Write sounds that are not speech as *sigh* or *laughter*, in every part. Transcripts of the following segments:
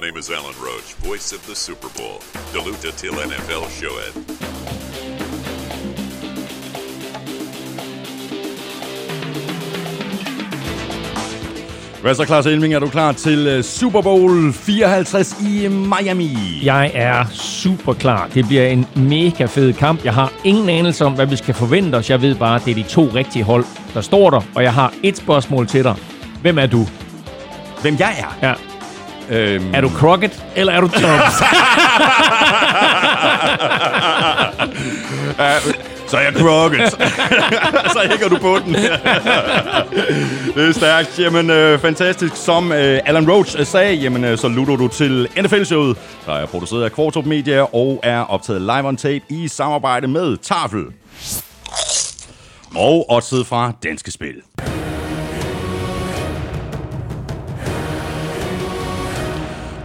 My name is Alan Roach, voice of the Super Bowl. Deluta till NFL showet. Hvad så, Claus Elming? Er du klar til øh, Super Bowl 54 i Miami? Jeg er super klar. Det bliver en mega fed kamp. Jeg har ingen anelse om, hvad vi skal forvente os. Jeg ved bare, at det er de to rigtige hold, der står der. Og jeg har et spørgsmål til dig. Hvem er du? Hvem jeg er? Ja. Øhm, Er du Crockett, eller er du Tubbs? *laughs* så er jeg Crockett. *laughs* så hænger du på den. *laughs* det er stærkt. Jamen, øh, fantastisk. Som øh, Alan Roach øh, sagde, jamen, øh, så lytter du til NFL-showet, der er produceret af Kvartrup Media og er optaget live on tape i samarbejde med Tafel. Og også fra Danske Spil.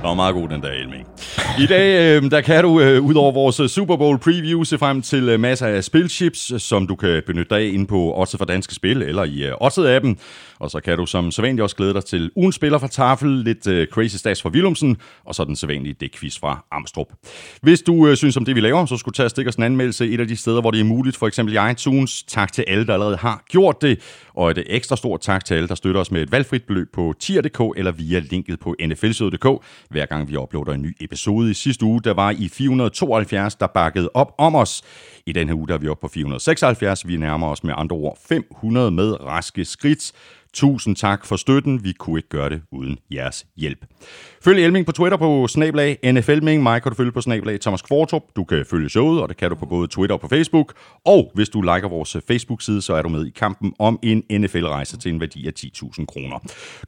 Der var meget god den dag, Elming. I dag, øh, der kan du øh, ud over vores øh, Super Bowl preview se frem til øh, masser af spilchips, øh, som du kan benytte dig af inde på Odds for Danske Spil eller i øh, Odds-appen. Og så kan du som sædvanligt også glæde dig til ugen spiller fra Tafel, lidt øh, crazy stats fra Willumsen, og så den sædvanlige dækquiz fra Amstrup. Hvis du øh, synes om det, vi laver, så skulle tage og stikke os en anmeldelse et af de steder, hvor det er muligt, for eksempel i iTunes. Tak til alle, der allerede har gjort det, og et ekstra stort tak til alle, der støtter os med et valgfrit beløb på tier.dk eller via linket på nflsøde.dk, hver gang vi uploader en ny episode. I sidste uge, der var I 472, der bakkede op om os. I den her uge, der er vi oppe på 476. Vi nærmer os med andre ord 500 med raske skridt. Tusind tak for støtten. Vi kunne ikke gøre det uden jeres hjælp. Følg Elming på Twitter på snablag NFLming. Mig kan du følge på snablag Thomas Kvartrup. Du kan følge showet, og det kan du på både Twitter og på Facebook. Og hvis du liker vores øh, Facebook-side, så er du med i kampen om en NFL-rejse til en værdi af 10.000 kroner.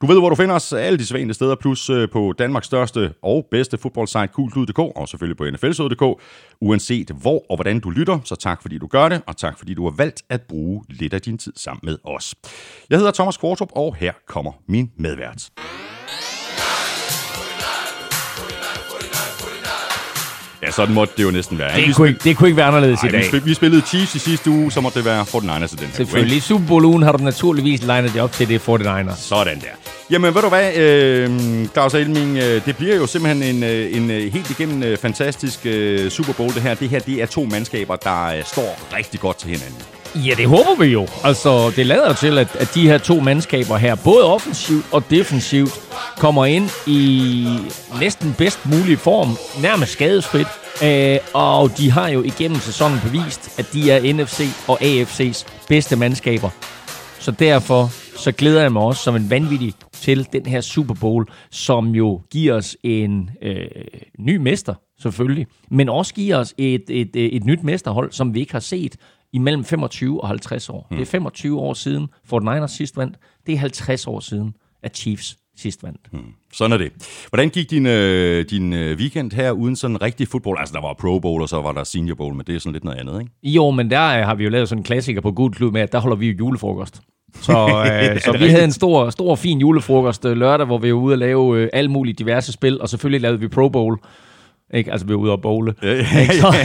Du ved, hvor du finder os alle de svagende steder, plus øh, på Danmarks største og bedste fodboldsite, kultud.dk, og selvfølgelig på nflsøde.dk. Uanset hvor og hvordan du lytter, så tak fordi du gør det, og tak fordi du har valgt at bruge lidt af din tid sammen med os. Jeg hedder Thomas Kvartrup, og her kommer min medvært. Ja, sådan måtte det jo næsten være. Det kunne ikke, det kunne ikke være anderledes i Ej, vi, dag. spil, vi spillede Chiefs i sidste uge, så måtte det være 49ers i den her Selvfølgelig. I Super Bowl-ugen har du naturligvis legnet det op til det 49ers. Sådan der. Jamen, ved du hvad, øh, Claus Elming, øh, det bliver jo simpelthen en, øh, en øh, helt igennem øh, fantastisk øh, Super Bowl, det her. Det her, det er to mandskaber, der øh, står rigtig godt til hinanden. Ja, det håber vi jo. Altså, det lader til, at, at de her to mandskaber her, både offensivt og defensivt, kommer ind i næsten bedst mulig form, nærmest skadesfrit. Øh, og de har jo igennem sæsonen bevist, at de er NFC og AFC's bedste mandskaber. Så derfor så glæder jeg mig også som en vanvittig til den her Super Bowl, som jo giver os en øh, ny mester, selvfølgelig, men også giver os et, et, et, et nyt mesterhold, som vi ikke har set i mellem 25 og 50 år. Mm. Det er 25 år siden Fort Niners sidst vandt. Det er 50 år siden, at Chiefs sidst vandt. Mm. Sådan er det. Hvordan gik din, øh, din øh, weekend her uden sådan rigtig fodbold? Altså, der var Pro Bowl, og så var der Senior Bowl, men det er sådan lidt noget andet, ikke? Jo, men der øh, har vi jo lavet sådan en klassiker på Good Klub med, at der holder vi jo julefrokost. Så, *laughs* øh, så vi havde en stor, stor, fin julefrokost øh, lørdag, hvor vi var ude og lave øh, alle mulige diverse spil, og selvfølgelig lavede vi Pro Bowl. Ikke? Altså, vi var ude og bowle. Ikke? Så-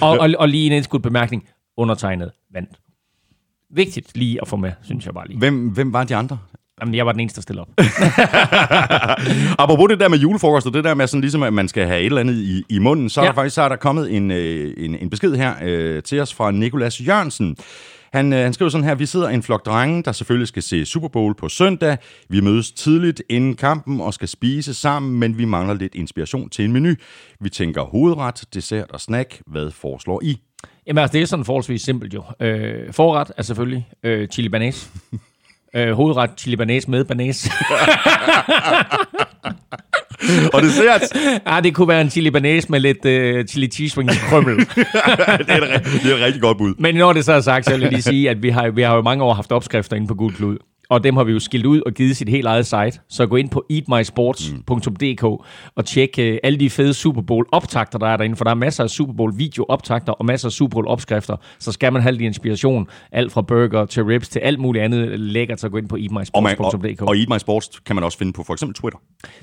*laughs* og, og, og lige en indskudt bemærkning. Undertegnet vandt. Vigtigt lige at få med, synes jeg bare lige. Hvem, hvem var de andre? Jamen, jeg var den eneste, der stillede op. *laughs* Apropos det der med julefrokost, og det der med sådan ligesom, at man skal have et eller andet i, i munden, så er Ja. der faktisk så er der kommet en, øh, en, en besked her øh, til os fra Nikolas Jørgensen. Han, øh, han skriver sådan her, vi sidder en flok drenge, der selvfølgelig skal se Super Bowl på søndag. Vi mødes tidligt inden kampen og skal spise sammen, men vi mangler lidt inspiration til en menu. Vi tænker hovedret, dessert og snack. Hvad foreslår I? Jamen, altså, det er sådan forholdsvis simpelt jo. Øh, forret er selvfølgelig øh, chili banase. øh, hovedret chili banase med banase. *laughs* *laughs* *laughs* Og dessert, ah, det kunne være en chili banase med lidt øh, chili cheese wings krømmel. *laughs* det, er et, det er et rigtig godt bud. Men når det så er sagt, så vil jeg lige sige, at vi har, vi har jo mange år haft opskrifter inde på Gul Klud. Og dem har vi jo skilt ud og givet sit helt eget site. Så gå ind på eatmysports.dk og tjek øh, alle de fede Super Bowl optagter, der er derinde. For der er masser af Super Bowl video optagter og masser af Super Bowl opskrifter. Så skal man have lidt inspiration. Alt fra burger til ribs til alt muligt andet lækkert. Så gå ind på Og, man, og, eatmysports.dk. og Eat My Sports kan man også finde på for eksempel Twitter.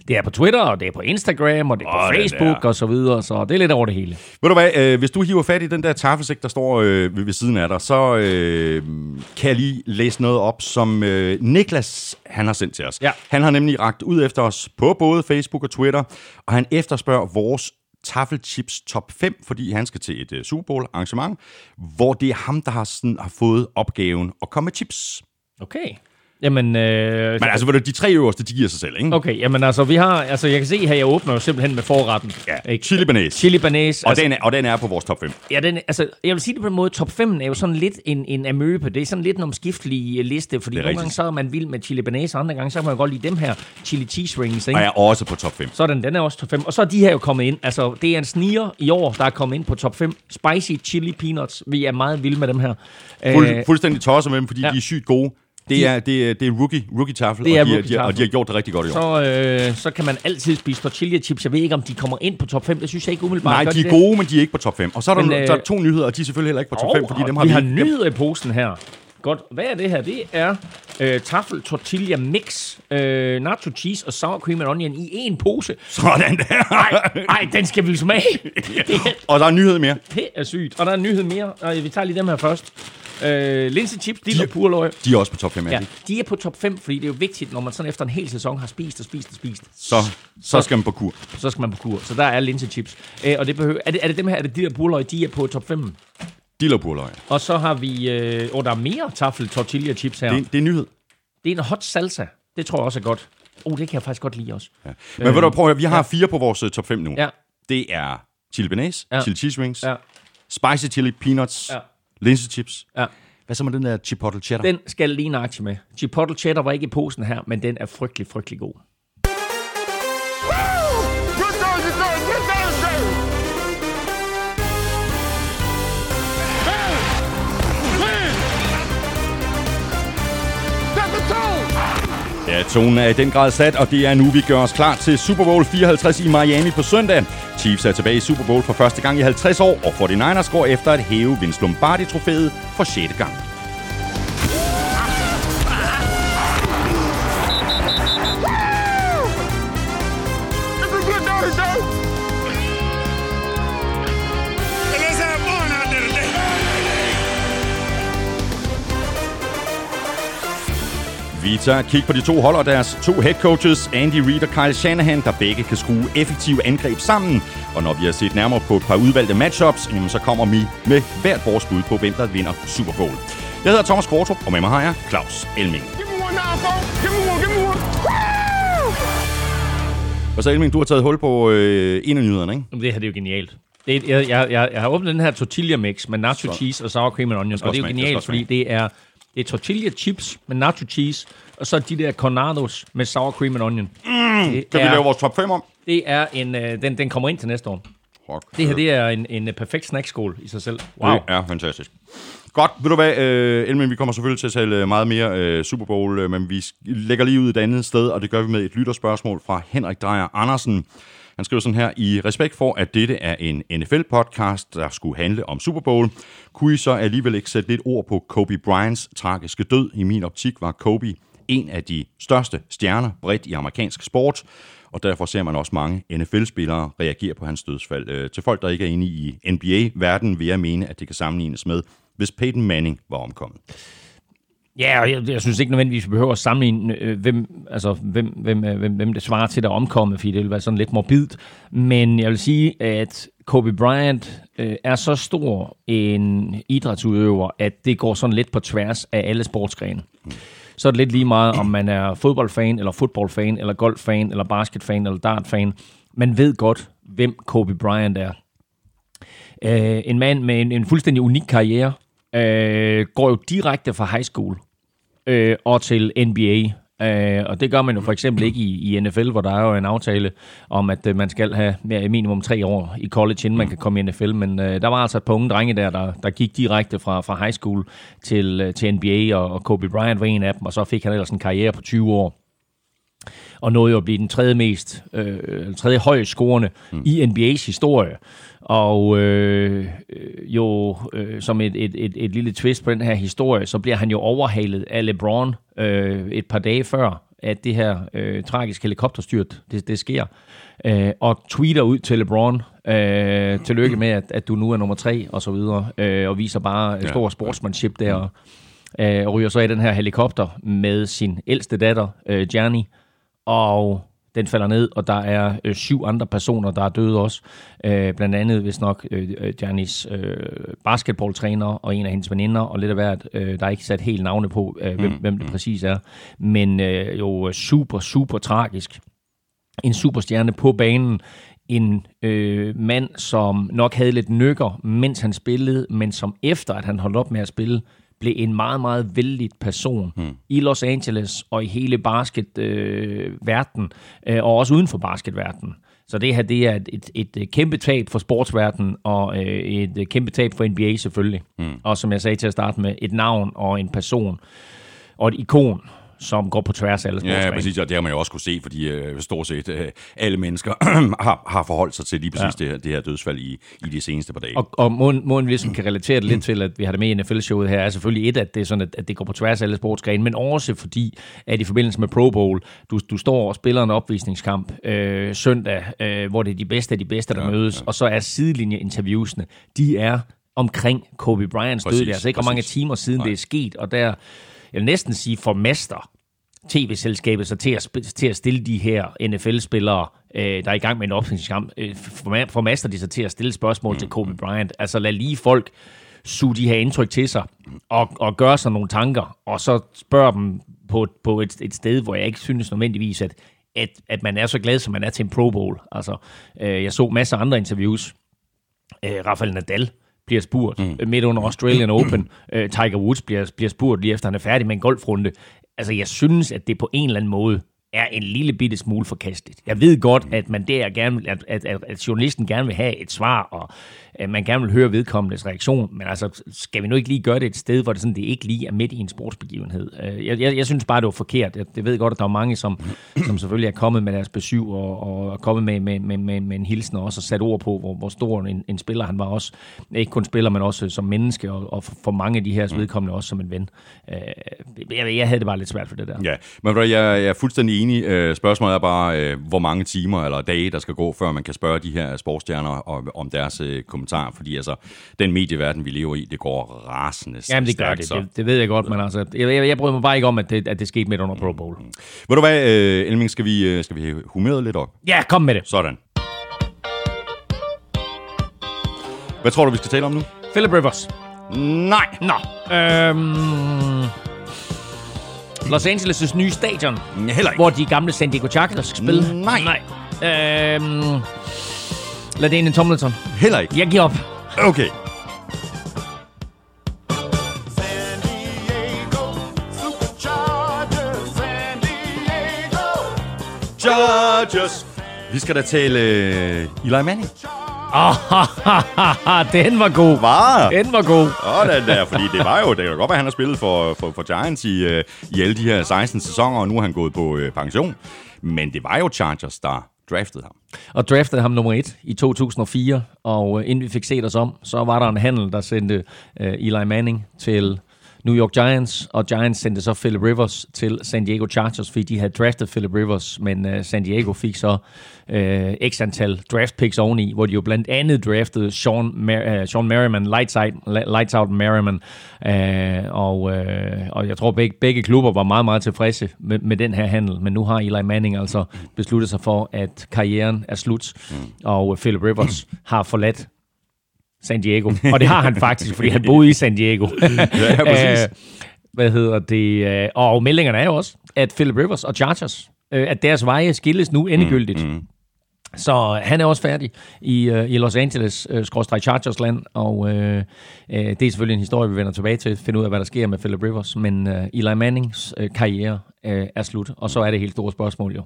Det er på Twitter, og det er på Instagram, og det er på den Facebook og så videre. Så det er lidt over det hele. Ved du hvad, øh, hvis du hiver fat i den der tafelsæk, der står øh, ved, ved siden af dig, så øh, kan jeg lige læse noget op, som øh, øh, Niklas, han har sendt til os. Ja. Han har nemlig ragt ud efter os på både Facebook og Twitter, og han efterspørger vores Taffelchips top 5, fordi han skal til et uh, Super Bowl arrangement, hvor det er ham, der har, sådan, har fået opgaven at komme med chips. Okay. Jamen, øh, Men altså, de tre øverste, de giver sig selv, ikke? okay, jamen altså, vi har, altså, jeg kan se her, jeg åbner jo simpelthen med forretten. Ja, Ikke? chili banæs. Chili banæs. Og, altså, den er, og den er på vores top 5. Ja, den, altså, jeg vil sige det på en måde, top 5 er jo sådan lidt en, en amøbe. Det er sådan lidt en omskiftelig øh, liste, fordi nogle rigtigt. gange så er man vild med chili banæs, og andre gange så kan man godt lide dem her chili cheese rings, Og ikke? er også på top 5. Sådan, den er også top 5. Og så er de her jo kommet ind. Altså, det er en sniger i år, der er kommet ind på top 5. Spicy chili peanuts. Vi er meget vilde med dem her. Fuld, Øh, fuldstændig tosset med dem, fordi ja. de er sygt gode. Det er, det er, det er rookie, rookie taffel, Det er og, de, rookie de, og de har gjort det rigtig godt i år. så, øh, så kan man altid spise tortilla chips. Jeg ved ikke, om de kommer ind på top 5. Det synes jeg ikke umiddelbart. Nej, de er det? gode, men de er ikke på top 5. Og så er der, Men, øh, der er to nyheder, og de er selvfølgelig heller ikke på top 5, fordi dem har vi vi... har nyheder i posen her. Godt. Hvad er det her? Det er øh, taffel tortilla mix, øh, nacho cheese og sour cream and onion i en pose. Sådan der. Nej, nej, den skal vi smage. *laughs* Det, Og der er en nyhed mere. det er sygt. Og der er en nyhed mere. Og vi tager lige dem her først. Øh, linse chips, dill og purløg. De er også på top 5, Ja, ja. de er på top 5, fordi det er jo vigtigt, når man sådan efter en hel sæson har spist og spist og spist, Så, så skal man på kur. så skal man på kur. Så der er linse chips. Øh, og det behøver, er, det, er det dem her, er det de der purløg, de er på top 5? Diller purløg. Og så har vi, øh, og der er mere taffel tortilla chips her. Det, er- det er en nyhed. Det er en hot salsa. Det tror jeg også er godt. Oh, det kan jeg faktisk godt lide også. Ja. Men ved du, prøv at høre, vi har fire på vores øh, top 5 nu. Ja. Det er chili banæs, Ja. ja. chili cheese rings, Ja. ja. spicy chili peanuts, Ja. Linsechips. Ja. Hvad så med den der chipotle cheddar? Den skal lige aktie med. Chipotle cheddar var ikke i posen her, men den er frygtelig, frygtelig god. Good Ja, tonen er i den grad sat, og det er nu, vi gør os klar til Super Bowl 54 i Miami på søndag. Chiefs er tilbage i Super Bowl for første gang i 50 år, og 49ers går efter at hæve Vince Lombardi-trofæet for 6. gang. Vi tager kig på de to hold og deres to head coaches, Andy Reid og Kyle Shanahan, der begge kan skrue effektive angreb sammen. Og når vi har set nærmere på et par udvalgte matchups, jamen, så kommer vi med hvert vores bud på, hvem der vinder Super Bowl. Jeg hedder Thomas Kvartrup, og med mig har jeg Claus Elming. Og så Elming, du har taget hul på øh, en af nyhederne, ikke? Jamen, det her det er jo genialt. Det er, jeg, jeg, jeg, jeg har åbnet den her tortilla mix med nacho cheese og sour cream and onions, og det er jo genialt, fordi det er, det er tortilla chips med nacho cheese, og så de der cornados med sour cream and onion. Mm, det, Kan vi er, lave vores top 5 om? det er en, øh, den, den kommer ind til næste år. Fuck. Det her, det er en, en øh, perfekt snackskål i sig selv. Wow. Det er fantastisk. Godt, ved du hvad, øh, Elmen, vi kommer selvfølgelig til at tale meget mere øh, Super Bowl, øh, men vi lægger lige ud et andet sted, og det gør vi med et lytterspørgsmål fra Henrik Drejer Andersen. Han skriver sådan her, i respekt for, at dette er en NFL-podcast, der skulle handle om Super Bowl, kunne I så alligevel ikke sætte lidt ord på Kobe Bryants tragiske død? I min optik var Kobe en af de største stjerner bredt i amerikansk sport, og derfor ser man også mange NFL-spillere reagere på hans dødsfald. Øh, til folk, der ikke er inde i NBA-verdenen, vil jeg mene, at det kan sammenlignes med, hvis Peyton Manning var omkommet. Ja, og jeg, jeg synes ikke nødvendigvis, vi behøver at sammenligne, øh, hvem, altså, hvem, hvem, øh, hvem, hvem det svarer til, der er omkommet, fordi det vil være sådan lidt morbidt. Men jeg vil sige, at Kobe Bryant øh, er så stor en idrætsudøver, at det går sådan lidt på tværs af alle sportsgrene. Så er det lidt lige meget, om man er fodboldfan, eller fodboldfan, eller golffan, eller basketfan, eller dartfan. Man ved godt, hvem Kobe Bryant er. Øh, en mand med en, en fuldstændig unik karriere, øh, går jo direkte fra high school øh, og til NBA. Øh, og det gør man jo for eksempel ikke i, i NFL, hvor der er jo en aftale om, at øh, man skal have mere, minimum tre år i college, inden man kan komme i NFL. Men øh, der var altså et par unge drenge der, der, der gik direkte fra, fra high school til, øh, til NBA, og, og Kobe Bryant var en af dem, og så fik han ellers en karriere på 20 år og nåede jo at blive den tredje mest, øh, tredje højst scorende mm. i NBA's historie. Og øh, øh, jo øh, som et, et, et, et lille twist på den her historie, så bliver han jo overhalet af LeBron øh, et par dage før, at det her øh, tragiske helikopterstyrt, det, det sker. Øh, og tweeter ud til LeBron, øh, tillykke med, at, at du nu er nummer tre, og så videre, øh, og viser bare ja. stor sportsmanship der. Og, øh, ryger så i den her helikopter med sin ældste datter, øh, Gianni, og den falder ned, og der er øh, syv andre personer, der er døde også. Øh, blandt andet, hvis nok, øh, øh, Giannis øh, basketballtræner og en af hendes veninder, og lidt af hvert. Øh, der er ikke sat helt navne på, øh, hvem, mm. hvem det præcis er. Men øh, jo super, super tragisk. En superstjerne på banen. En øh, mand, som nok havde lidt nykker, mens han spillede, men som efter, at han holdt op med at spille, blev en meget, meget vældig person hmm. i Los Angeles og i hele basketverden, øh, øh, og også uden for basketverdenen. Så det her, det er et, et, et kæmpe tab for sportsverdenen, og øh, et kæmpe tab for NBA selvfølgelig. Hmm. Og som jeg sagde til at starte med, et navn og en person og et ikon som går på tværs af alle Ja, præcis, og det har man jo også kunne se, fordi øh, stort set øh, alle mennesker *clears throat* har, har forholdt sig til lige præcis ja. det, her, det her dødsfald i, i de seneste par dage. Og, og måden, måden vi ligesom kan relatere det lidt til, at vi har det med i NFL-showet her, er selvfølgelig et, at det er sådan, at, at det går på tværs af alle sportsgrene, men også fordi, at i forbindelse med Pro Bowl, du, du står og spiller en opvisningskamp øh, søndag, øh, hvor det er de bedste af de bedste, der ja, mødes, ja. og så er sidelinjeinterviewsene, de er omkring Kobe Bryants død. Det er altså ikke, hvor mange timer siden Nej. det er sket, og der jeg vil næsten sige, formester tv-selskabet sig til at, til at stille de her NFL-spillere, øh, der er i gang med en opstillingskamp, øh, formaster de sig til at stille spørgsmål mm. til Kobe Bryant. Altså lad lige folk suge de her indtryk til sig, og, og gøre sig nogle tanker, og så spørge dem på, på et, et sted, hvor jeg ikke synes nødvendigvis, at, at, at man er så glad, som man er til en Pro Bowl. Altså, øh, jeg så masser af andre interviews. Øh, Rafael Nadal, bliver spurgt mm. midt under Australian Open. Uh, Tiger Woods bliver, bliver spurgt lige efter han er færdig med en golfrunde. Altså, jeg synes, at det på en eller anden måde er en lille bitte smule forkasteligt. Jeg ved godt, at man der gerne, at, at, at journalisten gerne vil have et svar, og at man gerne vil høre vedkommendes reaktion, men altså, skal vi nu ikke lige gøre det et sted, hvor det, sådan, det ikke lige er midt i en sportsbegivenhed? Øh, jeg, jeg, jeg synes bare, det var forkert. Jeg, jeg ved godt, at der er mange, som, som selvfølgelig er kommet med deres besøg, og, og er kommet med, med, med, med, med en hilsen, og også sat ord på, hvor, hvor stor en, en spiller han var også. Ikke kun spiller, men også som menneske, og, og for mange af de her vedkommende også som en ven. Øh, jeg, jeg havde det bare lidt svært for det der. Ja, men jeg, jeg er fuldstændig enig. Øh, spørgsmålet er bare, hvor mange timer eller dage, der skal gå, før man kan spørge de her sportsstjerner om deres kommentarer kommentar, fordi altså, den medieverden, vi lever i, det går rasende Jamen, det gør det. det. Det ved jeg godt, men altså, jeg, jeg, jeg bryder mig bare ikke om, at det, at det skete midt under Pro Bowl. Mm. Ved du hvad, uh, Elming, skal vi, uh, skal vi have humøret lidt op? Ja, kom med det. Sådan. Hvad tror du, vi skal tale om nu? Philip Rivers. Nej. Nå. Øhm... Los Angeles' nye stadion. Heller ikke. Hvor de gamle San Diego Chargers skal spille. Nej. Nej. Øhm... Ladene Tomlinson. Heller ikke. Jeg giver op. Okay. Chargers. Vi skal da tale uh, Eli Manning. Oh, *laughs* den var god. Var? Den var god. Åh, den der, fordi det var jo, det kan godt være, at han har spillet for, for, for Giants i, uh, i alle de her 16 sæsoner, og nu er han gået på uh, pension. Men det var jo Chargers, der draftede ham. Og draftede ham nummer et i 2004, og øh, inden vi fik set os om, så var der en handel, der sendte øh, Eli Manning til New York Giants, og Giants sendte så Philip Rivers til San Diego Chargers, fordi de havde draftet Philip Rivers, men uh, San Diego fik så uh, x antal draft picks oveni, hvor de jo blandt andet draftede Sean, Mer- uh, Sean Merriman, Lights Out, Lights Out Merriman, uh, og, uh, og jeg tror begge, begge klubber var meget, meget tilfredse med, med den her handel, men nu har Eli Manning altså besluttet sig for, at karrieren er slut, mm. og Philip Rivers har forladt San Diego. Og det har han faktisk, fordi han boede i San Diego. *laughs* ja, præcis. Øh, hvad hedder det? Og meldingerne er jo også, at Philip Rivers og Chargers, øh, at deres veje skilles nu endegyldigt. Mm, mm. Så han er også færdig i, i Los Angeles, skråstrej Chargers land, og uh, uh, det er selvfølgelig en historie, vi vender tilbage til, finde ud af, hvad der sker med Philip Rivers, men uh, Eli Mannings uh, karriere uh, er slut, og så er det helt store spørgsmål jo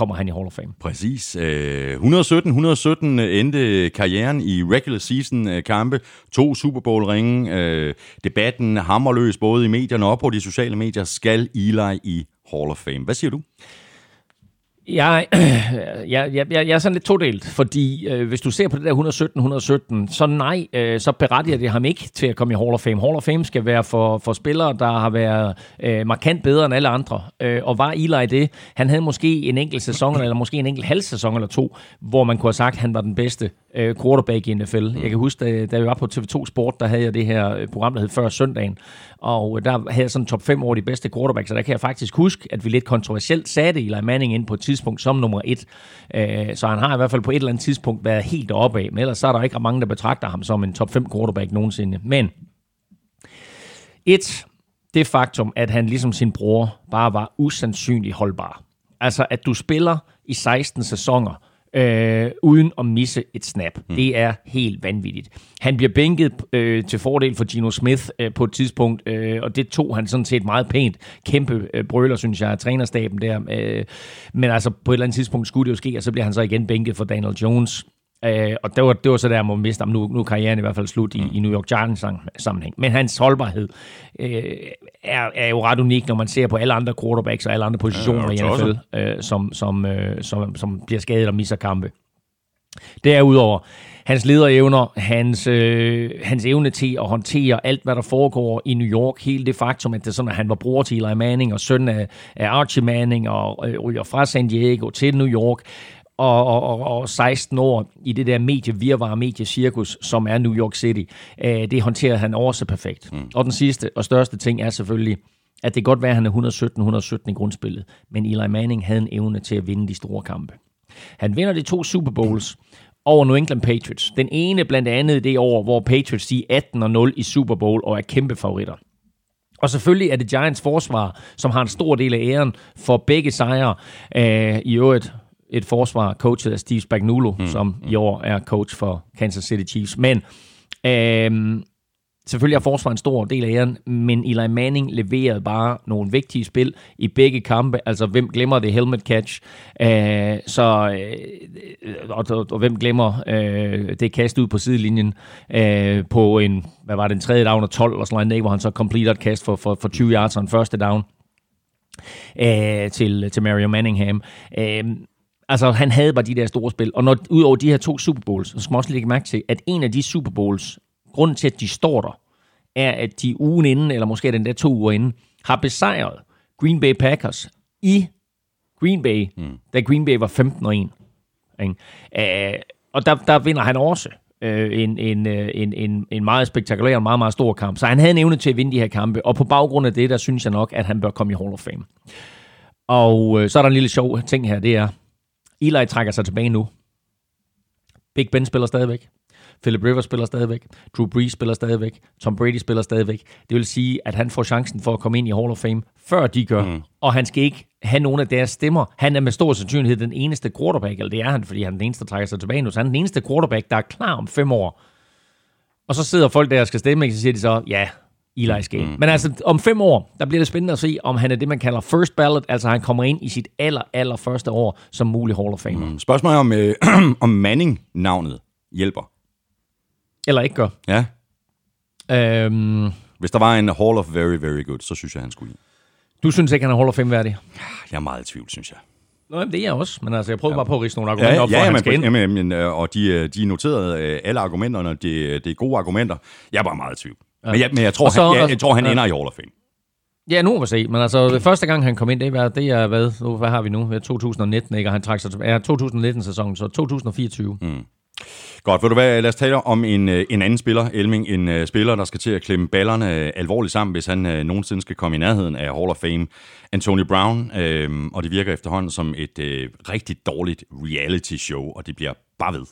kommer han i Hall of Fame. Præcis. Øh, 117-117 øh, endte karrieren i regular season øh, kampe. To Super Bowl ringe. Debatten hammerløs både i medierne og på de sociale medier. Skal Eli i Hall of Fame? Hvad siger du? *clears throat* Jeg, jeg, jeg, jeg er sådan lidt todelt, fordi øh, hvis du ser på det der 117-117, så nej, øh, så berettiger det ham ikke til at komme i Hall of Fame. Hall of Fame skal være for, for spillere, der har været øh, markant bedre end alle andre. Øh, og var Eli det? Han havde måske en enkelt sæson, eller måske en enkelt halv sæson eller to, hvor man kunne have sagt, at han var den bedste øh, quarterback i NFL. Jeg kan huske, da, da jeg var på TV2 Sport, der havde jeg det her øh, program, der hed Før Søndagen, og øh, der havde jeg sådan top 5 over de bedste quarterbacks, så der kan jeg faktisk huske, at vi lidt kontroversielt satte Eli Manning ind på et tidspunkt som nummer et. Øh, så han har i hvert fald på et eller andet tidspunkt været helt deroppe af, men ellers så er der ikke mange, der betragter ham som en top 5 quarterback nogensinde. Men et, det faktum, at han ligesom sin bror bare var usandsynligt holdbar. Altså, at du spiller i 16 sæsoner, øh, uden at misse et snap. Mm. Det er helt vanvittigt. Han bliver bænket øh, til fordel for Gino Smith øh, på et tidspunkt, øh, og det tog han sådan set meget pænt. Kæmpe øh, brøler, synes jeg, af trænerstaben der. Øh, men altså, på et eller andet tidspunkt skulle det jo ske, og så bliver han så igen bænket for Daniel Jones. Øh, og det var, det var så der, man miste nu, nu er karrieren i hvert fald slut i, mm. i New York Giants sammenhæng. Men hans holdbarhed øh, er, er jo ret unik, når man ser på alle andre quarterbacks og alle andre positioner ja, i NFL, øh, som, som, øh, som, som bliver skadet og misser kampe. Derudover, hans lederevner, hans, øh, hans evne til at håndtere alt, hvad der foregår i New York, hele det faktum, at det sådan, at han var bror til Eli Manning og søn af, af Archie Manning og øh, ryger fra San Diego til New York, og, og, og 16 år i det der medievirvare, mediecirkus, som er New York City. Øh, det håndterer han også perfekt. Mm. Og den sidste og største ting er selvfølgelig, at det godt være, at han er 117-117 i grundspillet, men Eli Manning havde en evne til at vinde de store kampe. Han vinder de to Super Bowls over New England Patriots. Den ene blandt andet det år, hvor Patriots siger 18-0 i Super Bowl og er kæmpe favoritter. Og selvfølgelig er det Giants forsvar, som har en stor del af æren for begge sejre. Uh, I øvrigt et forsvar coachet af Steve Spagnuolo, mm. som i år er coach for Kansas City Chiefs. Men øhm, selvfølgelig er forsvaret en stor del af æren, men Eli Manning leverede bare nogle vigtige spil i begge kampe. Altså, hvem glemmer det helmet catch? Øh, så, øh, og, og, og hvem glemmer øh, det kast ud på sidelinjen øh, på en, hvad var det, en tredje down og 12 eller sådan noget, hvor han så completer et kast for, for, for 20 yards og en første down øh, til, til Mario Manningham. Øh, Altså, han havde bare de der store spil. Og når, ud over de her to Super Bowls, så skal man også lægge mærke til, at en af de Super Bowls, grunden til, at de står der, er, at de ugen inden, eller måske den der to uger inden, har besejret Green Bay Packers i Green Bay, mm. da Green Bay var 15 og 1. Ikke? Uh, og der, der vinder han også uh, en, en, uh, en, en, en meget spektakulær og meget, meget stor kamp. Så han havde en evne til at vinde de her kampe, og på baggrund af det, der synes jeg nok, at han bør komme i Hall of Fame. Og uh, så er der en lille sjov ting her, det er, Eli trækker sig tilbage nu. Big Ben spiller stadigvæk. Philip Rivers spiller stadigvæk. Drew Brees spiller stadigvæk. Tom Brady spiller stadigvæk. Det vil sige, at han får chancen for at komme ind i Hall of Fame, før de gør. Mm. Og han skal ikke have nogen af deres stemmer. Han er med stor sandsynlighed den eneste quarterback, eller det er han, fordi han er den eneste, der trækker sig tilbage nu. Så han er den eneste quarterback, der er klar om fem år. Og så sidder folk der og skal stemme, og så siger de så, ja, Eli skal mm. Men altså, om fem år, der bliver det spændende at se, om han er det, man kalder first ballot, altså han kommer ind i sit aller, aller første år som mulig Hall of Famer. Mm. Spørgsmålet om, øh, *clears throat* om Manning-navnet hjælper. Eller ikke gør. Ja. Øhm, Hvis der var en Hall of Very, Very Good, så synes jeg, han skulle ind. Du synes ikke, han er Hall of Fame-værdig? Jeg er meget i tvivl, synes jeg. Nå, det er jeg også, men altså, jeg prøver ja. bare på at rise nogle argumenter ja, op, ja, for, ja, han skal ind. Jamen, jamen, øh, og de, øh, de noterede alle argumenterne, det, det er gode argumenter. Jeg er bare meget i tvivl. Ja. Men, jeg, men jeg tror, så, han, jeg, jeg tror, han ja. ender i Hall of Fame. Ja, nu må vi se. Men altså, det første gang, han kom ind, det er, det er hvad, nu, hvad har vi nu? Det er 2019, ikke? Og han trak sig tilbage. Ja, 2019-sæsonen, så 2024. Mm. Godt, vil du hvad, lad os tale om en, øh, en anden spiller, Elming. En uh, spiller, der skal til at klemme ballerne uh, alvorligt sammen, hvis han uh, nogensinde skal komme i nærheden af Hall of Fame. Anthony Brown, uh, og det virker efterhånden som et uh, rigtig dårligt reality show, og det bliver bare ved.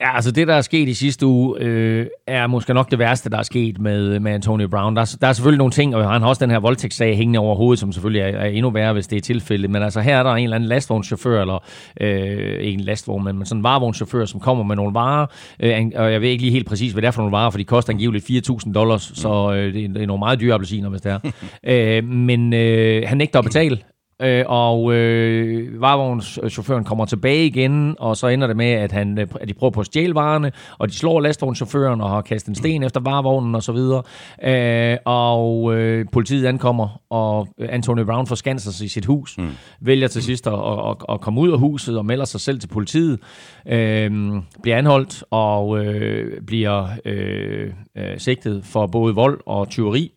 Ja, altså det, der er sket i sidste uge, øh, er måske nok det værste, der er sket med, med Antonio Brown. Der, er, der er selvfølgelig nogle ting, og han har også den her voldtægtssag hængende over hovedet, som selvfølgelig er, er endnu værre, hvis det er tilfældet. Men altså her er der en eller anden lastvognschauffør, eller øh, ikke en lastvogn, men, sådan en varevognschauffør, som kommer med nogle varer. Øh, og jeg ved ikke lige helt præcis, hvad det er for nogle varer, for de koster angiveligt 4.000 dollars, så øh, det, er, det er nogle meget dyre appelsiner, hvis det er. *laughs* øh, men øh, han nægter at betale, Øh, og øh, varevognchaufføren kommer tilbage igen, og så ender det med, at, han, øh, at de prøver på at stjæle varerne, og de slår lastvognschaufføren og har kastet en sten efter varevognen og så videre. Øh, og øh, politiet ankommer, og Anthony Brown forskanser sig i sit hus, mm. vælger til sidst at, at, at komme ud af huset og melder sig selv til politiet, øh, bliver anholdt og øh, bliver øh, øh, sigtet for både vold og tyveri.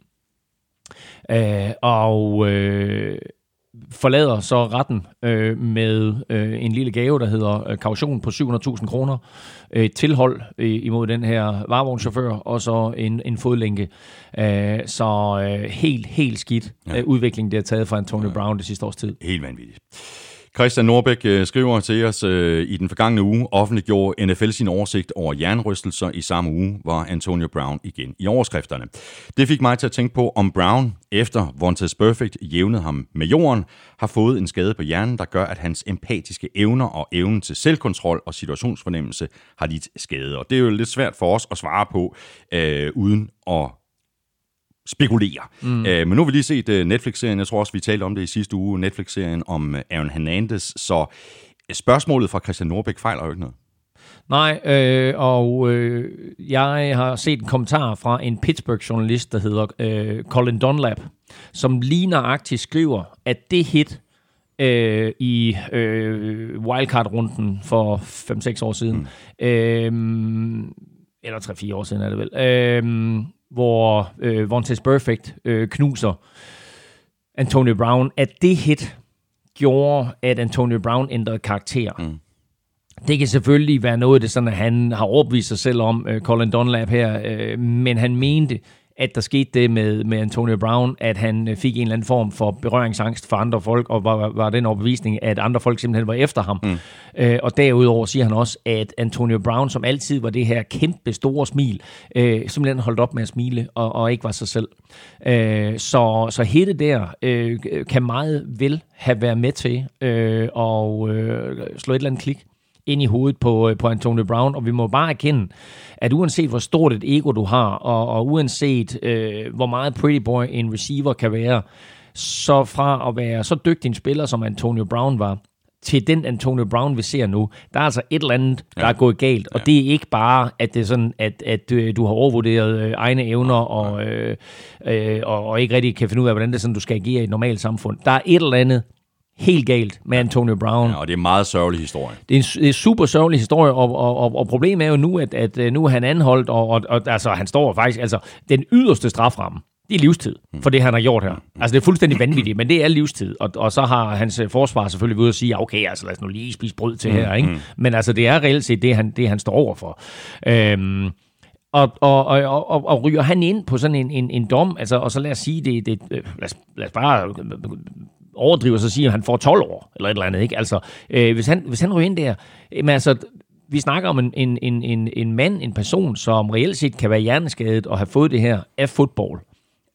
Øh, og... Øh, forlader så retten øh, med øh, en lille gave, der hedder øh, kaution på 700.000 kroner, øh, tilhold øh, imod den her varevognschauffør, og så en, en fodlænke. Øh, så øh, helt, helt skidt ja. øh, udvikling, det har taget fra Antonio ja. Brown det sidste års tid. Helt vanvittigt. Christian Norbæk øh, skriver til os, øh, i den forgangne uge offentliggjorde NFL sin oversigt over jernrystelser. I samme uge var Antonio Brown igen i overskrifterne. Det fik mig til at tænke på, om Brown, efter Vontaze Perfect jævnede ham med jorden, har fået en skade på hjernen, der gør, at hans empatiske evner og evnen til selvkontrol og situationsfornemmelse har lidt skade. Og det er jo lidt svært for os at svare på, øh, uden at spekulere. Mm. Øh, men nu har vi lige set uh, Netflix-serien, jeg tror også, vi talte om det i sidste uge, Netflix-serien om uh, Aaron Hernandez, så spørgsmålet fra Christian Norbæk fejler jo ikke noget. Nej, øh, og øh, jeg har set en kommentar fra en Pittsburgh-journalist, der hedder øh, Colin Dunlap, som lige nøjagtigt skriver, at det hit øh, i øh, wildcard-runden for 5-6 år siden, mm. øh, eller 3-4 år siden er det vel, øh, hvor øh, Vontaze Perfect øh, knuser Antonio Brown, at det hit gjorde, at Antonio Brown ændrede karakter. Mm. Det kan selvfølgelig være noget, det sådan, at han har overbevist sig selv om, øh, Colin Dunlap her, øh, men han mente, at der skete det med, med Antonio Brown, at han øh, fik en eller anden form for berøringsangst for andre folk, og var, var den overbevisning, at andre folk simpelthen var efter ham. Mm. Øh, og derudover siger han også, at Antonio Brown, som altid var det her kæmpe store smil, øh, simpelthen holdt op med at smile, og, og ikke var sig selv. Øh, så, så hele der øh, kan meget vel have været med til øh, at øh, slå et eller andet klik ind i hovedet på, øh, på Antonio Brown, og vi må bare erkende, at uanset hvor stort et ego du har, og, og uanset øh, hvor meget pretty boy en receiver kan være, så fra at være så dygtig en spiller, som Antonio Brown var, til den Antonio Brown, vi ser nu, der er altså et eller andet, der ja. er gået galt. Og ja. det er ikke bare, at det er sådan, at, at øh, du har overvurderet øh, egne evner, og, øh, øh, og, og ikke rigtig kan finde ud af, hvordan det er sådan, du skal agere i et normalt samfund. Der er et eller andet, helt galt med Antonio Brown. Ja, og det er en meget sørgelig historie. Det er en, det er en super sørgelig historie, og, og, og, og problemet er jo nu, at, at øh, nu er han anholdt, og, og, og altså, han står faktisk, altså den yderste straframme, det er livstid for det, han har gjort her. Altså, det er fuldstændig vanvittigt, men det er livstid. Og, og så har hans øh, forsvar selvfølgelig ved at sige, okay, altså lad os nu lige spise brød til her, ikke? Men altså, det er reelt set det, han, det, han står over for. Øhm, og, og, og, og, og ryger han ind på sådan en, en, en dom, altså, og så lad os sige, det, det lad, os, lad os bare overdriver, så siger, at han får 12 år, eller et eller andet. Ikke? Altså, øh, hvis, han, hvis han ryger ind der, men altså, vi snakker om en, en, en, en, en mand, en person, som reelt set kan være hjerneskadet og have fået det her af fodbold.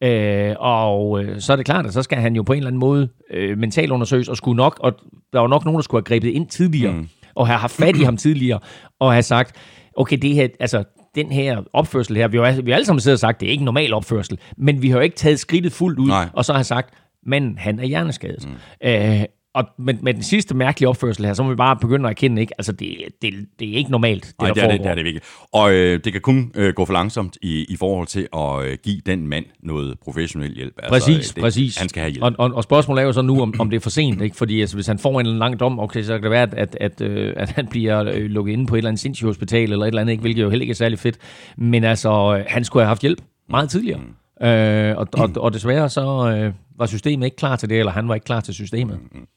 Øh, og øh, så er det klart, at så skal han jo på en eller anden måde øh, mentalundersøges, og skulle nok, og der var nok nogen, der skulle have grebet ind tidligere, mm. og have haft fat i ham tidligere, og have sagt, okay, det her, altså, den her opførsel her, vi har, vi har alle sammen siddet og sagt, det er ikke en normal opførsel, men vi har jo ikke taget skridtet fuldt ud, Nej. og så har sagt, men han er hjerneskadet. Mm. Øh, og med, med den sidste mærkelige opførsel her, så må vi bare begynde at erkende, ikke? Altså, det, det, det er ikke normalt, det Nej, det er det, det er det virkelig. Og øh, det kan kun øh, gå for langsomt i, i forhold til at øh, give den mand noget professionel hjælp. Altså, præcis, det, præcis. Han skal have hjælp. Og, og, og spørgsmålet er jo så nu, om, om det er for sent, ikke? Fordi altså, hvis han får en lang dom, okay, så kan det være, at, at, at, øh, at han bliver øh, lukket inde på et eller andet sindssygt hospital, eller et eller andet, ikke? hvilket jo heller ikke er særlig fedt. Men altså, øh, han skulle have haft hjælp meget tidligere. Mm. Øh, og, og, og desværre så øh, var systemet ikke klar til det, eller han var ikke klar til systemet. Mm, mm.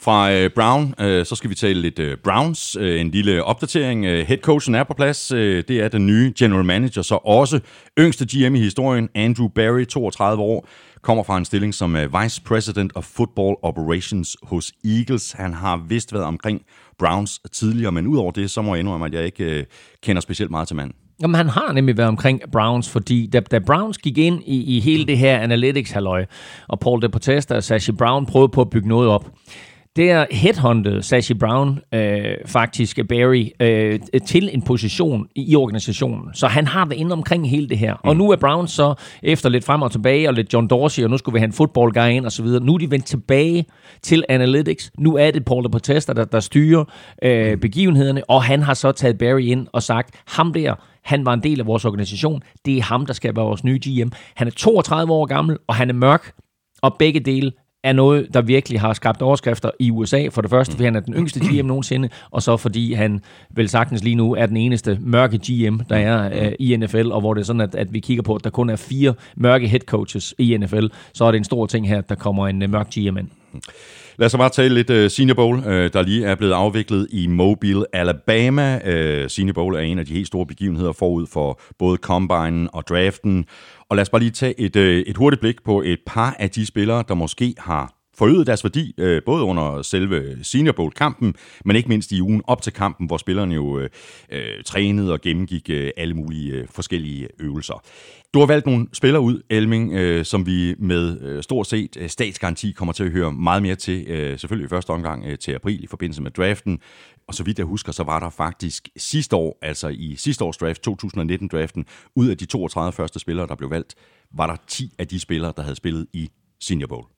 Fra øh, Brown, øh, så skal vi tale lidt øh, Browns. Øh, en lille opdatering. Øh, headcoachen er på plads. Øh, det er den nye general manager, så også yngste GM i historien, Andrew Barry, 32 år, kommer fra en stilling som øh, Vice President of Football Operations hos Eagles. Han har vist været omkring Browns tidligere, men udover det, så må jeg indrømme, at jeg ikke øh, kender specielt meget til manden. Jamen, han har nemlig været omkring Browns, fordi da, da Browns gik ind i, i hele det her analytics-halløj, og Paul DePotesta og Sashi Brown prøvede på at bygge noget op, der headhuntede Sashi Brown øh, faktisk Barry øh, til en position i organisationen. Så han har været inde omkring hele det her. Mm. Og nu er Brown så efter lidt frem og tilbage, og lidt John Dorsey, og nu skulle vi have en football guy ind og så videre. Nu er de vendt tilbage til analytics. Nu er det Paul Podesta, der, der styrer øh, begivenhederne, og han har så taget Barry ind og sagt, ham der, han var en del af vores organisation. Det er ham, der skal være vores nye GM. Han er 32 år gammel, og han er mørk. Og begge dele er noget, der virkelig har skabt overskrifter i USA. For det første, fordi han er den yngste GM *clears throat* nogensinde, og så fordi han vel sagtens lige nu er den eneste mørke GM, der er uh, i NFL, og hvor det er sådan, at, at vi kigger på, at der kun er fire mørke head coaches i NFL, så er det en stor ting her, at der kommer en uh, mørk GM ind. Lad os så bare tale lidt uh, Senior Bowl, uh, der lige er blevet afviklet i Mobile, Alabama. Uh, Senior Bowl er en af de helt store begivenheder forud for både Combine og draften. Og lad os bare lige tage et, uh, et hurtigt blik på et par af de spillere, der måske har forøget deres værdi, øh, både under selve Senior Bowl-kampen, men ikke mindst i ugen op til kampen, hvor spillerne jo øh, øh, trænede og gennemgik øh, alle mulige øh, forskellige øvelser. Du har valgt nogle spillere ud, Elming, øh, som vi med øh, stort set øh, statsgaranti kommer til at høre meget mere til, øh, selvfølgelig i første omgang øh, til april i forbindelse med draften. Og så vidt jeg husker, så var der faktisk sidste år, altså i sidste års draft, 2019-draften, ud af de 32 første spillere, der blev valgt, var der 10 af de spillere, der havde spillet i Senior Bowl.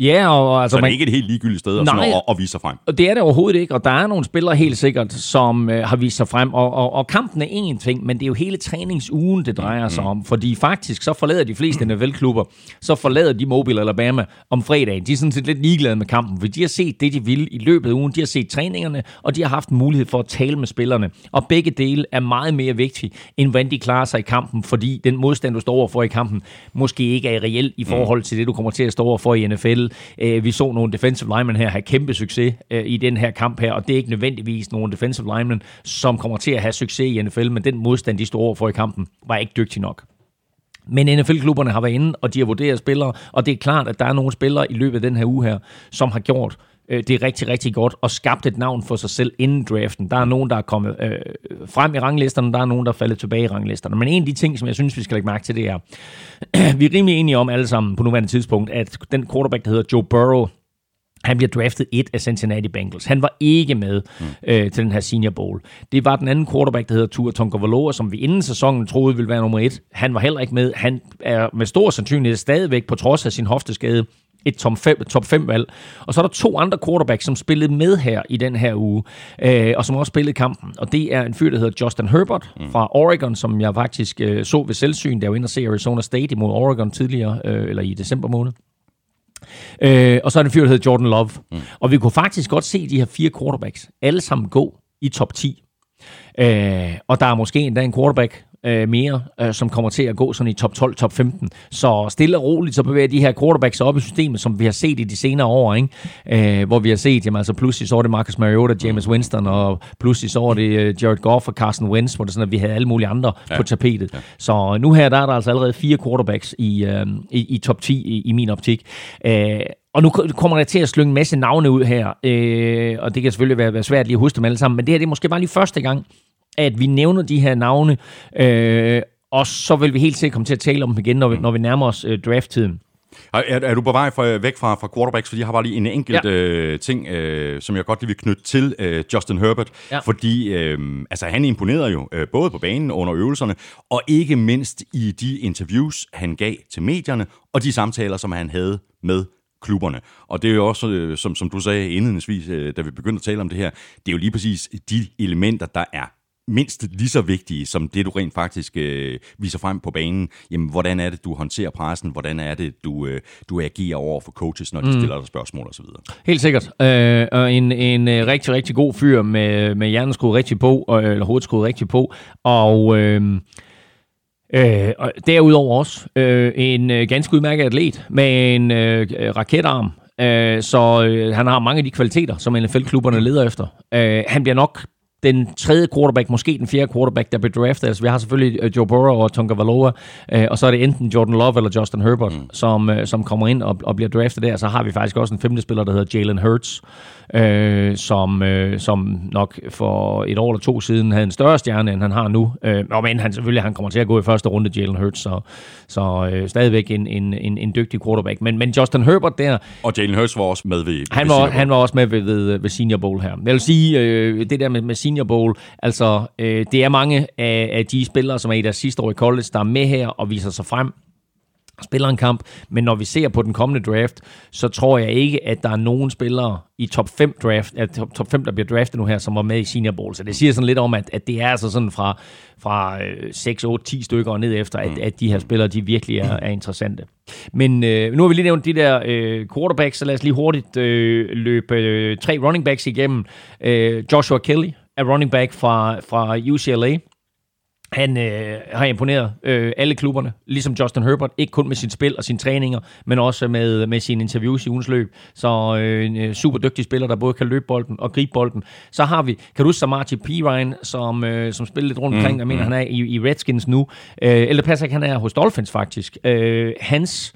Ja, og altså... Så det er man, ikke et helt ligegyldigt sted at, Nej. sådan at, at vise sig frem. Og det er det overhovedet ikke, og der er nogle spillere helt sikkert, som øh, har vist sig frem. Og, og, og kampen er en ting, men det er jo hele træningsugen, det drejer sig om. Fordi faktisk, så forlader de fleste NFL-klubber, så forlader de Mobile Alabama om fredagen. De er sådan set lidt ligeglade med kampen, for de har set det, de ville i løbet af ugen. De har set træningerne, og de har haft mulighed for at tale med spillerne. Og begge dele er meget mere vigtige, end hvordan de klarer sig i kampen, fordi den modstand, du står overfor i kampen, måske ikke er reelt i forhold til det, du kommer til at stå overfor i NFL. Øh, Vi så nogle defensive linemen her have kæmpe succes øh, i den her kamp her, og det er ikke nødvendigvis nogle defensive linemen, som kommer til at have succes i NFL, men den modstand, de står overfor i kampen, var ikke dygtig nok. Men NFL-klubberne har været inde, og de har vurderet spillere, og det er klart, at der er nogle spillere i løbet af den her uge her, som har gjort øh, det er rigtig, rigtig godt, og skabt et navn for sig selv inden draften. Der er nogen, der er kommet øh, frem i ranglisterne, der er nogen, der er faldet tilbage i ranglisterne. Men en af de ting, som jeg synes, vi skal lægge mærke til, det er, *clears throat* vi er rimelig enige om alle sammen på nuværende tidspunkt, at den quarterback, der hedder Joe Burrow, han bliver draftet et af Cincinnati Bengals. Han var ikke med mm. øh, til den her Senior Bowl. Det var den anden quarterback, der hedder Tua Tagovailoa, som vi inden sæsonen troede ville være nummer et. Han var heller ikke med. Han er med stor sandsynlighed stadigvæk, på trods af sin hofteskade, et top 5, top 5 valg. Og så er der to andre quarterbacks, som spillede med her i den her uge, øh, og som også spillede kampen. Og det er en fyr, der hedder Justin Herbert mm. fra Oregon, som jeg faktisk øh, så ved selvsyn, da jeg var inde og se Arizona State imod Oregon tidligere, øh, eller i december måned. Øh, og så er det en fyr, der hedder Jordan Love. Mm. Og vi kunne faktisk godt se de her fire quarterbacks alle sammen gå i top 10. Øh, og der er måske endda en quarterback øh, mere, øh, som kommer til at gå sådan i top 12, top 15. Så stille og roligt, så bevæger de her quarterbacks op i systemet, som vi har set i de senere år, ikke? Øh, hvor vi har set, jamen altså pludselig så var det Marcus Mariota, James Winston, og pludselig så var det øh, Jared Goff og Carson Wentz, hvor det sådan, at vi havde alle mulige andre ja. på tapetet. Ja. Så nu her, der er der altså allerede fire quarterbacks i, øh, i, i top 10 i, i min optik. Øh, og nu kommer der til at slynge en masse navne ud her, øh, og det kan selvfølgelig være, være svært lige at huske dem alle sammen, men det her det er måske bare lige første gang, at vi nævner de her navne, øh, og så vil vi helt sikkert komme til at tale om dem igen, når vi, når vi nærmer os øh, drafttiden. Er, er du på vej fra, væk fra, fra quarterbacks? Fordi jeg har bare lige en enkelt ja. øh, ting, øh, som jeg godt lige vil knytte til øh, Justin Herbert. Ja. Fordi øh, altså, han imponerede jo øh, både på banen under øvelserne, og ikke mindst i de interviews, han gav til medierne, og de samtaler, som han havde med klubberne. Og det er jo også, øh, som, som du sagde indledningsvis, øh, da vi begyndte at tale om det her, det er jo lige præcis de elementer, der er mindst lige så vigtige som det, du rent faktisk øh, viser frem på banen. Jamen, hvordan er det, du håndterer pressen? Hvordan er det, du, øh, du agerer over for coaches, når de mm. stiller dig spørgsmål osv.? Helt sikkert. Øh, og en, en øh, rigtig, rigtig god fyr med, med hjernen skruet rigtig på, og, eller hovedet skruet rigtig på. Og... Øh, Øh, og derudover også øh, en øh, ganske udmærket atlet med en øh, raketarm, øh, så øh, han har mange af de kvaliteter, som NFL-klubberne leder efter. Øh, han bliver nok den tredje quarterback, måske den fjerde quarterback, der blev draftet. Altså, vi har selvfølgelig uh, Joe Burrow og Tonga Valoa, uh, og så er det enten Jordan Love eller Justin Herbert, mm. som, uh, som kommer ind og, og bliver draftet der. Så har vi faktisk også en femte spiller, der hedder Jalen Hurts, uh, som, uh, som nok for et år eller to siden havde en større stjerne, end han har nu. Uh, og men han selvfølgelig han kommer til at gå i første runde, Jalen Hurts, så, så uh, stadigvæk en, en, en, en dygtig quarterback. Men, men Justin Herbert der... Og Jalen Hurts var også med ved, han var, han var også med ved, ved, ved Senior Bowl her. Jeg vil sige, uh, det der med, med Senior Bowl, altså øh, det er mange af, af de spillere, som er i deres sidste år i college, der er med her og viser sig frem spiller en kamp, men når vi ser på den kommende draft, så tror jeg ikke, at der er nogen spillere i top 5 draft, at top, top 5, der bliver draftet nu her, som var med i Senior Bowl. Så det siger sådan lidt om, at, at det er altså sådan fra, fra 6, 8, 10 stykker og ned efter, at, at de her spillere, de virkelig er, er interessante. Men øh, nu har vi lige nævnt de der øh, quarterbacks, så lad os lige hurtigt øh, løbe øh, tre running backs igennem. Øh, Joshua Kelly, er running back fra, fra UCLA. Han øh, har imponeret øh, alle klubberne, ligesom Justin Herbert, ikke kun med sit spil og sine træninger, men også med, med sine interviews i ugens løb. Så øh, en super dygtig spiller, der både kan løbe bolden og gribe bolden. Så har vi, kan du huske Samaji P. Ryan, som, øh, som spiller lidt rundt omkring, mm, jeg mener, mm. han er i, i Redskins nu. Øh, eller passer ikke, han er hos Dolphins faktisk. Øh, hans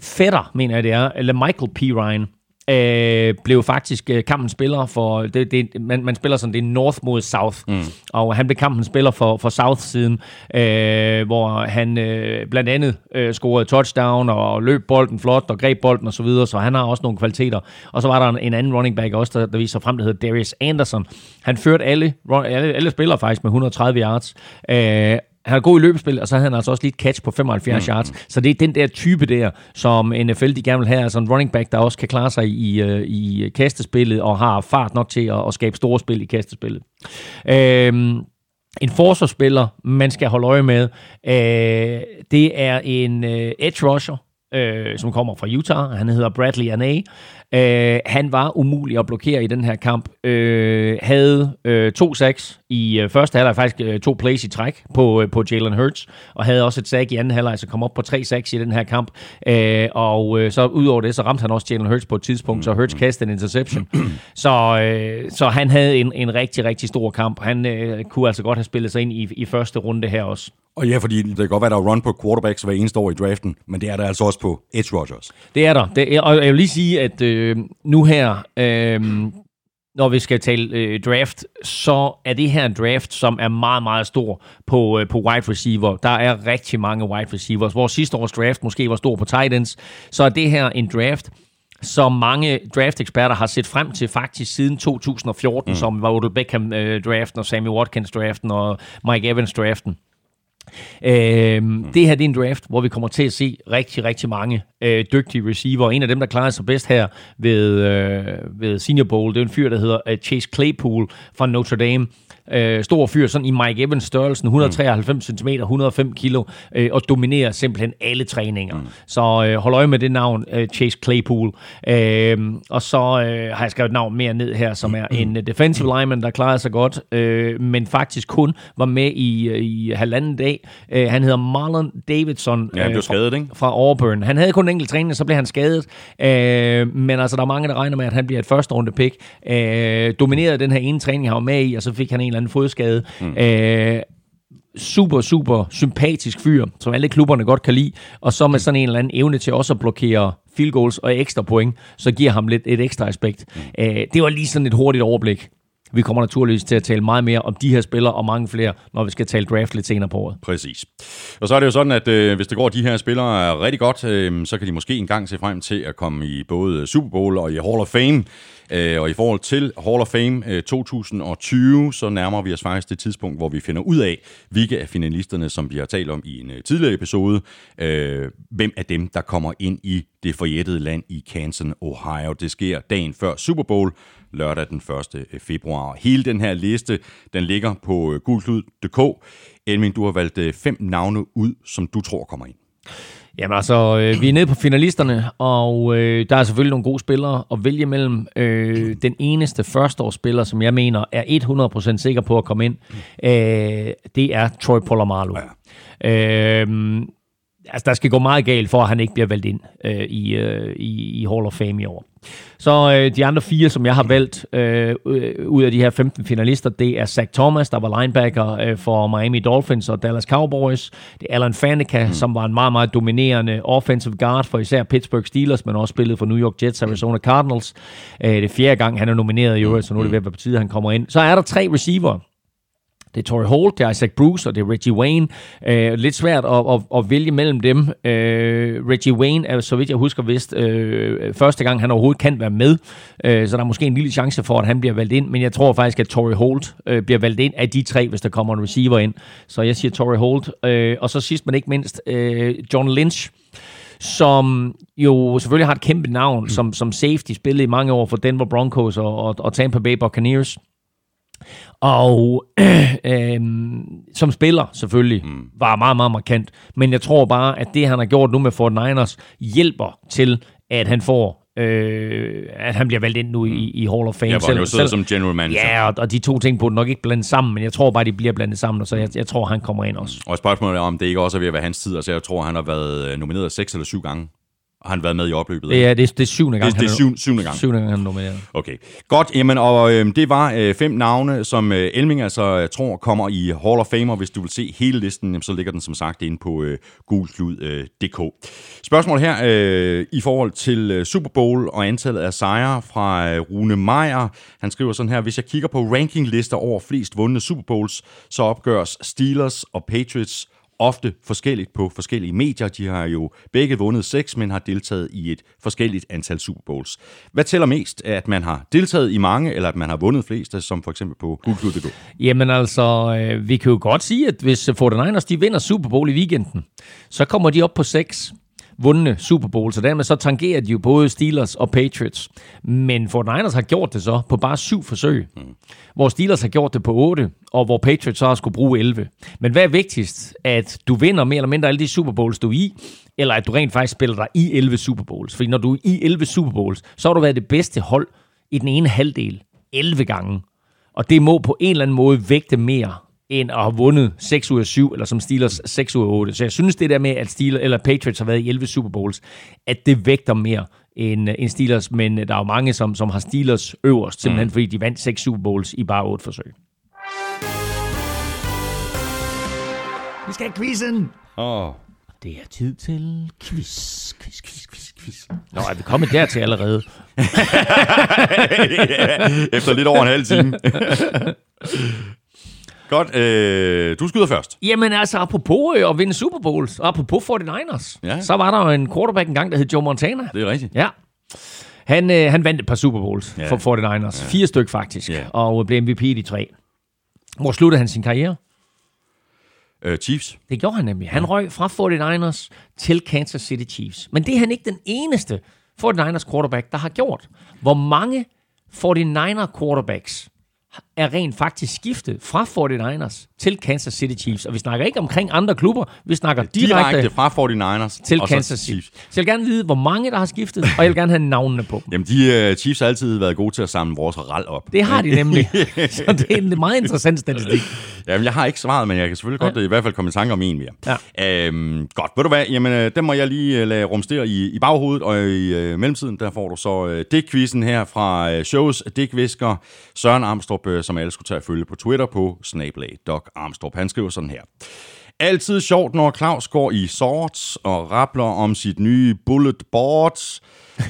fætter, mener jeg det er, eller Michael P. Ryan, øh, blev faktisk øh, kampens spiller for, det, det, man, man spiller sådan, det er North mod South, mm. og han blev kampens spiller for, for South-siden, øh, hvor han øh, blandt andet øh, scorede touchdown og løb bolden flot og greb bolden og så videre, så han har også nogle kvaliteter. Og så var der en, en anden running back også, der, der viser frem, der hedder Darius Anderson. Han førte alle, alle, alle spillere faktisk med 130 yards, øh, han er god i løbespil, og så havde han altså også lige et catch på 75 mm. yards. Så det er den der type der, som NFL de gerne vil have. Altså en running back, der også kan klare sig i, øh, i kastespillet, og har fart nok til at, at skabe store spil i kastespillet. Øhm, en forsvarsspiller, man skal holde øje med, øh, det er en øh, edge rusher, øh, som kommer fra Utah. Han hedder Bradley Anay. Øh, han var umulig at blokere i den her kamp. Øh, havde øh, to sacks i øh, første halvleg, faktisk øh, to plays i træk på, øh, på Jalen Hurts, og havde også et sack i anden halvleg, så kom op på tre sacks i den her kamp. Øh, og øh, så udover det, så ramte han også Jalen Hurts på et tidspunkt, så Hurts kastede en interception. *clears throat* så, øh, så han havde en, en rigtig, rigtig stor kamp. Han øh, kunne altså godt have spillet sig ind i, i første runde her også. Og ja, fordi det kan godt være, der er run på quarterbacks hver eneste år i draften, men det er der altså også på edge rushers. Det er der. Det er, og jeg vil lige sige, at øh, nu her, øh, når vi skal tale øh, draft, så er det her en draft, som er meget, meget stor på, øh, på wide receiver. Der er rigtig mange wide receivers. Vores sidste års draft måske var stor på tight ends, så er det her en draft, som mange draft-eksperter har set frem til faktisk siden 2014, mm. som var Odell Beckham-draften og Sammy Watkins-draften og Mike Evans-draften. Øh. Det her det er en draft, hvor vi kommer til at se rigtig, rigtig mange øh, dygtige receiver. En af dem, der klarer sig bedst her ved, øh, ved Senior Bowl, det er en fyr, der hedder uh, Chase Claypool fra Notre Dame øh, stor fyr, sådan i Mike Evans størrelsen, 193 cm, 105 kilo, øh, og dominerer simpelthen alle træninger. Mm. Så øh, hold øje med det navn, øh, Chase Claypool. Øh, og så øh, har jeg skrevet et navn mere ned her, som er en uh, defensive lineman, der klarer sig godt, øh, men faktisk kun var med i, i halvanden dag. Øh, han hedder Marlon Davidson ja, han blev skadet, ikke? fra Auburn. Han havde kun en enkelt træning, så blev han skadet. Øh, men altså, der er mange, der regner med, at han bliver et første runde pick. Øh, dominerede den her ene træning, han var med i, og så fik han en eller anden fodskade. Mm. Øh, super, super sympatisk fyr, som alle klubberne godt kan lide, og så med sådan en eller anden evne til også at blokere field goals og ekstra point, så giver ham lidt et ekstra aspekt. Mm. Øh, det var lige sådan et hurtigt overblik. Vi kommer naturligvis til at tale meget mere om de her spillere og mange flere, når vi skal tale draft lidt senere på året. Præcis. Og så er det jo sådan, at øh, hvis det går de her spillere rigtig godt, øh, så kan de måske engang se frem til at komme i både Super Bowl og i Hall of Fame. Øh, og i forhold til Hall of Fame øh, 2020, så nærmer vi os faktisk det tidspunkt, hvor vi finder ud af, hvilke af finalisterne, som vi har talt om i en øh, tidligere episode, øh, hvem af dem, der kommer ind i det forjættede land i Kansas, Ohio. Det sker dagen før Super Bowl, lørdag den 1. Øh, februar. Hele den her liste, den ligger på øh, gulklud.dk. Elmin, du har valgt øh, fem navne ud, som du tror kommer ind. Jamen altså, øh, vi er nede på finalisterne, og øh, der er selvfølgelig nogle gode spillere at vælge mellem. Øh, den eneste førsteårsspiller, som jeg mener er 100% sikker på at komme ind, øh, det er Troy Polamalu. Ja. Øh, altså, der skal gå meget galt for, at han ikke bliver valgt ind øh, i, øh, i, i Hall of Fame i år. Så øh, de andre fire, som jeg har valgt øh, ud af de her 15 finalister, det er Zach Thomas, der var linebacker øh, for Miami Dolphins og Dallas Cowboys. Det er Alan Faneca, mm. som var en meget, meget dominerende offensive guard for især Pittsburgh Steelers, men også spillet for New York Jets og Arizona Cardinals. Øh, det er fjerde gang, han er nomineret i øvrigt, så nu er det ved at være på tide, han kommer ind. Så er der tre receiver, det er Torrey Holt, det er Isaac Bruce, og det er Reggie Wayne. Øh, lidt svært at, at, at vælge mellem dem. Øh, Reggie Wayne er, så vidt jeg husker vist, øh, første gang han overhovedet kan være med. Øh, så der er måske en lille chance for, at han bliver valgt ind. Men jeg tror faktisk, at Torrey Holt øh, bliver valgt ind af de tre, hvis der kommer en receiver ind. Så jeg siger Torrey Holt. Øh, og så sidst men ikke mindst, øh, John Lynch som jo selvfølgelig har et kæmpe navn, mm. som, som safety spillede i mange år for Denver Broncos og, og, og Tampa Bay Buccaneers. Og øh, *clears throat* øh, som spiller selvfølgelig mm. var meget, meget markant. Men jeg tror bare, at det han har gjort nu med Fort Niners hjælper til, at han får øh, at han bliver valgt ind nu i, i Hall of Fame. Ja, hvor han jo sidder som general manager. Ja, og, og de to ting burde nok ikke blande sammen, men jeg tror bare, de bliver blandet sammen, og så jeg, jeg tror, han kommer ind også. Og spørgsmålet er, om det ikke også er ved at være hans tid. Altså, jeg tror, han har været øh, nomineret seks eller syv gange. Og han har været med i opløbet. Er, det, er, det er syvende gang, det, det er syv, syvende gang. syvende gang, han er nomineret. Okay, godt. Jamen, og øh, det var øh, fem navne, som øh, Elming altså øh, tror kommer i Hall of Fame, og hvis du vil se hele listen, jamen, så ligger den som sagt inde på øh, gulklud.dk. Øh, Spørgsmål her øh, i forhold til øh, Super Bowl og antallet af sejre fra øh, Rune Meier. Han skriver sådan her, hvis jeg kigger på rankinglister over flest vundne Super Bowls, så opgøres Steelers og Patriots ofte forskelligt på forskellige medier. De har jo begge vundet seks, men har deltaget i et forskelligt antal Super Bowls. Hvad tæller mest? At man har deltaget i mange, eller at man har vundet flest, som for eksempel på Google.dk? Jamen altså, øh, vi kan jo godt sige, at hvis 49ers de vinder Super Bowl i weekenden, så kommer de op på seks vundne Super Bowl, så dermed så tangerer de jo både Steelers og Patriots. Men 49ers har gjort det så på bare syv forsøg, mm. hvor Steelers har gjort det på 8, og hvor Patriots så har skulle bruge 11. Men hvad er vigtigst? At du vinder mere eller mindre alle de Super Bowls, du er i, eller at du rent faktisk spiller dig i 11 Super Bowls? Fordi når du er i 11 Super Bowls, så har du været det bedste hold i den ene halvdel 11 gange. Og det må på en eller anden måde vægte mere end at have vundet 6 ud af 7, eller som Steelers 6 ud af 8. Så jeg synes det der med, at Steelers, eller Patriots har været i 11 Super Bowls, at det vægter mere end, end Steelers, men der er jo mange, som, som har Steelers øverst, simpelthen mm. fordi de vandt 6 Super Bowls i bare 8 forsøg. Vi skal have quizzen! Oh. Det er tid til quiz, quiz, quiz, quiz, quiz. Nå, er vi kommet dertil allerede? ja, *laughs* *laughs* efter lidt over en halv time. *laughs* Godt. Øh, du skyder først. Jamen altså, apropos øh, at vinde Super Bowls, og apropos 49ers, Ja. så var der jo en quarterback engang, der hed Joe Montana. Det er rigtigt. Ja. Han, øh, han vandt et par Super Bowls Ja. ja. for 49ers. Ja. Fire stykker faktisk. Ja. Og blev MVP i de tre. Hvor sluttede han sin karriere? Øh, Chiefs. Det gjorde han nemlig. Han røg fra 49ers til Kansas City Chiefs. Men det er han ikke den eneste 49ers quarterback, der har gjort. Hvor mange 49er quarterbacks er rent faktisk skiftet fra 49ers til Kansas City Chiefs. Og vi snakker ikke omkring andre klubber, vi snakker direkte, Direkte fra 49ers til Kansas City. Chiefs. Så jeg vil gerne vide, hvor mange der har skiftet, og jeg vil gerne have navnene på dem. Jamen, de uh, Chiefs har altid været gode til at samle vores ral op. Det har de nemlig. *laughs* Så det er en meget interessant statistik. Jamen, jeg har ikke svaret, men jeg kan selvfølgelig godt Ja. øh, i hvert fald komme i tanke om en mere. Ja. Øhm, godt, ved du hvad? Jamen, øh, den må jeg lige lade rumstere i, i baghovedet, og i øh, mellemtiden, der får du så øh, Dick-quizzen her fra øh, shows Dick Visker, Søren Armstrong, øh, som alle skulle tage at følge på Twitter på snablag Doc Armstrong. Han skriver sådan her. Altid sjovt, når Claus går i sorts og rappler om sit nye bullet board.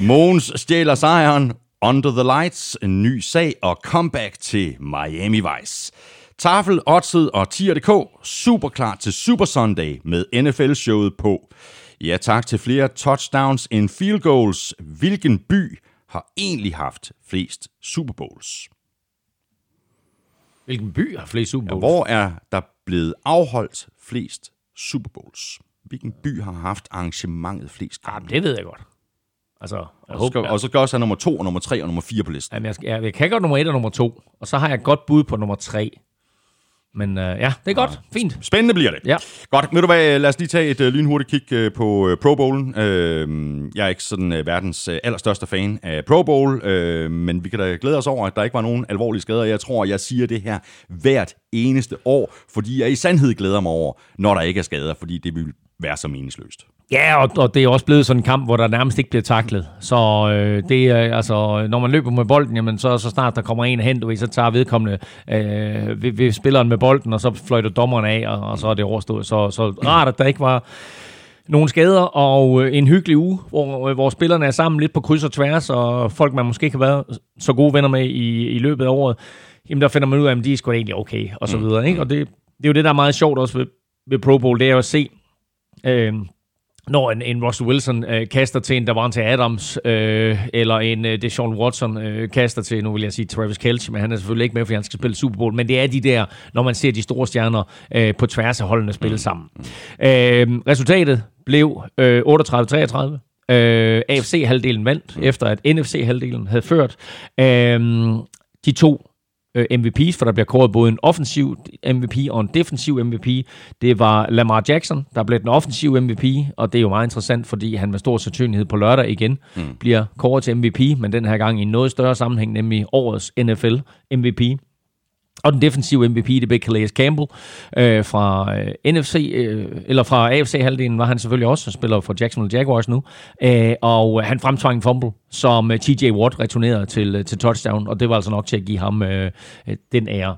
Måns stjæler sejren. Under the Lights, en ny sag og comeback til Miami Vice. Tafel, Odset og Tier.dk, super klar til Super Sunday med NFL-showet på. Ja tak til flere touchdowns end field goals. Hvilken by har egentlig haft flest Super Bowls? Hvilken by har flest Super Ja, Bowls? hvor er der blevet afholdt flest Super Bowls? Hvilken by har haft arrangementet flest gange? Jamen, det ved jeg godt. Altså, jeg Og så, håber, skal, og så skal også have nummer to, og nummer tre og nummer fire på listen. Jamen, jeg, skal, jeg, jeg kan godt nummer et og nummer to, og så har jeg et godt bud på nummer tre. Men uh, ja, det er godt. Fint. Spændende bliver det. Ja. Godt, ved du hvad, lad os lige tage et uh, lynhurtigt kig uh, på uh, Pro Bowlen. Uh, jeg er ikke sådan uh, verdens uh, allerstørste fan af Pro Bowl, uh, men vi kan da glæde os over, at der ikke var nogen alvorlige skader. Jeg tror, jeg siger det her hvert eneste år, fordi jeg i sandhed glæder mig over, når der ikke er skader, fordi det vil være så meningsløst. Ja, og, og det er også blevet sådan en kamp, hvor der nærmest ikke bliver taklet. Så øh, det er altså, når man løber med bolden, jamen så, så snart der kommer en hen, du ved, så tager vedkommende øh, ved, ved spilleren med bolden, og så fløjter dommeren af, og, og så er det overstået. Så, så rart, at der ikke var nogle skader, og øh, en hyggelig uge, hvor, øh, hvor spillerne er sammen lidt på kryds og tværs, og folk, man måske ikke har været så gode venner med i, i løbet af året, jamen der finder man ud af, at de er sgu egentlig okay, og så videre. Ikke? Og det, det er jo det, der er meget sjovt også ved, ved Pro Bowl, det er jo at se, øh, når en, en Russell Wilson øh, kaster til en Davante Adams, øh, eller en øh, Deshaun Watson øh, kaster til, nu vil jeg sige Travis Kelce, men han er selvfølgelig ikke med, fordi han skal spille Super Bowl, men det er de der, når man ser de store stjerner øh, på tværs af holdene spille sammen. Øh, resultatet blev øh, 38-33. Øh, AFC-halvdelen vandt, efter at NFC-halvdelen havde ført. Øh, de to øh, MVP's, for der bliver kåret både en offensiv MVP og en defensiv MVP. Det var Lamar Jackson, der blev den offensive MVP, og det er jo meget interessant, fordi han med stor sandsynlighed på lørdag igen mm. bliver kåret til MVP, men den her gang i en noget større sammenhæng, nemlig årets NFL MVP. Og den defensive MVP, det blev Calais Campbell øh, fra øh, NFC, øh, eller fra AFC-halvdelen var han selvfølgelig også, og spiller for Jacksonville Jaguars nu. Øh, og han fremtvang en fumble, som øh, TJ Watt returnerede til, øh, til touchdown, og det var altså nok til at give ham øh, øh, den ære.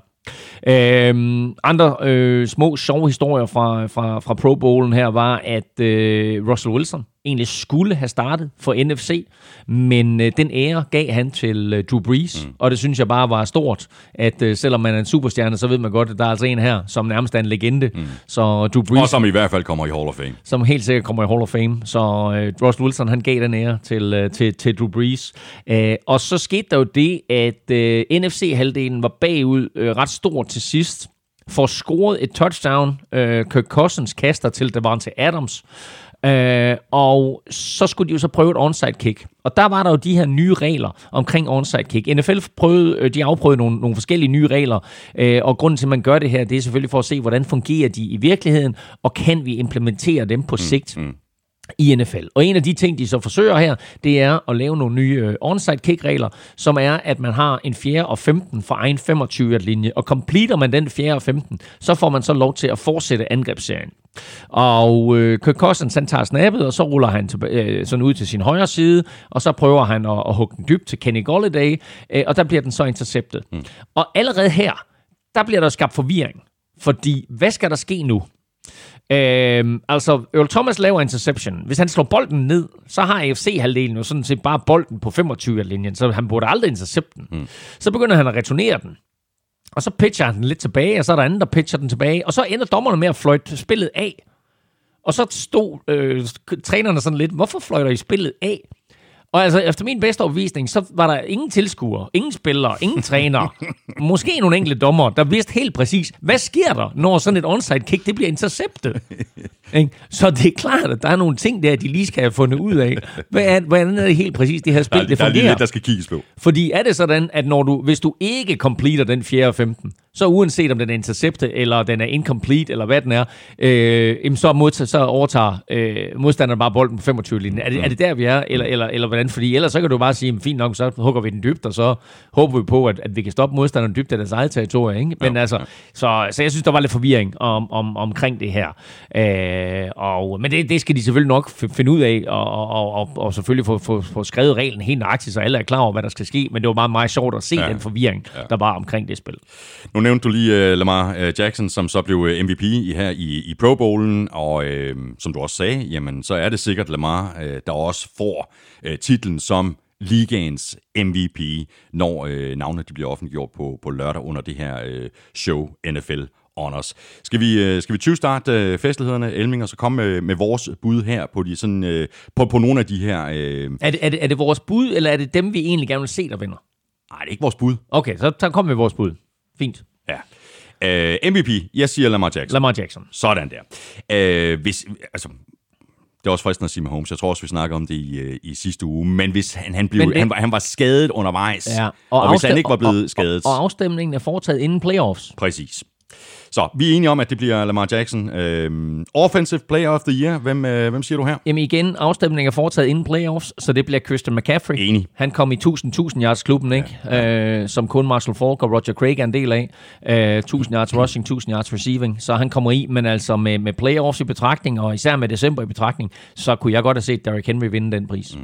Øh, andre øh, små sjove historier fra, fra, fra Pro Bowlen her var, at øh, Russell Wilson egentlig skulle have startet for NFC, men øh, den ære gav han til øh, Drew Brees, mm. og det synes jeg bare var stort, at øh, selvom man er en superstjerne, så ved man godt, at der er altså en her, som nærmest er en legende. Mm. Så Drew Brees, Og som i hvert fald kommer i Hall of Fame. som helt sikkert kommer i Hall of Fame. Så øh, Russell Wilson, han gav den ære til, øh, til, til Drew Brees. Øh, og så skete der jo det, at øh, NFC-halvdelen var bagud øh, ret stort til sidst, får scoret et touchdown. Øh, Kirk Cousins kaster til Devante Adams. Øh, og så skulle de jo så prøve et onside kick. Og der var der jo de her nye regler omkring onside kick. NFL prøvede, øh, de afprøvede nogle, nogle forskellige nye regler, øh, og grunden til, at man gør det her, det er selvfølgelig for at se, hvordan fungerer de i virkeligheden, og kan vi implementere dem på sigt. Mm, mm i NFL. Og en af de ting, de så forsøger her, det er at lave nogle nye øh, onside kick-regler, som er, at man har en 4. og 15 for egen 25-linje, og completer man den 4. og 15, så får man så lov til at fortsætte angrebsserien. Og øh, Kirk Cousins, han tager snappet, og så ruller han tilbage, øh, sådan ud til sin højre side, og så prøver han at, at hugge den dybt til Kenny Golladay, øh, og der bliver den så interceptet. Mm. Og allerede her, der bliver der skabt forvirring, fordi hvad skal der ske nu? Øhm, altså, Earl Thomas laver interception. Hvis han slår bolden ned, så har AFC-halvdelen jo sådan set bare bolden på 25-linjen, så han burde aldrig intercepte den. Mm. Så begynder han at returnere den. Og så pitcher han den lidt tilbage, og så er der anden, der pitcher den tilbage. Og så ender dommerne med at fløjte spillet af. Og så stod øh, trænerne sådan lidt, hvorfor fløjter I spillet af? Og altså, efter min bedste overbevisning, så var der ingen tilskuere, ingen spillere, ingen trænere, *laughs* måske nogle enkelte dommer, der vidste helt præcis, hvad sker der, når sådan et onside kick, det bliver interceptet. *laughs* så det er klart, at der er nogle ting der, de lige skal have fundet ud af. Hvad er, hvordan er det helt præcis, det her spil, Der, det der er lige fungerer? lidt, der skal kigges på. Fordi er det sådan, at når du, hvis du ikke completer den 4. og 15, så uanset om den er interceptet, eller den er incomplete, eller hvad den er, øh, så, modtager, så overtager øh, modstanderen bare bolden på 25 linjen. Er det, er det der, vi er, eller, eller, eller hvordan? Fordi ellers så kan du bare sige, fint nok, så hugger vi den dybt, og så håber vi på, at, at vi kan stoppe modstanderen dybt af deres eget territorie. Ikke? Men altså, så, så jeg synes, der var lidt forvirring om, om, omkring det her. Øh, og, men det, det skal de selvfølgelig nok finde ud af, og, og, og, og selvfølgelig få, få, få skrevet reglen helt nøjagtigt, så alle er klar over, hvad der skal ske. Men det var meget, meget sjovt at se ja. den forvirring, ja. der var omkring det spil. Nu nævnte du lige uh, Lamar uh, Jackson, som så blev uh, MVP i, her i, i Pro Bowlen, og uh, som du også sagde, jamen, så er det sikkert Lamar, uh, der også får uh, titlen som ligaens MVP, når navnet de bliver offentliggjort på, på lørdag under det her uh, show NFL Honors. Skal vi, uh, skal vi 20 starte festlighederne, Elming, og så komme med, med vores bud her på, de, sådan, uh, på, på nogle af de her... Uh, Er det, er, det, er det vores bud, eller er det dem, vi egentlig gerne vil se, der vinder? nej, det er ikke vores bud. Okay, så, så kom med vores bud. Fint. Uh, MVP, jeg siger Lamar Jackson. Lamar Jackson. Sådan der. Uh, hvis, altså, det er også fristende at sige med Holmes. Jeg tror også, vi snakker om det i, øh, i sidste uge. Men hvis han, han, blev, Men han, var, han var skadet undervejs, Ja. og, og hvis han ikke var blevet og, skadet... Og, og afstemningen er foretaget inden playoffs. Præcis. Så vi er enige om, at det bliver Lamar Jackson. Øhm, offensive Player of the Year. Hvem, øh, hvem siger du her? Jamen igen, afstemningen er foretaget inden playoffs, så det bliver Christian McCaffrey. Enig. Han kom i 1000-1000 yards klubben, ikke? Ja, Øh, som kun Marshall Falk og Roger Craig er en del af. Øh, 1000 yards rushing, 1000 yards receiving. Så han kommer i, men altså med, med playoffs i betragtning, og især med december i betragtning, så kunne jeg godt have set Derrick Henry vinde den pris. Mm.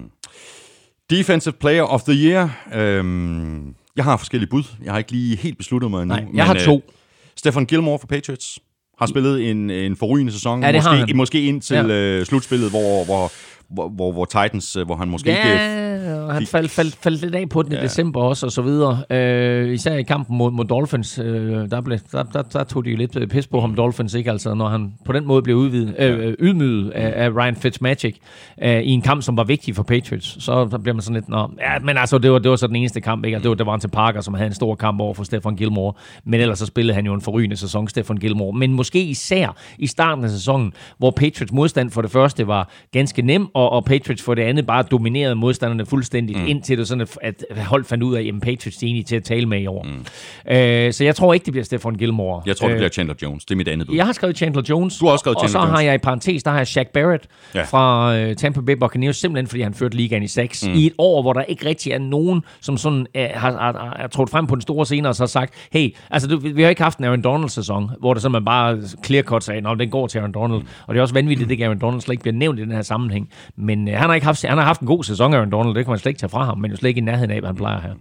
Defensive Player of the Year. Øhm, jeg har forskellige bud. Jeg har ikke lige helt besluttet mig endnu. Nej, jeg har to. Øh, Stefan Gilmore for Patriots har spillet en, en forrygende sæson. Ja, det har måske, han. måske ind til Ja. øh, slutspillet, hvor, hvor, hvor, hvor, hvor Titans, øh, hvor han måske ikke... Ja, han faldt, faldt, faldt lidt af på den ja. i december også, og så videre. Øh, især i kampen mod, mod Dolphins, øh, der, blev, der, der, der tog de jo lidt øh, pis på ham, Dolphins, ikke? Altså, når han på den måde blev udvidet, øh, ydmyget af, af Ryan Fitzmagic øh, i en kamp, som var vigtig for Patriots, så der bliver man sådan lidt, Nå, ja, men altså, det var, det var så den eneste kamp, ikke? Og Det var Devante Parker, som havde en stor kamp over for Stefan Gilmore, men ellers så spillede han jo en forrygende sæson, Stefan Gilmore. Men måske især i starten af sæsonen, hvor Patriots modstand for det første var ganske nem, og, og Patriots for det andet bare dominerede modstanderne fuldstændigt, mm. indtil det sådan, at, at hold fandt ud af, at Patriots er enige til at tale med i år. Mm. Øh, så jeg tror ikke, det bliver Stefan Gilmore. Jeg tror, det Øh, bliver Chandler Jones. Det er mit andet bud. jeg har skrevet Chandler Jones. Du har også skrevet og, Chandler Og så har Jones. jeg i parentes, der har jeg Shaq Barrett Ja. fra øh, Tampa Bay Buccaneers, simpelthen fordi han førte ligaen i 6. Mm. I et år, hvor der ikke rigtig er nogen, som sådan øh, har, har, har, har trådt frem på den store scene og så har sagt, hey, altså du, vi har ikke haft en Aaron Donald-sæson, hvor sådan man bare clear-cut sagde, nå, den går til Aaron Donald. Og det er også vanvittigt, at Aaron Donald slet ikke bliver nævnt i den her sammenhæng. Men øh, han, har ikke haft, han har haft en god sæson, Aaron Donald, det kan man slet ikke tage fra ham, men jo slet ikke i nærheden af, hvad han plejer her.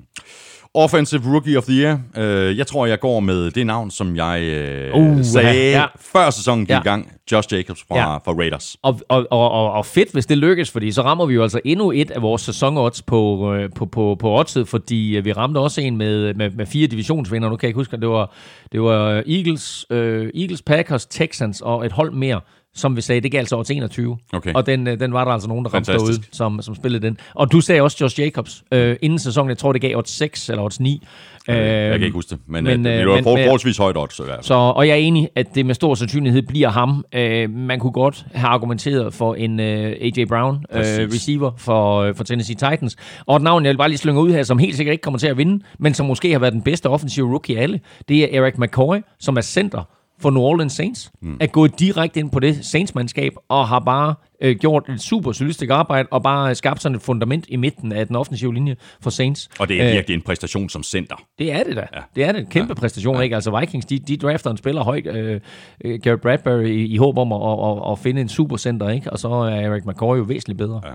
Offensive Rookie of the Year. Uh, jeg tror, jeg går med det navn, som jeg uh, Uh, sagde ja. før sæsonen gik Ja. i gang. Josh Jacobs fra, Ja. fra Raiders. Og, og, og, og, fedt, hvis det lykkes, fordi så rammer vi jo altså endnu et af vores sæsonodds på, øh, på, på, på oddset, fordi øh, vi ramte også en med, med, med fire divisionsvinder. Nu kan jeg ikke huske, det var, det var Eagles, øh, Eagles, Packers, Texans og et hold mere, som vi sagde, det galt så odds 21. Okay. Og den, øh, den var der altså nogen, der ramte derude, som, som spillede den. Og du sagde også Josh Jacobs øh, inden sæsonen, jeg tror, det gav odds 6 eller odds 9. Øh, jeg kan ikke huske det, men, men uh, det var men- for, men- forholdsvis højt odds. i hvert fald. så, og jeg er enig, at det med stor sandsynlighed bliver ham. Øh, man kunne godt have argumenteret for en øh, A.J. Brown, øh, receiver for, øh, for Tennessee Titans. Og et navn, jeg vil bare lige slynge ud her, som helt sikkert ikke kommer til at vinde, men som måske har været den bedste offensive rookie af alle, det er Eric McCoy, som er center for New Orleans Saints, mm. er gået direkte ind på det Saints-mandskab, og har bare øh, gjort et super solidt stykke arbejde, og bare skabt sådan et fundament i midten af den offensive linje for Saints. Og det er Øh, virkelig en præstation som center. det er det da. Ja. Det er det. Kæmpe ja. præstation, ja. ikke? Altså Vikings, de, de drafter en spiller højt, øh, øh, Garrett Bradbury, i, i håb om at, at, at, finde en supercenter, ikke? Og så er Eric McCoy jo væsentligt bedre. Ja.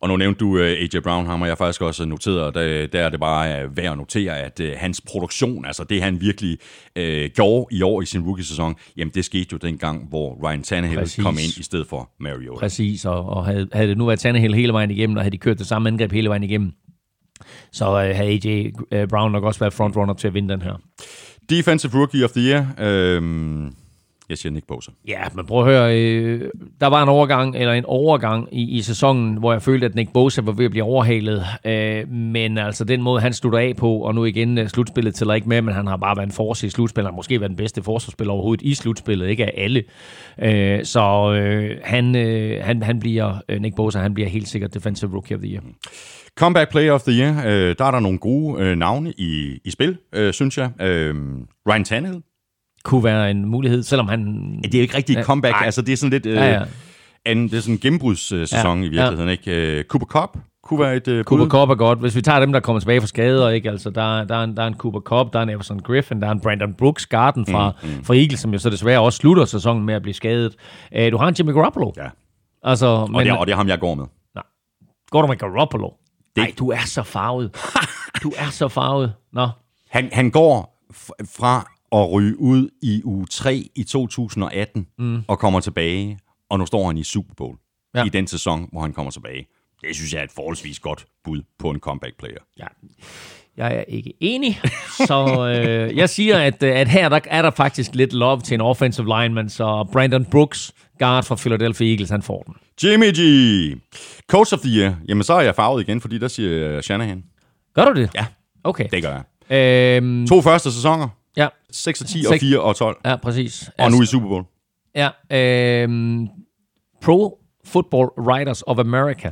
Og nu nævnte du uh, AJ Brown, ham har jeg faktisk også noteret, og der, der er det bare værd at notere, at uh, hans produktion, altså det han virkelig uh, gjorde i år i sin rookie-sæson, jamen det skete jo dengang, hvor Ryan Tannehill Præcis. kom ind i stedet for Mariota. Præcis, og, og havde, havde det nu været Tannehill hele vejen igennem, og havde de kørt det samme angreb hele vejen igennem, så øh, havde AJ øh, Brown nok også været frontrunner til at vinde den her. Defensive Rookie of the Year, Øh jeg siger Nick Bosa. Ja, men prøv at høre, øh, der var en overgang, eller en overgang i, i sæsonen, hvor jeg følte, at Nick Bosa var ved at blive overhalet. Øh, men altså den måde, han slutter af på, og nu igen øh, slutspillet tæller ikke med, men han har bare været en force i slutspillet. Han har måske været den bedste forsvarsspiller overhovedet i slutspillet, ikke af alle. Øh, så øh, han, øh, han, han bliver, øh, Nick Bosa, han bliver helt sikkert Defensive Rookie of the Year. Comeback Player of the Year, øh, der er der nogle gode øh, navne i, i spil, øh, synes jeg. Øh, Ryan Tannehill. Kunne være en mulighed, selvom han... Ja, det er jo ikke rigtig et Ja, comeback, nej. altså det er sådan lidt... Øh, Ja, ja. Anden, det er sådan en gennembrudssæson Ja, i virkeligheden, ikke? Øh, Cooper Cup kunne være et øh, Cooper. Cup er godt. Hvis vi tager dem, der kommer tilbage fra skader, ikke? Altså, der, der, er en, der er en Cooper Cup, der er en Everson Griffin, der er en Brandon Brooks, garden fra, mm, mm. fra Eagles, som jo så desværre også slutter sæsonen med at blive skadet. Uh, du har en Jimmy Garoppolo. Ja, Altså, og, men, det, er, og det er ham, jeg går med. går du med Garoppolo? Det- Nej, du er så farvet. *laughs* du er så farvet. Nå, Han, han går fra at ryge ud i uge 3 i 2018 mm. og kommer tilbage, og nu står han i Super Bowl ja. I den sæson, hvor han kommer tilbage. Det synes jeg er et forholdsvis godt bud på en comeback player. ja. Jeg er ikke enig, så øh, jeg siger, at, øh, at her der er der faktisk lidt love til en offensive lineman, så Brandon Brooks, guard fra Philadelphia Eagles, han får den. Jimmy G. Coach of the Year. Jamen, så er jeg farvet igen, fordi der siger Shanahan. Gør du det? Ja, Okay. det gør jeg. Øhm, To første sæsoner. Ja, 6 og 10 og Seks- 4 og 12. ja, præcis. Og nu i Super Bowl. Ja, øhm, Pro Football Writers of America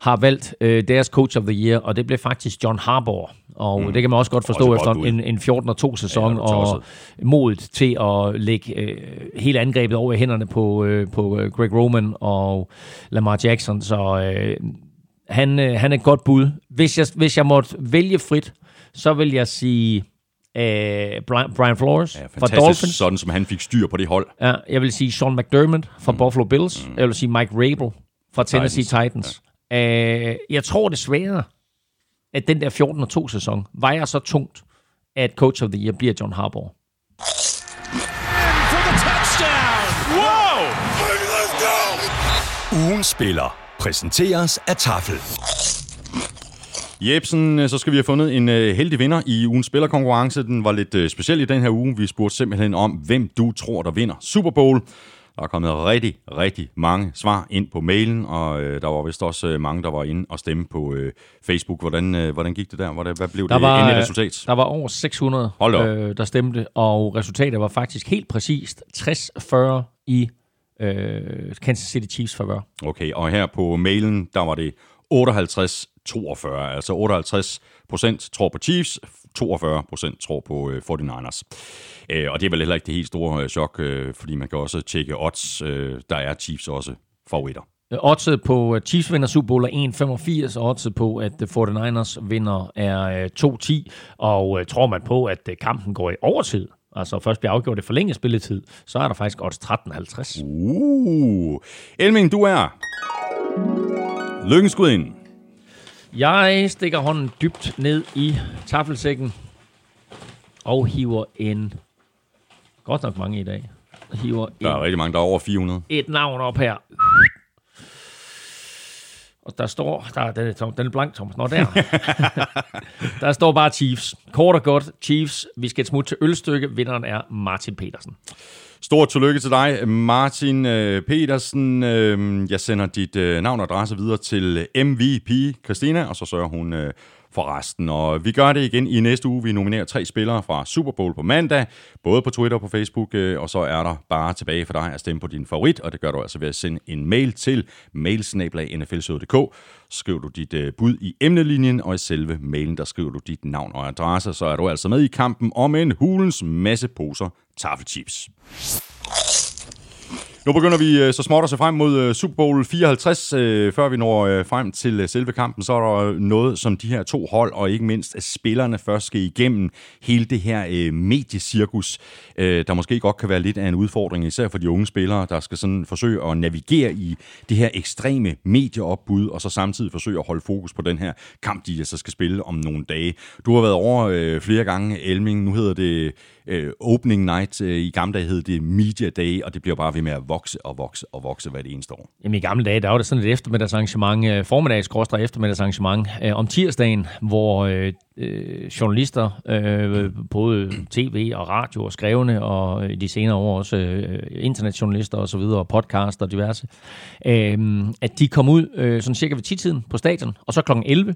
har valgt øh, deres Coach of the Year, og det blev faktisk John Harbaugh. Og mm. det kan man også godt forstå Også efter en, en 14 og 2 sæson, Ja, og modet til at lægge øh, hele angrebet over i hænderne på, øh, på øh, Greg Roman og Lamar Jackson. Så øh, han, øh, han er et godt bud. Hvis jeg, hvis jeg måtte vælge frit, så vil jeg sige øh, Brian, Brian Flores Ja, fra Dolphins. sådan som han fik styr på det hold. Ja, jeg vil sige Sean McDermott fra mm. Buffalo Bills. Mm. Jeg vil sige Mike Rabel fra Tennessee Titans, Titans. Ja. Uh, jeg tror desværre, at den der 14 og 2 sæson vejer så tungt, at Coach of the Year bliver John Harbaugh. Ugen spiller præsenteres af Tafel. Jebsen, øh, så skal vi have fundet en øh, heldig vinder i ugens spillerkonkurrence. Den var lidt øh, speciel i den her uge. Vi spurgte simpelthen om, hvem du tror, der vinder Super Bowl. Der er kommet rigtig, rigtig mange svar ind på mailen, og øh, der var vist også øh, mange, der var inde og stemme på øh, Facebook. Hvordan, øh, hvordan gik det der? Hvordan, hvad blev Der det var, endelige resultat? Der var over 600, Hold da op. øh, der stemte, og resultatet var faktisk helt præcist 60-40 i øh, Kansas City Chiefs favør. Okay, og her på mailen, der var det 58-42, altså 58 procent tror på Chiefs, 42 procent tror på øh, 49ers. Øh, og det er vel heller ikke det helt store øh, chok, øh, fordi man kan også tjekke odds. Øh, der er Chiefs også favoritter. Øh, Oddset på Chiefs vinder Super Bowl er 1,85, og oddset på, at øh, 49ers vinder er øh, 2,10. Og øh, tror man på, at øh, kampen går i overtid, altså først bliver afgjort i forlænget spilletid, så er der faktisk odds 13,50. Uh. Elming, du er... Lykkens skud ind. Jeg stikker hånden dybt ned i taffelsækken og hiver en... Godt nok mange i dag. Hiver Der er en, rigtig mange, der er over 400. et navn op her. Og der står... Der, den, er, tom, den er blank, Thomas. Nå, der. *laughs* der står bare Chiefs. Kort og godt, Chiefs. Vi skal et smut til ølstykke. Vinderen er Martin Petersen. Stort tillykke til dig, Martin øh, Petersen. Øh, Jeg sender dit øh, navn og adresse videre til øh, MVP Christina, og så sørger hun øh, for resten. Og vi gør det igen i næste uge. Vi nominerer tre spillere fra Super Bowl på mandag, både på Twitter og på Facebook, øh, og så er der bare tilbage for dig at stemme på din favorit, og det gør du altså ved at sende en mail til mailsnablag.nflsøde.dk. Skriver du dit øh, bud i emnelinjen, og i selve mailen, der skriver du dit navn og adresse, så er du altså med i kampen om en hulens masse poser taffelchips. Nu begynder vi øh, så småt at se frem mod øh, Super Bowl 54. Øh, før vi når frem til selve kampen, så er der noget, som de her to hold, og ikke mindst at spillerne først skal igennem hele det her mediecirkus, der måske godt kan være lidt af en udfordring, især for de unge spillere, der skal sådan forsøge at navigere i det her ekstreme medieopbud, og så samtidig forsøge at holde fokus på den her kamp, de så skal spille om nogle dage. Du har været over flere gange, Elming. Nu hedder det øh, Opening Night. Øh, I gamle dage hed det Media Day, og det bliver bare ved med at vokse og vokse og vokse hver det eneste år. Jamen i gamle dage, der var det sådan et eftermiddagsarrangement, øh, formiddags eftermiddagsarrangement øh, om tirsdagen, hvor øh, øh, journalister, øh, både tv og radio og skrevne, og i de senere år også øh, internetjournalister og så videre, og podcast og diverse, øh, at de kom ud øh, sådan cirka ved 10-tiden på stadion, og så klokken 11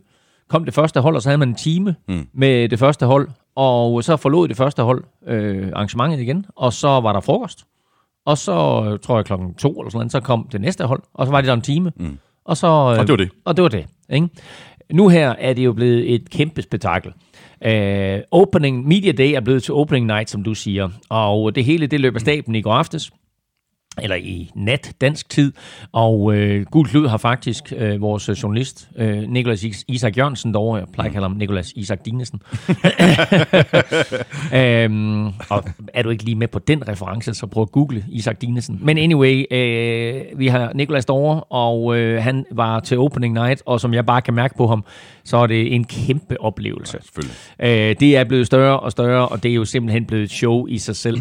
kom det første hold, og så havde man en time mm. med det første hold, og så forlod det første hold øh, arrangementet igen, og så var der frokost. Og så, øh, tror jeg, klokken to eller sådan noget, så kom det næste hold, og så var det der en time. Mm. Og, så, øh, Og det var det. Og det var det. Ikke? Nu her er det jo blevet et kæmpe spektakel. Uh, opening, Media Day er blevet til Opening Night, som du siger. Og det hele, det løber staben i går aftes eller i nat dansk tid, og øh, Gul Klud har faktisk øh, vores journalist, øh, Nikolas Is- Isak Jørgensen derovre, jeg plejer at kalde ham Nikolas Isak Dinesen. *laughs* øhm, og er du ikke lige med på den reference, så prøv at google Isak Dinesen. Men anyway, øh, vi har Nikolas derovre, og øh, han var til opening night, og som jeg bare kan mærke på ham, så er det en kæmpe oplevelse. Selvfølgelig. Øh, det er blevet større og større, og det er jo simpelthen blevet et show i sig selv.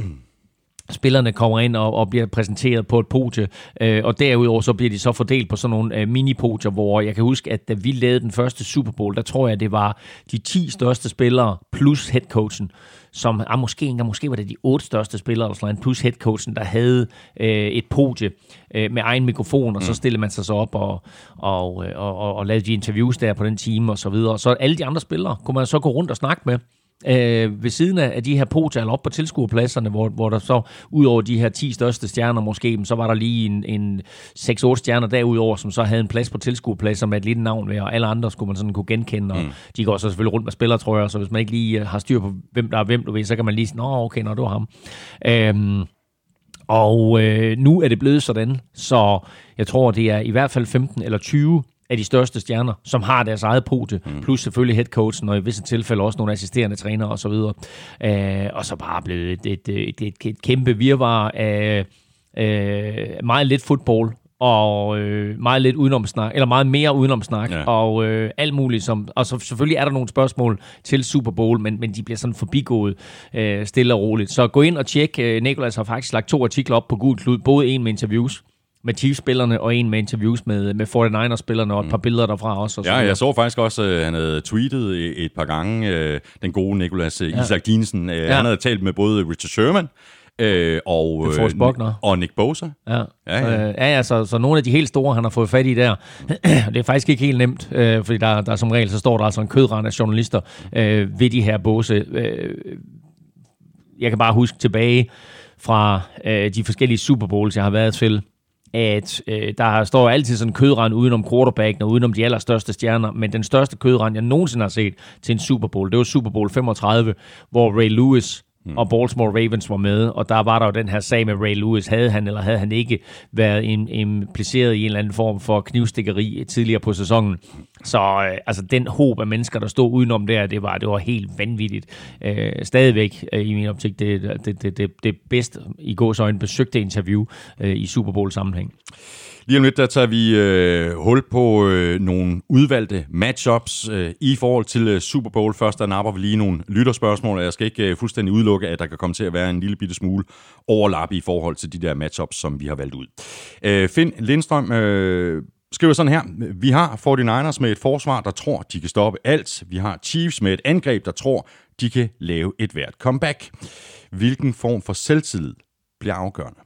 Spillerne kommer ind og, og bliver præsenteret på et podie, øh, og derudover så bliver de så fordelt på sådan nogle øh, mini-podier, hvor jeg kan huske, at da vi lavede den første Super Bowl, der tror jeg, det var de 10 største spillere plus headcoachen, som ah, måske, ikke, måske var det de otte største spillere, eller sådan plus headcoachen, der havde øh, et podie øh, med egen mikrofon, og så stillede man sig så op og, og, øh, og, og, og lavede de interviews der på den time og så videre. Så alle de andre spillere kunne man så gå rundt og snakke med, øh, ved siden af de her eller op på tilskuerpladserne, hvor, hvor der så, ud over de her 10 største stjerner måske, så var der lige en, en 6-8 stjerner derudover, som så havde en plads på tilskuerpladser med et lille navn ved, og alle andre skulle man sådan kunne genkende, og mm. de går så selvfølgelig rundt med spillere, tror jeg, så hvis man ikke lige øh, har styr på, hvem der er hvem, du ved, så kan man lige sige, nå okay, nå, det var ham. Øhm, og øh, nu er det blevet sådan, så jeg tror, det er i hvert fald 15 eller 20 af de største stjerner, som har deres eget podie, mm. plus selvfølgelig headcoachen, og i visse tilfælde også nogle assisterende trænere osv. Øh, og så bare blevet et, et, et, et, et kæmpe virvar af øh, meget lidt fodbold, og øh, meget lidt udenomsnak, eller meget mere udenomsnak, Ja. og øh, alt muligt. Som, og så selvfølgelig er der nogle spørgsmål til Super Bowl, men, men de bliver sådan forbigået øh, stille og roligt. Så gå ind og tjek. Øh, Nikolas har faktisk lagt to artikler op på Gul Klud, både en med interviews med Chiefs-spillerne, og en med interviews med, med 49ers-spillerne, og et par billeder derfra også. Og Ja, jeg så faktisk også, at han havde tweetet et par gange, øh, den gode Nicolas ja. Isak Dinesen. Øh, Han havde talt med både Richard Sherman øh, og, og Nick Bosa. Ja, Ja, ja, ja. Øh, ja, ja så, så nogle af de helt store, han har fået fat i der, *clears throat* det er faktisk ikke helt nemt, øh, fordi der, der som regel, så står der altså en kødrand af journalister øh, ved de her båse. Øh, jeg kan bare huske tilbage fra øh, de forskellige Super Bowls, jeg har været til, at øh, der står altid sådan en kødrand udenom quarterbacken og udenom de allerstørste stjerner, men den største kødrand, jeg nogensinde har set til en Super Bowl, det var Super Bowl 35, hvor Ray Lewis mm. og Baltimore Ravens var med, og der var der jo den her sag med Ray Lewis. Havde han eller havde han ikke været impliceret i en eller anden form for knivstikkeri tidligere på sæsonen? Så øh, altså den håb af mennesker, der stod udenom der, det var, det var helt vanvittigt. Øh, stadigvæk øh, i min optik det, det, det, det, det bedste i gåsøjne besøgte interview øh, i Super Bowl sammenhæng. Lige om lidt, der tager vi øh, hul på øh, nogle udvalgte matchups øh, i forhold til øh, Super Bowl. Først der napper vi lige nogle lytterspørgsmål, og jeg skal ikke øh, fuldstændig udelukke, at der kan komme til at være en lille bitte smule overlap i forhold til de der matchups, som vi har valgt ud. Øh, Finn Lindstrøm øh, skriver sådan her. Vi har 49ers med et forsvar, der tror, de kan stoppe alt. Vi har Chiefs med et angreb, der tror, de kan lave et hvert comeback. Hvilken form for selvtillid bliver afgørende?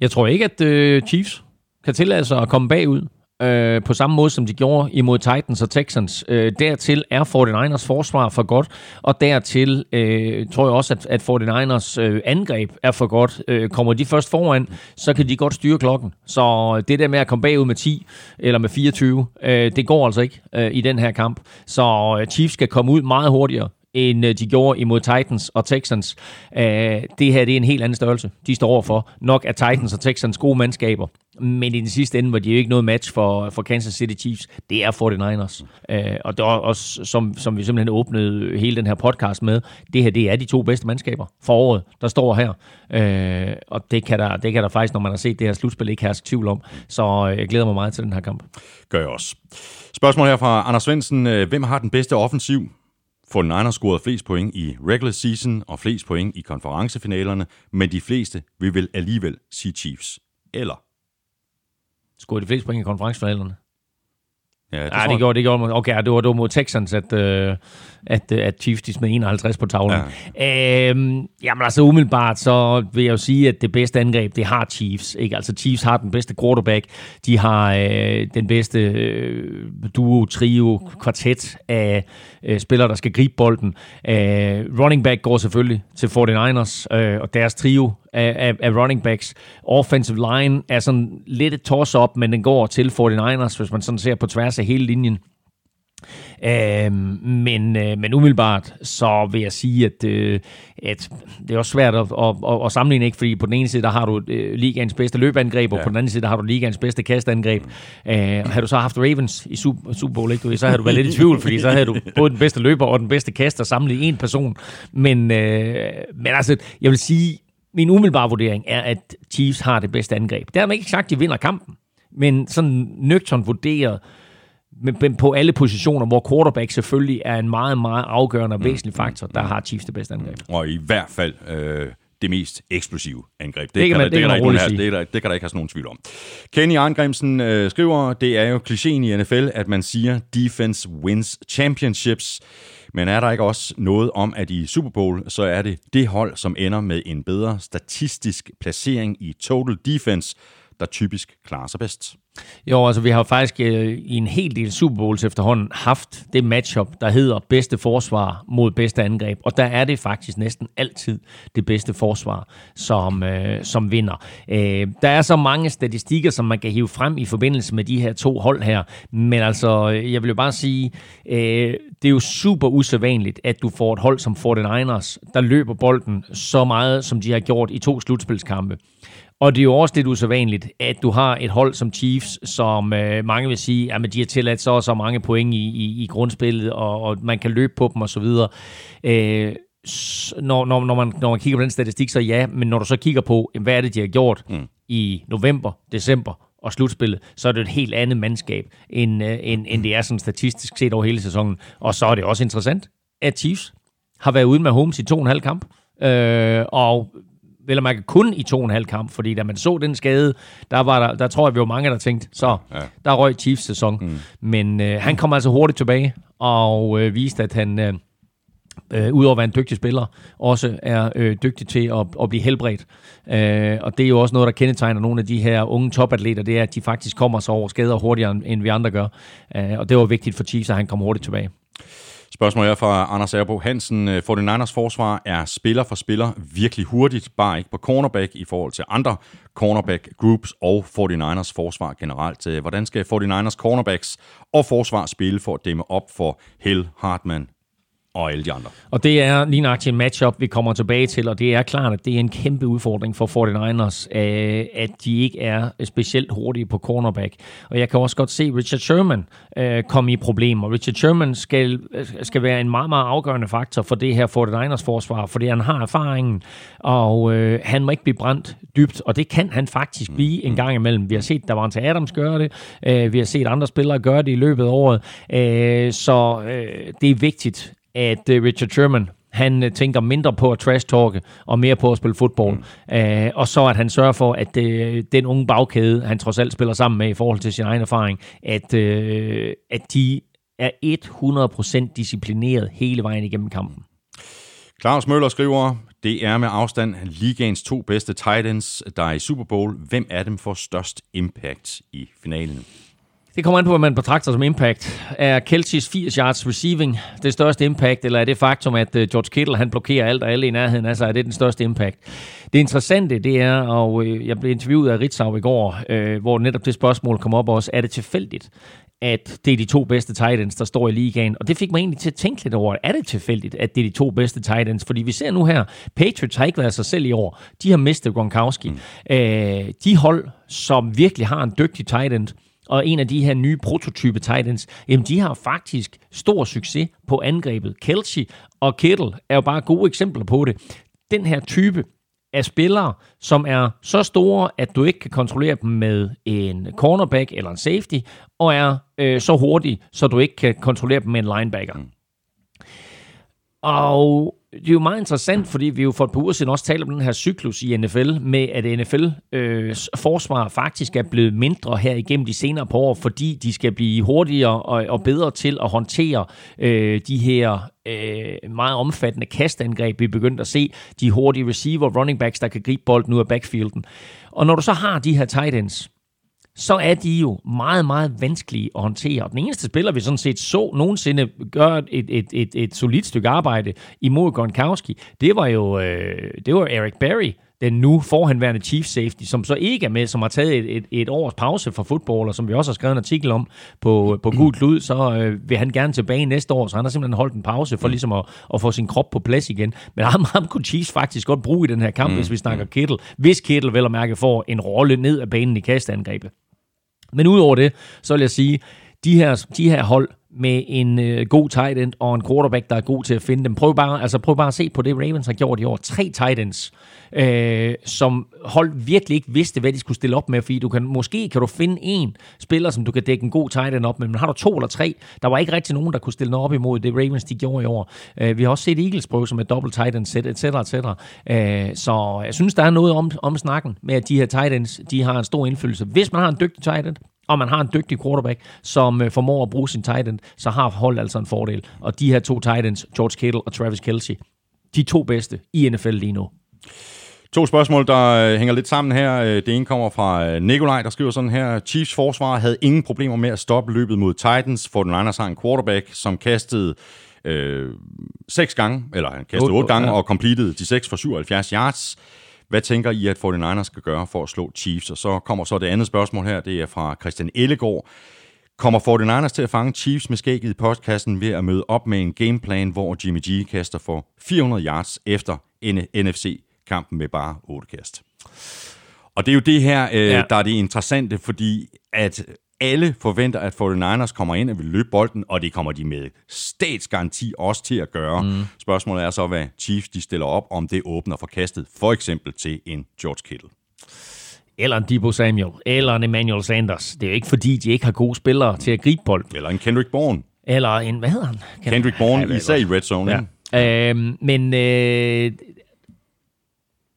Jeg tror ikke, at øh, Chiefs kan tillade sig at komme bagud øh, på samme måde, som de gjorde imod Titans og Texans. Øh, dertil er 49ers forsvar for godt, og dertil øh, tror jeg også, at, at 49ers øh, angreb er for godt. Øh, kommer de først foran, så kan de godt styre klokken. Så det der med at komme bagud med 10 eller med 24, øh, det går altså ikke øh, i den her kamp. Så øh, Chiefs skal komme ud meget hurtigere end øh, de gjorde imod Titans og Texans. Uh, det her det er en helt anden størrelse, de står overfor. Nok er Titans og Texans gode mandskaber, men i den sidste ende var de jo ikke noget match for, for Kansas City Chiefs. Det er 49ers. Uh, og det er også, som, som vi simpelthen åbnede hele den her podcast med, det her det er de to bedste mandskaber for året, der står her. Uh, og det kan, der, det kan der faktisk, når man har set det her slutspil, ikke herske tvivl om. Så jeg glæder mig meget til den her kamp. Gør jeg også. Spørgsmål her fra Anders Svendsen. Hvem har den bedste offensiv? For Niners scorede flest point i regular season og flest point i konferencefinalerne, men de fleste vil vel alligevel sige Chiefs. Eller? Scorede de flest point i konferencefinalerne? Ja, det, Nej, det gjorde, det gjorde Okay, det var, det var mod Texans, at, øh, at, øh, at Chiefs de smed 51 på tavlen. Ja. Øhm, jamen altså umiddelbart, så vil jeg jo sige, at det bedste angreb, det har Chiefs. Ikke? Altså Chiefs har den bedste quarterback. De har øh, den bedste øh, duo, trio, kvartet af øh, spillere, der skal gribe bolden. Øh, running back går selvfølgelig til 49ers, øh, og deres trio af, af, af running backs. Offensive line er sådan lidt et toss-up, men den går til 49ers, hvis man sådan ser på tværs af hele linjen. Øh, men, øh, men umiddelbart, så vil jeg sige, at, øh, at det er også svært at, at, at, at sammenligne, ikke? fordi på den ene side, der har du øh, ligaens bedste løbeangreb, og ja. på den anden side, der har du ligaens bedste kastangreb. Øh, har du så haft Ravens i Super, Super Bowl, ikke? så havde du været lidt i tvivl, fordi så havde du *laughs* både den bedste løber og den bedste kaster samlet i en person. Men, øh, men altså, jeg vil sige, min umiddelbare vurdering er, at Chiefs har det bedste angreb. Man ikke sagt, at de vinder kampen, men sådan nøgtern vurderet, men på alle positioner, hvor quarterback selvfølgelig er en meget, meget afgørende og væsentlig mm. faktor, der har Chiefs det bedste angreb. Og i hvert fald øh, det mest eksplosive angreb. Det, det kan, man, det, kan, det, kan der her, det, der, det kan der ikke have nogen tvivl om. Kenny Arngrimsen øh, skriver, det er jo klichéen i NFL, at man siger, defense wins championships. Men er der ikke også noget om, at i Super Bowl, så er det det hold, som ender med en bedre statistisk placering i total defense, der typisk klarer sig bedst? Jo, altså vi har faktisk øh, i en hel del Super Bowls efterhånden haft det matchup, der hedder bedste forsvar mod bedste angreb. Og der er det faktisk næsten altid det bedste forsvar, som, øh, som vinder. Øh, der er så mange statistikker, som man kan hive frem i forbindelse med de her to hold her. Men altså, øh, jeg vil jo bare sige, øh, det er jo super usædvanligt, at du får et hold som 49ers, der løber bolden så meget, som de har gjort i to slutspilskampe. Og det er jo også lidt usædvanligt, at du har et hold som Chiefs, som øh, mange vil sige, at de har tilladt så og så mange point i, i, i grundspillet, og, og man kan løbe på dem osv. Øh, når, når, når, man, når man kigger på den statistik, så ja, men når du så kigger på, hvad er det, de har gjort mm. i november, december og slutspillet, så er det et helt andet mandskab, end, øh, end, end det er sådan statistisk set over hele sæsonen. Og så er det også interessant, at Chiefs har været ude med Holmes i to og en halv kamp, øh, og vel man kun i to og en halv kamp, fordi da man så den skade, der, var der, der tror jeg, vi var mange, der tænkte, så ja. der røg Chiefs sæson. Mm. Men øh, han kom altså hurtigt tilbage, og øh, viste, at han... Øh, øh, udover at være en dygtig spiller, også er øh, dygtig til at, at blive helbredt. Øh, og det er jo også noget, der kendetegner nogle af de her unge topatleter, det er, at de faktisk kommer sig over skader hurtigere, end vi andre gør. Øh, og det var vigtigt for Chiefs, at han kom hurtigt tilbage. Spørgsmålet er fra Anders Erbo Hansen. Øh, 49ers forsvar er spiller for spiller virkelig hurtigt, bare ikke på cornerback i forhold til andre cornerback groups og 49ers forsvar generelt. Øh, hvordan skal 49ers cornerbacks og forsvar spille for at dæmme op for Hell, Hartman og alle de andre. Og det er lige nøjagtigt en matchup, vi kommer tilbage til, og det er klart, at det er en kæmpe udfordring for 49ers, øh, at de ikke er specielt hurtige på cornerback. Og jeg kan også godt se Richard Sherman øh, komme i problemer. Richard Sherman skal, skal være en meget, meget afgørende faktor for det her 49ers forsvar, fordi han har erfaringen, og øh, han må ikke blive brændt dybt, og det kan han faktisk blive en gang imellem. Vi har set, der var til Adams gøre det, øh, vi har set andre spillere gøre det i løbet af året, øh, så øh, det er vigtigt, at uh, Richard Sherman han uh, tænker mindre på at trash-talke og mere på at spille fodbold. Mm. Uh, og så at han sørger for, at uh, den unge bagkæde, han trods alt spiller sammen med i forhold til sin egen erfaring, at, uh, at de er 100% disciplineret hele vejen igennem kampen. Claus Møller skriver, det er med afstand ligaens to bedste tight ends, der er i Super Bowl. Hvem af dem får størst impact i finalen? Det kommer an på, hvad man betragter som impact. Er Kelsey's 80 yards receiving det største impact, eller er det faktum, at øh, George Kittle han blokerer alt og alle i nærheden? Altså, er det den største impact? Det interessante, det er, og øh, jeg blev interviewet af Ritzau i går, øh, hvor netop det spørgsmål kom op også, er det tilfældigt, at det er de to bedste tight ends, der står i ligaen. Og det fik mig egentlig til at tænke lidt over, er det tilfældigt, at det er de to bedste tight ends? Fordi vi ser nu her, Patriots har ikke været sig selv i år. De har mistet Gronkowski. Mm. Øh, de hold, som virkelig har en dygtig tight end, og en af de her nye prototype Titans, jamen de har faktisk stor succes på angrebet. Kelsey og Kittle er jo bare gode eksempler på det. Den her type af spillere, som er så store, at du ikke kan kontrollere dem med en cornerback eller en safety, og er øh, så hurtige, så du ikke kan kontrollere dem med en linebacker. Mm. Og det er jo meget interessant, fordi vi jo for et par uger siden også talte om den her cyklus i NFL, med at NFL øh, forsvar faktisk er blevet mindre her igennem de senere par år, fordi de skal blive hurtigere og, og bedre til at håndtere øh, de her øh, meget omfattende kastangreb, vi er begyndt at se. De hurtige receiver, running backs, der kan gribe bolden ud af backfielden. Og når du så har de her tight ends, så er de jo meget, meget vanskelige at håndtere. Og den eneste spiller, vi sådan set så nogensinde gøre et, et, et, et solidt stykke arbejde imod Gronkowski, det var jo øh, det var Eric Berry, den nu forhenværende chief safety, som så ikke er med, som har taget et, et, et års pause for fodbold, og som vi også har skrevet en artikel om på, på Gud Klud, så øh, vil han gerne tilbage næste år, så han har simpelthen holdt en pause for ligesom at, at få sin krop på plads igen. Men ham, ham kunne Chiefs faktisk godt bruge i den her kamp, mm. hvis vi snakker Kittle. Hvis Kittle vel og mærke får en rolle ned af banen i kastangrebet. Men udover det, så vil jeg sige, de her, de her hold med en øh, god tight end og en quarterback, der er god til at finde dem. Prøv bare, altså prøv bare at se på det, Ravens har gjort i år. Tre tight ends, øh, som hold virkelig ikke vidste, hvad de skulle stille op med, fordi du kan, måske kan du finde en spiller, som du kan dække en god tight end op med, men har du to eller tre, der var ikke rigtig nogen, der kunne stille noget op imod det, Ravens de gjorde i år. Øh, vi har også set Eagles prøve som et dobbelt tight end set, et cetera, et cetera. Øh, så jeg synes, der er noget om, om snakken med, at de her tight ends, de har en stor indflydelse. Hvis man har en dygtig tight end, og man har en dygtig quarterback, som øh, formår at bruge sin tight end, så har holdet altså en fordel. Og de her to tight ends, George Kittle og Travis Kelsey, de to bedste i NFL lige nu. To spørgsmål, der øh, hænger lidt sammen her. Øh, det ene kommer fra øh, Nikolaj, der skriver sådan her. Chiefs forsvar havde ingen problemer med at stoppe løbet mod Titans, for den anden har en quarterback, som kastede øh, seks gange, eller han kastede otte gange, ja. og completed de seks for 77 yards. Hvad tænker I, at 49ers skal gøre for at slå Chiefs? Og så kommer så det andet spørgsmål her, det er fra Christian Ellegaard. Kommer 49ers til at fange Chiefs med skægget i postkassen ved at møde op med en gameplan, hvor Jimmy G kaster for 400 yards efter NFC-kampen med bare 8 kast? Og det er jo det her, øh, ja. der er det interessante, fordi at alle forventer, at 49ers kommer ind og vil løbe bolden, og det kommer de med statsgaranti også til at gøre. Mm. Spørgsmålet er så, hvad Chiefs de stiller op, om det åbner for kastet, for eksempel til en George Kittle. Eller en Debo Samuel, eller en Emmanuel Sanders. Det er jo ikke fordi, de ikke har gode spillere til at gribe bolden. Eller en Kendrick Bourne. Eller en, hvad hedder han? Kendrick Bourne, ja, især i red zone. Ja. Øhm, men øh,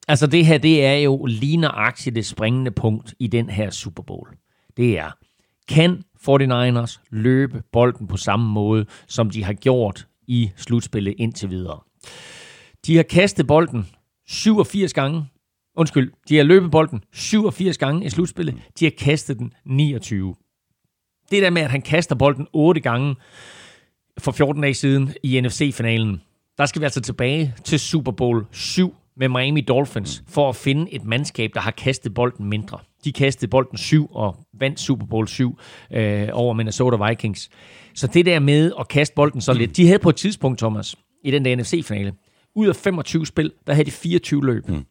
altså det her, det er jo ligneragtigt det springende punkt i den her Super Bowl. Det er, kan 49ers løbe bolden på samme måde, som de har gjort i slutspillet indtil videre. De har kastet bolden 87 gange. Undskyld, de har løbet bolden 87 gange i slutspillet. De har kastet den 29. Det der med, at han kaster bolden 8 gange, for 14 dage siden i NFC-finalen. Der skal vi altså tilbage til Super Bowl 7 med Miami Dolphins for at finde et mandskab, der har kastet bolden mindre. De kastede bolden 7 og vandt Super Bowl 7 øh, over Minnesota Vikings. Så det der med at kaste bolden så lidt, de havde på et tidspunkt, Thomas, i den der NFC-finale, ud af 25 spil, der havde de 24 løb. Mm.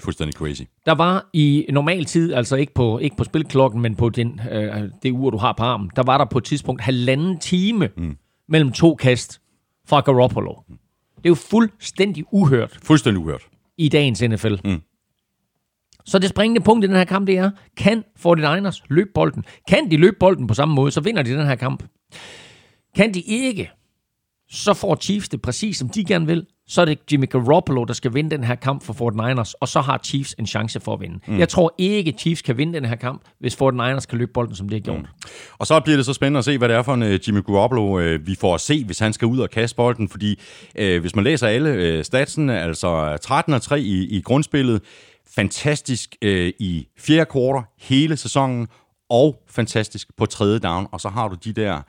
Fuldstændig crazy. Der var i normal tid, altså ikke på, ikke på spilklokken, men på den, øh, det ur, du har på armen, der var der på et tidspunkt halvanden time mm. mellem to kast fra Garoppolo. Det er jo fuldstændig uhørt Fuldstændig uhørt. I dagens NFL. Mm. Så det springende punkt i den her kamp, det er, kan 49ers løbe bolden? Kan de løbe bolden på samme måde, så vinder de den her kamp. Kan de ikke, så får Chiefs det præcis, som de gerne vil. Så er det Jimmy Garoppolo, der skal vinde den her kamp for 49ers, og så har Chiefs en chance for at vinde. Mm. Jeg tror ikke, Chiefs kan vinde den her kamp, hvis 49ers kan løbe bolden, som det har gjort. Mm. Og så bliver det så spændende at se, hvad det er for en uh, Jimmy Garoppolo, uh, vi får at se, hvis han skal ud og kaste bolden. Fordi uh, hvis man læser alle uh, statsen, altså 13 og 3 i, i grundspillet, fantastisk uh, i fjerde kvartal hele sæsonen, og fantastisk på tredje down. Og så har du de der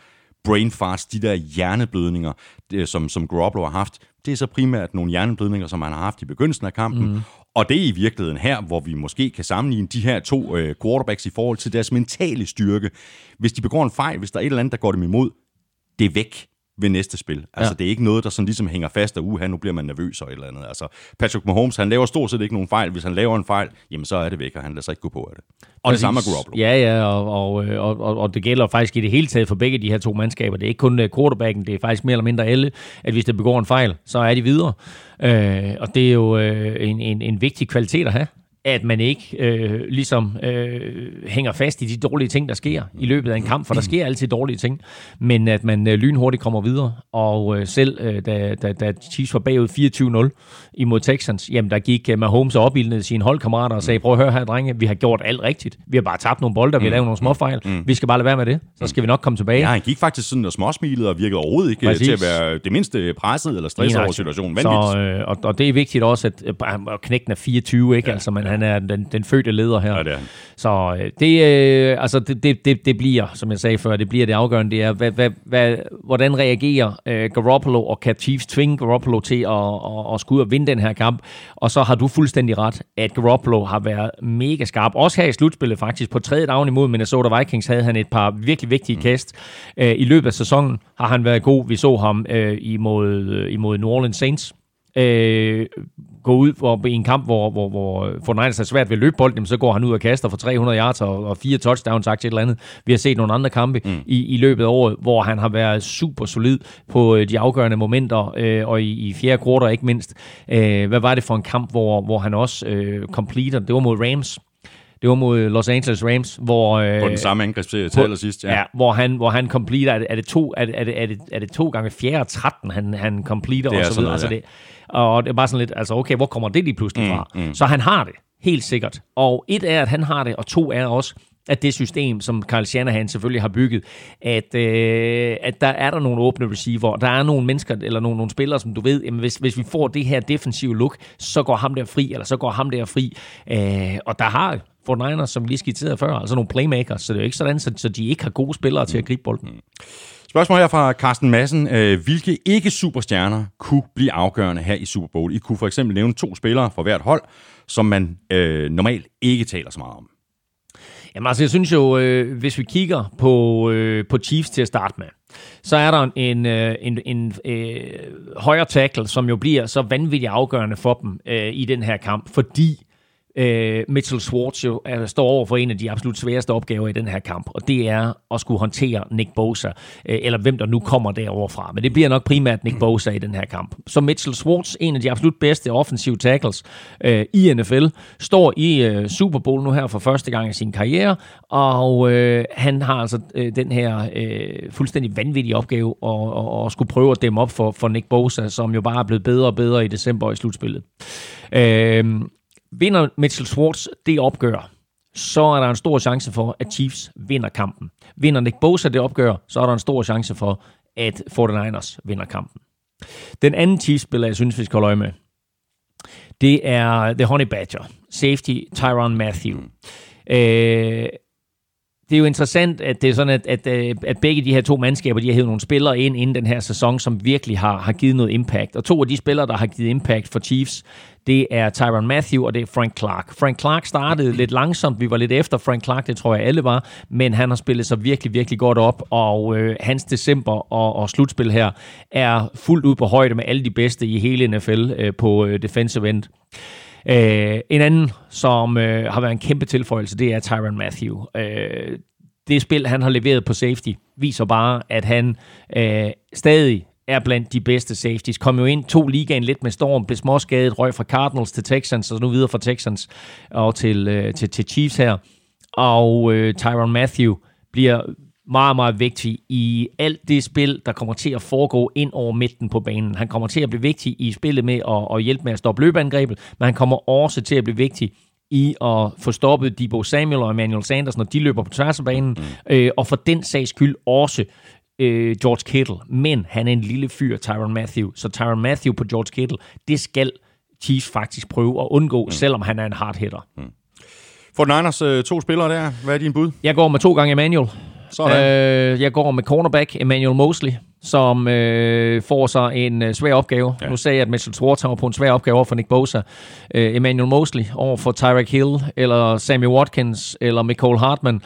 brain farts, de der hjerneblødninger, det, som, som Garoppolo har haft. Det er så primært nogle hjerneblødninger, som han har haft i begyndelsen af kampen. Mm. Og det er i virkeligheden her, hvor vi måske kan sammenligne de her to øh, quarterbacks i forhold til deres mentale styrke. Hvis de begår en fejl, hvis der er et eller andet, der går dem imod, det er væk ved næste spil. Altså, ja. det er ikke noget, der sådan ligesom hænger fast, og uha, nu bliver man nervøs og et eller andet. Altså, Patrick Mahomes, han laver stort set ikke nogen fejl. Hvis han laver en fejl, jamen så er det væk, og han lader sig ikke gå på af det. Og Præcis. det samme med Garoppolo. Ja, ja, og, og, og, og, og det gælder faktisk i det hele taget for begge de her to mandskaber. Det er ikke kun uh, quarterbacken, det er faktisk mere eller mindre alle, at hvis der begår en fejl, så er de videre. Uh, og det er jo uh, en, en, en vigtig kvalitet at have at man ikke øh, ligesom øh, hænger fast i de dårlige ting, der sker i løbet af en kamp, for der sker altid dårlige ting, men at man øh, lynhurtigt kommer videre. Og øh, selv øh, da, da, da Chiefs var bagud 24-0 imod Texans, jamen der gik øh, Mahomes og opildnede sine holdkammerater og sagde, prøv at høre her, drenge, vi har gjort alt rigtigt. Vi har bare tabt nogle bolde, vi har lavet nogle småfejl. Mm. Vi skal bare lade være med det, så skal vi nok komme tilbage. Ja, han gik faktisk sådan og småsmilede og virkede overhovedet ikke Præcis. til at være det mindste presset eller stresset over situationen. Så, øh, og, og det er vigtigt også, at, at knækken er 24, ikke? Ja. Altså, men han er den, den fødte leder her. Ja, det er han. Så øh, det, øh, altså det, det, det, det bliver, som jeg sagde før, det bliver det afgørende, det er, hvad, hvad, hvad, hvordan reagerer øh, Garoppolo, og kan Chiefs tvinge Garoppolo til at, at, at skulle ud og vinde den her kamp? Og så har du fuldstændig ret, at Garoppolo har været mega skarp. Også her i slutspillet faktisk. På tredje down imod Minnesota Vikings havde han et par virkelig vigtige mm. kast. Øh, I løbet af sæsonen har han været god. Vi så ham øh, imod, øh, imod New Orleans Saints øh, gå ud for, i en kamp, hvor, hvor, hvor Fortnite er svært ved at løbe bolden, så går han ud og kaster for 300 yards og, og fire touchdowns, sagt et eller andet. Vi har set nogle andre kampe mm. i, i løbet af året, hvor han har været super solid på øh, de afgørende momenter, øh, og i, i fjerde kvartal ikke mindst. Øh, hvad var det for en kamp, hvor, hvor han også øh, completer? Det var mod Rams. Det var mod Los Angeles Rams, hvor... Øh, på den samme angrebsserie til allersidst, ja. ja. hvor han, hvor han completer, er det, er det, to, er det, er det, er det, to gange fjerde 13, han, han completer, er og så sådan videre. noget, Altså ja. det, og det er bare sådan lidt, altså okay, hvor kommer det lige pludselig fra? Mm, mm. Så han har det, helt sikkert. Og et er, at han har det, og to er også, at det system, som Carl Shanahan selvfølgelig har bygget, at, øh, at der er der nogle åbne receiver, der er nogle mennesker, eller nogle, nogle spillere, som du ved, jamen hvis, hvis vi får det her defensive look, så går ham der fri, eller så går ham der fri. Øh, og der har for Niners, som lige skitserede før, altså nogle playmakers, så det er jo ikke sådan, så, så de ikke har gode spillere til at gribe bolden. Spørgsmål her fra Carsten Madsen. Øh, hvilke ikke-superstjerner kunne blive afgørende her i Super Bowl? I kunne for eksempel nævne to spillere fra hvert hold, som man øh, normalt ikke taler så meget om. Jamen altså, jeg synes jo, øh, hvis vi kigger på, øh, på Chiefs til at starte med, så er der en, øh, en, en øh, højre tackle, som jo bliver så vanvittigt afgørende for dem øh, i den her kamp, fordi øh, Mitchell Schwartz jo er, står over for en af de absolut sværeste opgaver i den her kamp, og det er at skulle håndtere Nick Bosa, øh, eller hvem der nu kommer derover fra. Men det bliver nok primært Nick Bosa i den her kamp. Så Mitchell Schwartz, en af de absolut bedste offensive tackles øh, i NFL, står i øh, Super Bowl nu her for første gang i sin karriere, og øh, han har altså øh, den her øh, fuldstændig vanvittige opgave at, at, at skulle prøve at dæmme op for, for Nick Bosa, som jo bare er blevet bedre og bedre i december i slutspillet. Øh, Vinder Mitchell Schwartz det opgør, så er der en stor chance for, at Chiefs vinder kampen. Vinder Nick Bosa det opgør, så er der en stor chance for, at 49ers vinder kampen. Den anden Chiefs-spiller, jeg synes, vi skal holde øje med, det er The Honey Badger, safety Tyron Matthew. Øh, det er jo interessant, at det er sådan, at, at, øh, at begge de her to mandskaber, de har hævet nogle spillere ind inden den her sæson, som virkelig har, har givet noget impact. Og to af de spillere, der har givet impact for Chiefs, det er Tyron Matthew, og det er Frank Clark. Frank Clark startede lidt langsomt. Vi var lidt efter Frank Clark, det tror jeg alle var. Men han har spillet sig virkelig, virkelig godt op. Og øh, hans december og, og slutspil her er fuldt ud på højde med alle de bedste i hele NFL øh, på øh, defensive end. Øh, en anden, som øh, har været en kæmpe tilføjelse, det er Tyron Matthew. Øh, det spil, han har leveret på safety, viser bare, at han øh, stadig er blandt de bedste safeties. Kom jo ind, to ligaen lidt med storm, blev småskadet, røg fra Cardinals til Texans, og nu videre fra Texans og til, øh, til, til Chiefs her. Og øh, Tyron Matthew bliver meget, meget vigtig i alt det spil, der kommer til at foregå ind over midten på banen. Han kommer til at blive vigtig i spillet med at, at hjælpe med at stoppe løbeangrebet, men han kommer også til at blive vigtig i at få stoppet Debo Samuel og Emmanuel Sanders, når de løber på tværs af banen, mm. øh, og for den sags skyld også øh, George Kittle. Men han er en lille fyr, Tyron Matthew, så Tyron Matthew på George Kittle, det skal Chiefs faktisk prøve at undgå, mm. selvom han er en hard hitter. Mm. For Niners øh, to spillere der, hvad er din bud? Jeg går med to gange Emmanuel. Øh, jeg går med cornerback Emmanuel Mosley, som øh, får sig en øh, svær opgave. Ja. Nu sagde jeg, at Mitchell Schwartz var på en svær opgave over for Nick Bosa. Øh, Emmanuel Mosley over for Tyreek Hill, eller Sammy Watkins, eller Nicole Hartman,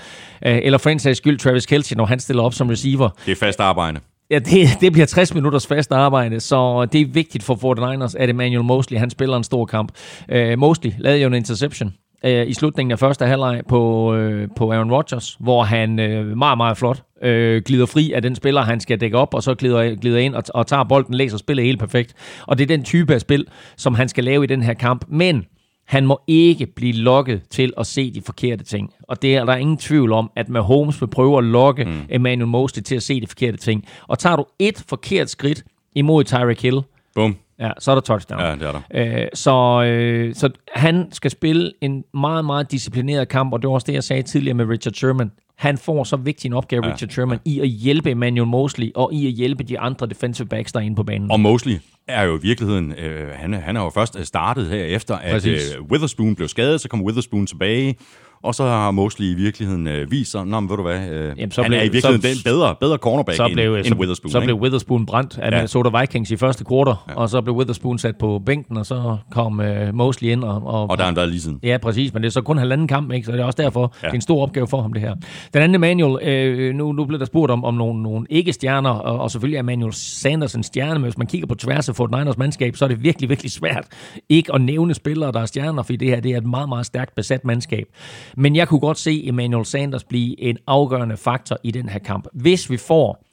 øh, eller for en sags skyld Travis Kelce, når han stiller op som receiver. Det er fast arbejde. Ja, det, det bliver 60 minutters fast arbejde, så det er vigtigt for 49ers, at Emmanuel Mosley han spiller en stor kamp. Uh, Mosley lavede jo en interception øh, i slutningen af første halvleg på, øh, på Aaron Rodgers, hvor han øh, meget, meget flot øh, glider fri af den spiller, han skal dække op, og så glider, glider ind og, og tager bolden, læser spillet helt perfekt. Og det er den type af spil, som han skal lave i den her kamp. Men han må ikke blive lokket til at se de forkerte ting. Og det er der ingen tvivl om, at med Holmes vil prøve at lokke mm. Emmanuel Mosley til at se de forkerte ting. Og tager du et forkert skridt imod Tyreek Hill, Boom. Ja, så er der touchdown. Ja, det er der. Øh, så, øh, så han skal spille en meget, meget disciplineret kamp, og det var også det, jeg sagde tidligere med Richard Sherman. Han får så vigtig en opgave, ja, Richard Sherman, ja. i at hjælpe Emmanuel Mosley, og i at hjælpe de andre defensive backs, der er inde på banen. Og Mosley er jo i virkeligheden, øh, han, han har jo først startet her efter, at øh, Witherspoon blev skadet, så kom Witherspoon tilbage, og så har Mosley i virkeligheden øh, vist sig, nå, men ved du hvad, øh, Jamen, så han blev, er i virkeligheden så, den bedre, bedre cornerback så blev, end, så, end Witherspoon. Så ikke? blev Witherspoon brændt af ja. Minnesota Vikings i første kvartal, ja. og så blev Witherspoon sat på bænken, og så kom øh, Mosley ind. Og, og, og der er han været lige siden. Ja, præcis, men det er så kun halvanden kamp, ikke? så det er også derfor, ja. det er en stor opgave for ham det her. Den anden Emmanuel, øh, nu, nu blev der spurgt om, om nogle, nogle ikke-stjerner, og, og selvfølgelig er Emmanuel Sanders en stjerne, men hvis man kigger på tværs af Fort Niners mandskab, så er det virkelig, virkelig svært ikke at nævne spillere, der er stjerner, for det her det er et meget, meget stærkt besat mandskab. Men jeg kunne godt se Emmanuel Sanders blive en afgørende faktor i den her kamp. Hvis vi får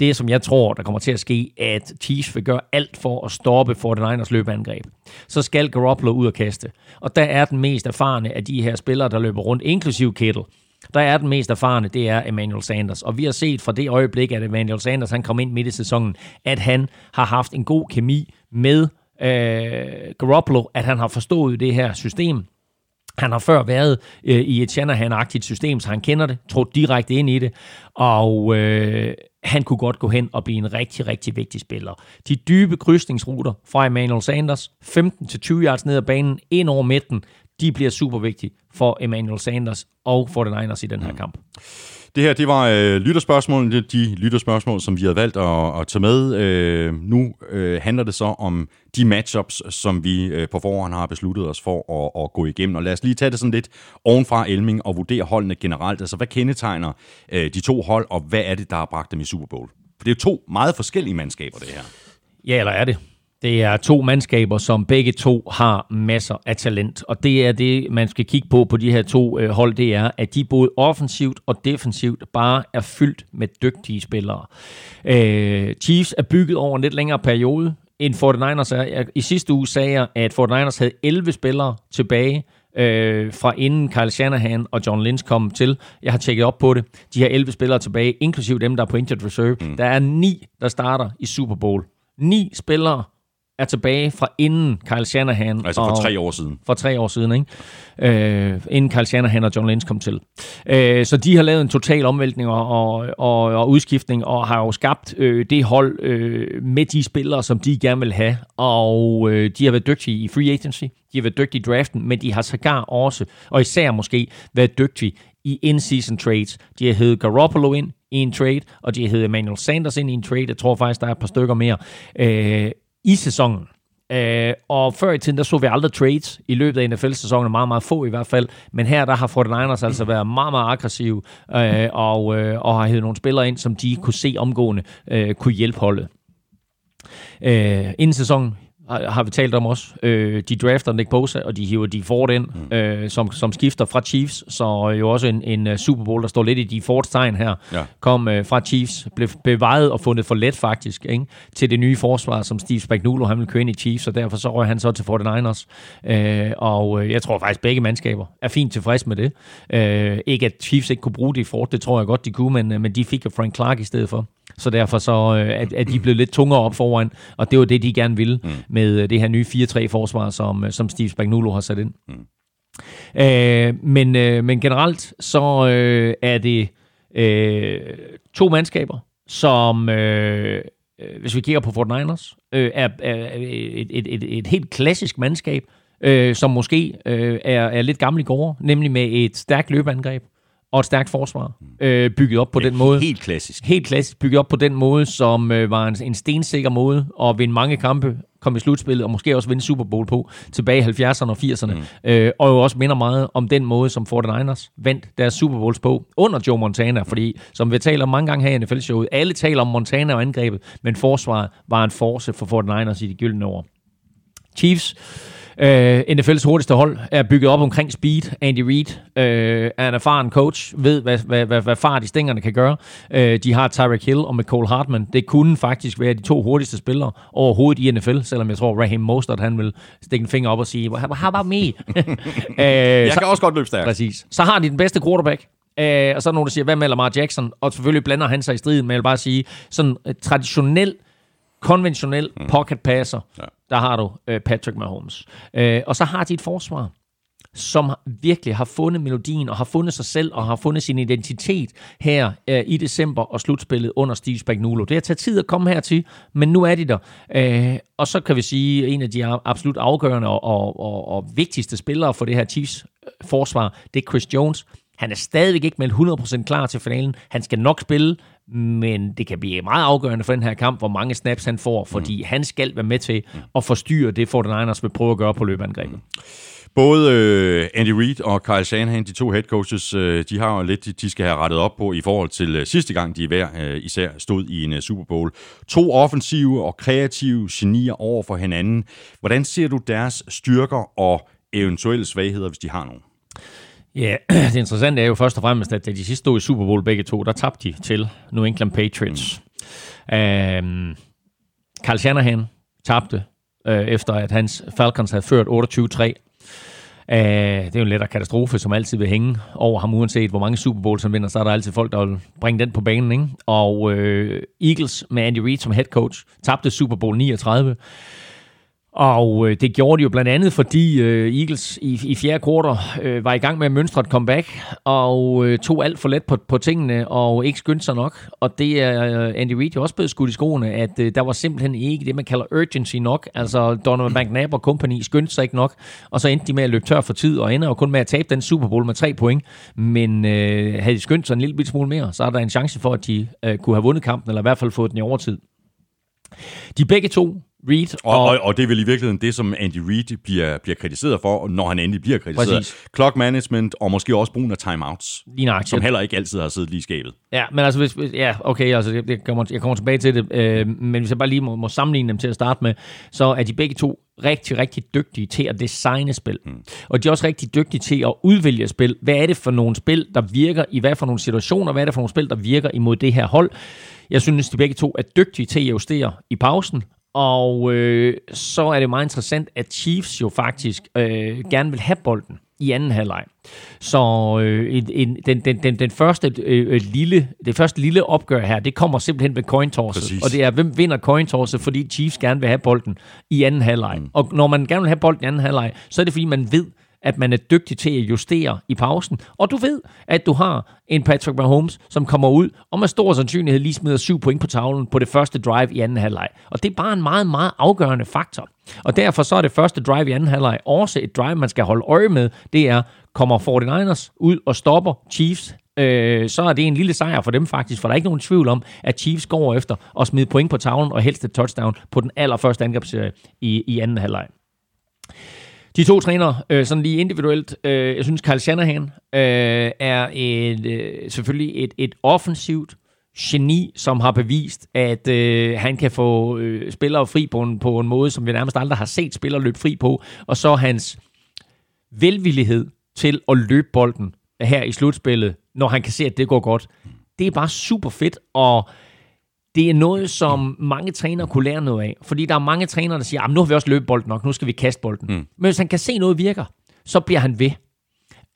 det, som jeg tror, der kommer til at ske, at Chiefs vil gøre alt for at stoppe 49ers løbeangreb, så skal Garoppolo ud og kaste. Og der er den mest erfarne af de her spillere, der løber rundt, inklusive Kittle. Der er den mest erfarne, det er Emmanuel Sanders. Og vi har set fra det øjeblik, at Emmanuel Sanders han kom ind midt i sæsonen, at han har haft en god kemi med øh, Garoppolo, at han har forstået det her system, han har før været øh, i et Shanahan-agtigt system, så han kender det, tror direkte ind i det, og øh, han kunne godt gå hen og blive en rigtig, rigtig vigtig spiller. De dybe krydsningsruter fra Emmanuel Sanders, 15-20 yards ned ad banen, ind over midten, de bliver super vigtige for Emmanuel Sanders og for den Niners i den her mm. Det her, det var øh, lytterspørgsmålene, de lytterspørgsmål, som vi havde valgt at, at tage med. Øh, nu øh, handler det så om de matchups, som vi øh, på forhånd har besluttet os for at, at gå igennem. Og lad os lige tage det sådan lidt ovenfra Elming og vurdere holdene generelt. Altså, hvad kendetegner øh, de to hold, og hvad er det, der har bragt dem i Super Bowl? For det er jo to meget forskellige mandskaber, det her. Ja, eller er det? Det er to mandskaber, som begge to har masser af talent, og det er det, man skal kigge på på de her to øh, hold, det er, at de både offensivt og defensivt bare er fyldt med dygtige spillere. Øh, Chiefs er bygget over en lidt længere periode end 49ers er. I sidste uge sagde jeg, at 49ers havde 11 spillere tilbage, øh, fra inden Kyle Shanahan og John Lynch kom til. Jeg har tjekket op på det. De har 11 spillere tilbage, inklusive dem, der er på injured reserve. Mm. Der er ni, der starter i Super Bowl. Ni spillere er tilbage fra inden Kyle Shanahan. Altså for tre år siden. For tre år siden, ikke? Øh, inden Kyle Shanahan og John Lynch kom til. Øh, så de har lavet en total omvæltning og, og, og, og udskiftning, og har jo skabt øh, det hold øh, med de spillere, som de gerne vil have. Og øh, de har været dygtige i free agency, de har været dygtige i draften, men de har sågar også, og især måske, været dygtige i in-season trades. De har heddet Garoppolo ind i en trade, og de har heddet Emmanuel Sanders ind i en trade. Jeg tror faktisk, der er et par stykker mere øh, i sæsonen. Øh, og før i tiden, der så vi aldrig trades i løbet af NFL-sæsonen, meget, meget få i hvert fald. Men her, der har 49ers altså været meget, meget aggressive, øh, og, øh, og har hævet nogle spillere ind, som de kunne se omgående øh, kunne hjælpe holdet. Øh, inden sæsonen, har vi talt om også. Øh, de drafter Nick Bosa, og de hiver de Ford ind, mm. øh, som, som skifter fra Chiefs, så jo også en, en uh, Super Bowl, der står lidt i de Fords tegn her, ja. kom øh, fra Chiefs, blev bevejet og fundet for let faktisk, ikke? til det nye forsvar, som Steve Spagnuolo, han vil køre ind i Chiefs, og derfor så røg han så til 49ers. Øh, og øh, jeg tror faktisk, begge mandskaber er fint tilfreds med det. Øh, ikke at Chiefs ikke kunne bruge det i Ford, det tror jeg godt, de kunne, men, øh, men de fik jo Frank Clark i stedet for. Så derfor så øh, at, at de blev lidt tungere op foran, og det var det, de gerne ville mm. med øh, det her nye 4-3-forsvar, som, øh, som Steve Spagnuolo har sat ind. Mm. Øh, men, øh, men generelt så øh, er det øh, to mandskaber, som, øh, hvis vi kigger på Fort Niners, øh, er, er et, et, et, et helt klassisk mandskab, øh, som måske øh, er, er lidt gammel i går, nemlig med et stærkt løbeangreb, og et stærkt forsvar, øh, bygget op på ja, den måde. Helt klassisk. Helt klassisk, bygget op på den måde, som øh, var en, en stensikker måde at vinde mange kampe, komme i slutspillet, og måske også vinde Super Bowl på, tilbage i 70'erne og 80'erne. Mm. Øh, og jo også minder meget om den måde, som 49ers vandt deres Super Bowls på, under Joe Montana, fordi, som vi taler om mange gange her i NFL-showet, alle taler om Montana og angrebet, men forsvaret var en force for 49ers i de gyldne år. Chiefs øh, NFL's hurtigste hold er bygget op omkring speed. Andy Reid uh, er en erfaren coach, ved hvad, hvad, hvad, hvad fart i stængerne kan gøre. Uh, de har Tyreek Hill og McCall Hartman. Det kunne faktisk være de to hurtigste spillere overhovedet i NFL, selvom jeg tror, Raheem Mostert han vil stikke en finger op og sige, how about me? uh, jeg så, kan også godt løbe stærkt. Præcis. Så har de den bedste quarterback. Uh, og så er nogen, der siger, hvad med Lamar Jackson? Og selvfølgelig blander han sig i striden, men jeg vil bare sige, sådan uh, traditionel, konventionel mm. pocket passer. Ja der har du øh, Patrick Mahomes. Øh, og så har de et forsvar, som virkelig har fundet melodien og har fundet sig selv og har fundet sin identitet her øh, i december og slutspillet under Steve Spagnuolo. Det har taget tid at komme hertil, men nu er de der. Øh, og så kan vi sige, at en af de absolut afgørende og, og, og, og vigtigste spillere for det her Chiefs øh, forsvar, det er Chris Jones. Han er stadigvæk ikke meldt 100% klar til finalen. Han skal nok spille, men det kan blive meget afgørende for den her kamp, hvor mange snaps han får, fordi mm. han skal være med til at forstyrre det, for den Niners vil prøve at gøre på løbeangrebet. Mm. Både øh, Andy Reid og Kyle Shanahan, de to head coaches, øh, de har jo lidt, de skal have rettet op på i forhold til øh, sidste gang, de hver øh, især stod i en øh, Super Bowl. To offensive og kreative genier over for hinanden. Hvordan ser du deres styrker og eventuelle svagheder, hvis de har nogen? Ja, *clears throat* det interessante er jo først og fremmest, at da de sidste stod i Super Bowl begge to, der tabte de til New England Patriots. Mm. Um, Carl Shanahan tabte, uh, efter at hans Falcons havde ført 28-3. Uh, det er jo en lettere katastrofe, som altid vil hænge over ham, uanset hvor mange Super Bowls han vinder, så er der altid folk, der vil bringe den på banen. Ikke? Og uh, Eagles med Andy Reid som head coach tabte Super Bowl 39. Og øh, det gjorde de jo blandt andet, fordi øh, Eagles i, i fjerde kvartal øh, var i gang med at mønstre et comeback, og øh, tog alt for let på, på tingene, og ikke skyndte sig nok. Og det er øh, Andy Reid jo også blevet skudt i skoene, at øh, der var simpelthen ikke det, man kalder urgency nok. Altså Donovan McNabb og company skyndte sig ikke nok, og så endte de med at løbe tør for tid, og ender jo kun med at tabe den Super Bowl med tre point. Men øh, havde de skyndt sig en lille smule mere, så er der en chance for, at de øh, kunne have vundet kampen, eller i hvert fald fået den i overtid. De begge to Reed. Og, og, og, og det er vel i virkeligheden det, som Andy Reid bliver, bliver kritiseret for, når han endelig bliver kritiseret. Præcis. Clock management, og måske også brugen af timeouts, som heller ikke altid har siddet lige i skabet. Ja, men altså, hvis, ja, okay, altså, jeg, jeg, kommer, jeg kommer tilbage til det, øh, men hvis jeg bare lige må, må sammenligne dem til at starte med, så er de begge to rigtig, rigtig dygtige til at designe spil. Mm. Og de er også rigtig dygtige til at udvælge spil. Hvad er det for nogle spil, der virker i hvad for nogle situationer? Hvad er det for nogle spil, der virker imod det her hold? Jeg synes, de begge to er dygtige til at justere i pausen, og øh, så er det meget interessant, at Chiefs jo faktisk øh, gerne vil have bolden. i anden halvleg. Så øh, en, en, den, den, den, den første, øh, lille, det første lille opgør her, det kommer simpelthen ved coin tosset. Og det er, hvem vinder coin tosset, fordi Chiefs gerne vil have bolden i anden halvleg. Mm. Og når man gerne vil have bolden i anden halvleg, så er det fordi, man ved, at man er dygtig til at justere i pausen. Og du ved, at du har en Patrick Mahomes, som kommer ud og med stor sandsynlighed lige smider syv point på tavlen på det første drive i anden halvleg. Og det er bare en meget, meget afgørende faktor. Og derfor så er det første drive i anden halvleg også et drive, man skal holde øje med. Det er, kommer 49ers ud og stopper Chiefs øh, så er det en lille sejr for dem faktisk, for der er ikke nogen tvivl om, at Chiefs går efter at smide point på tavlen og helst et touchdown på den allerførste angrebsserie i, i anden halvleg. De to trænere, øh, sådan lige individuelt, øh, jeg synes, Carl Shanahan øh, er et, øh, selvfølgelig et, et offensivt geni, som har bevist, at øh, han kan få øh, spillere fri på en, på en måde, som vi nærmest aldrig har set spillere løbe fri på, og så hans velvillighed til at løbe bolden her i slutspillet, når han kan se, at det går godt. Det er bare super fedt, og det er noget, som mange trænere kunne lære noget af. Fordi der er mange trænere, der siger, nu har vi også løbet bolden nok, nu skal vi kaste bolden. Mm. Men hvis han kan se noget virker, så bliver han ved.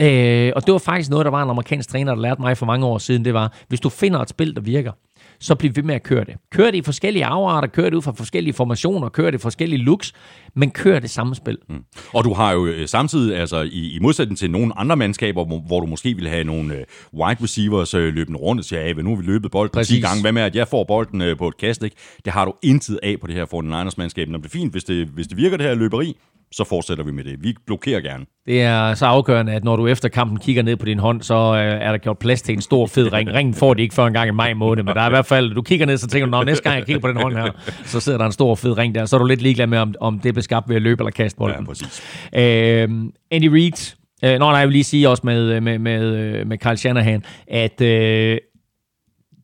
Øh, og det var faktisk noget, der var en amerikansk træner, der lærte mig for mange år siden. Det var, hvis du finder et spil, der virker, så bliv ved med at køre det. Kør det i forskellige afarter, kør det ud fra forskellige formationer, kør det i forskellige looks, men kør det samme spil. Mm. Og du har jo øh, samtidig, altså i, i modsætning til nogle andre mandskaber, hvor, hvor du måske vil have nogle øh, wide receivers øh, løbende rundt og sige, ja, nu har vi løbet bolden Præcis. 10 gange, hvad med at jeg får bolden øh, på et kast, ikke? Det har du intet af på det her 49ers mandskab. Når det er fint, hvis det, hvis det virker det her løberi, så fortsætter vi med det. Vi blokerer gerne. Det er så afgørende, at når du efter kampen kigger ned på din hånd, så øh, er der gjort plads til en stor fed ring. Ringen får de ikke før en gang i maj måned, men der er i hvert fald, du kigger ned, så tænker du, næste gang jeg kigger på den hånd her, så sidder der en stor fed ring der. Så er du lidt ligeglad med, om, om det blev skabt ved at løbe eller kaste bolden. Ja, præcis. Øh, Andy Reid, øh, nå, nej, jeg vil lige sige også med, med, med, med Carl Shanahan, at øh,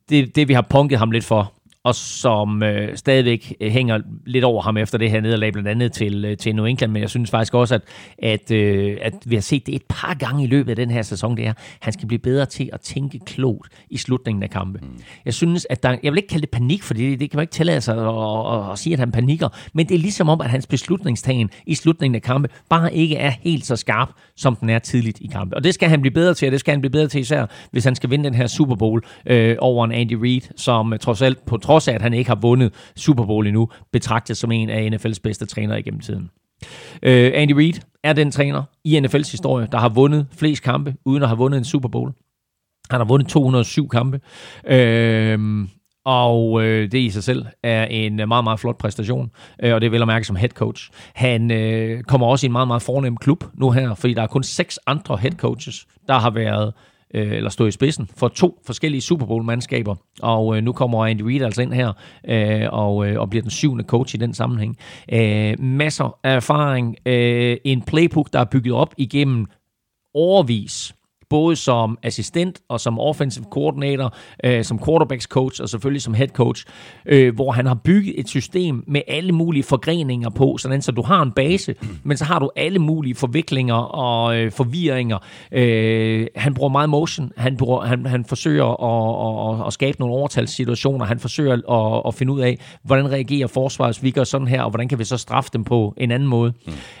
det, det, vi har punket ham lidt for, og som øh, stadigvæk øh, hænger lidt over ham efter det her nederlag, blandt andet til, øh, til New England, men jeg synes faktisk også, at, at, øh, at vi har set det et par gange i løbet af den her sæson, det er, han skal blive bedre til at tænke klogt i slutningen af kampe. Mm. Jeg synes, at der, jeg vil ikke kalde det panik, for det, det kan man ikke tillade sig at, at, at sige, at han panikker, men det er ligesom om, at hans beslutningstagen i slutningen af kampe bare ikke er helt så skarp, som den er tidligt i kampe. Og det skal han blive bedre til, og det skal han blive bedre til især, hvis han skal vinde den her Super Bowl øh, over en Andy Reid, som trods alt på trods af, at han ikke har vundet Super Bowl endnu, betragtes som en af NFL's bedste trænere igennem tiden. Uh, Andy Reid er den træner i NFL's historie, der har vundet flest kampe, uden at have vundet en Super Bowl. Han har vundet 207 kampe. Uh, og øh, det i sig selv er en meget, meget flot præstation, øh, og det er vel at mærke som head coach. Han øh, kommer også i en meget, meget fornem klub nu her, fordi der er kun seks andre head coaches, der har været øh, eller stå i spidsen for to forskellige Super Bowl-mandskaber. Og øh, nu kommer Andy Reid altså ind her øh, og, øh, og bliver den syvende coach i den sammenhæng. Øh, masser af erfaring. Øh, en playbook, der er bygget op igennem overvis både som assistent og som offensive coordinator, øh, som quarterbacks coach og selvfølgelig som head coach, øh, hvor han har bygget et system med alle mulige forgreninger på, sådan så du har en base, men så har du alle mulige forviklinger og øh, forvirringer. Øh, han bruger meget motion, han, bruger, han, han forsøger at, at, at skabe nogle overtalssituationer, han forsøger at, at finde ud af, hvordan reagerer forsvaret, hvis vi gør sådan her, og hvordan kan vi så straffe dem på en anden måde.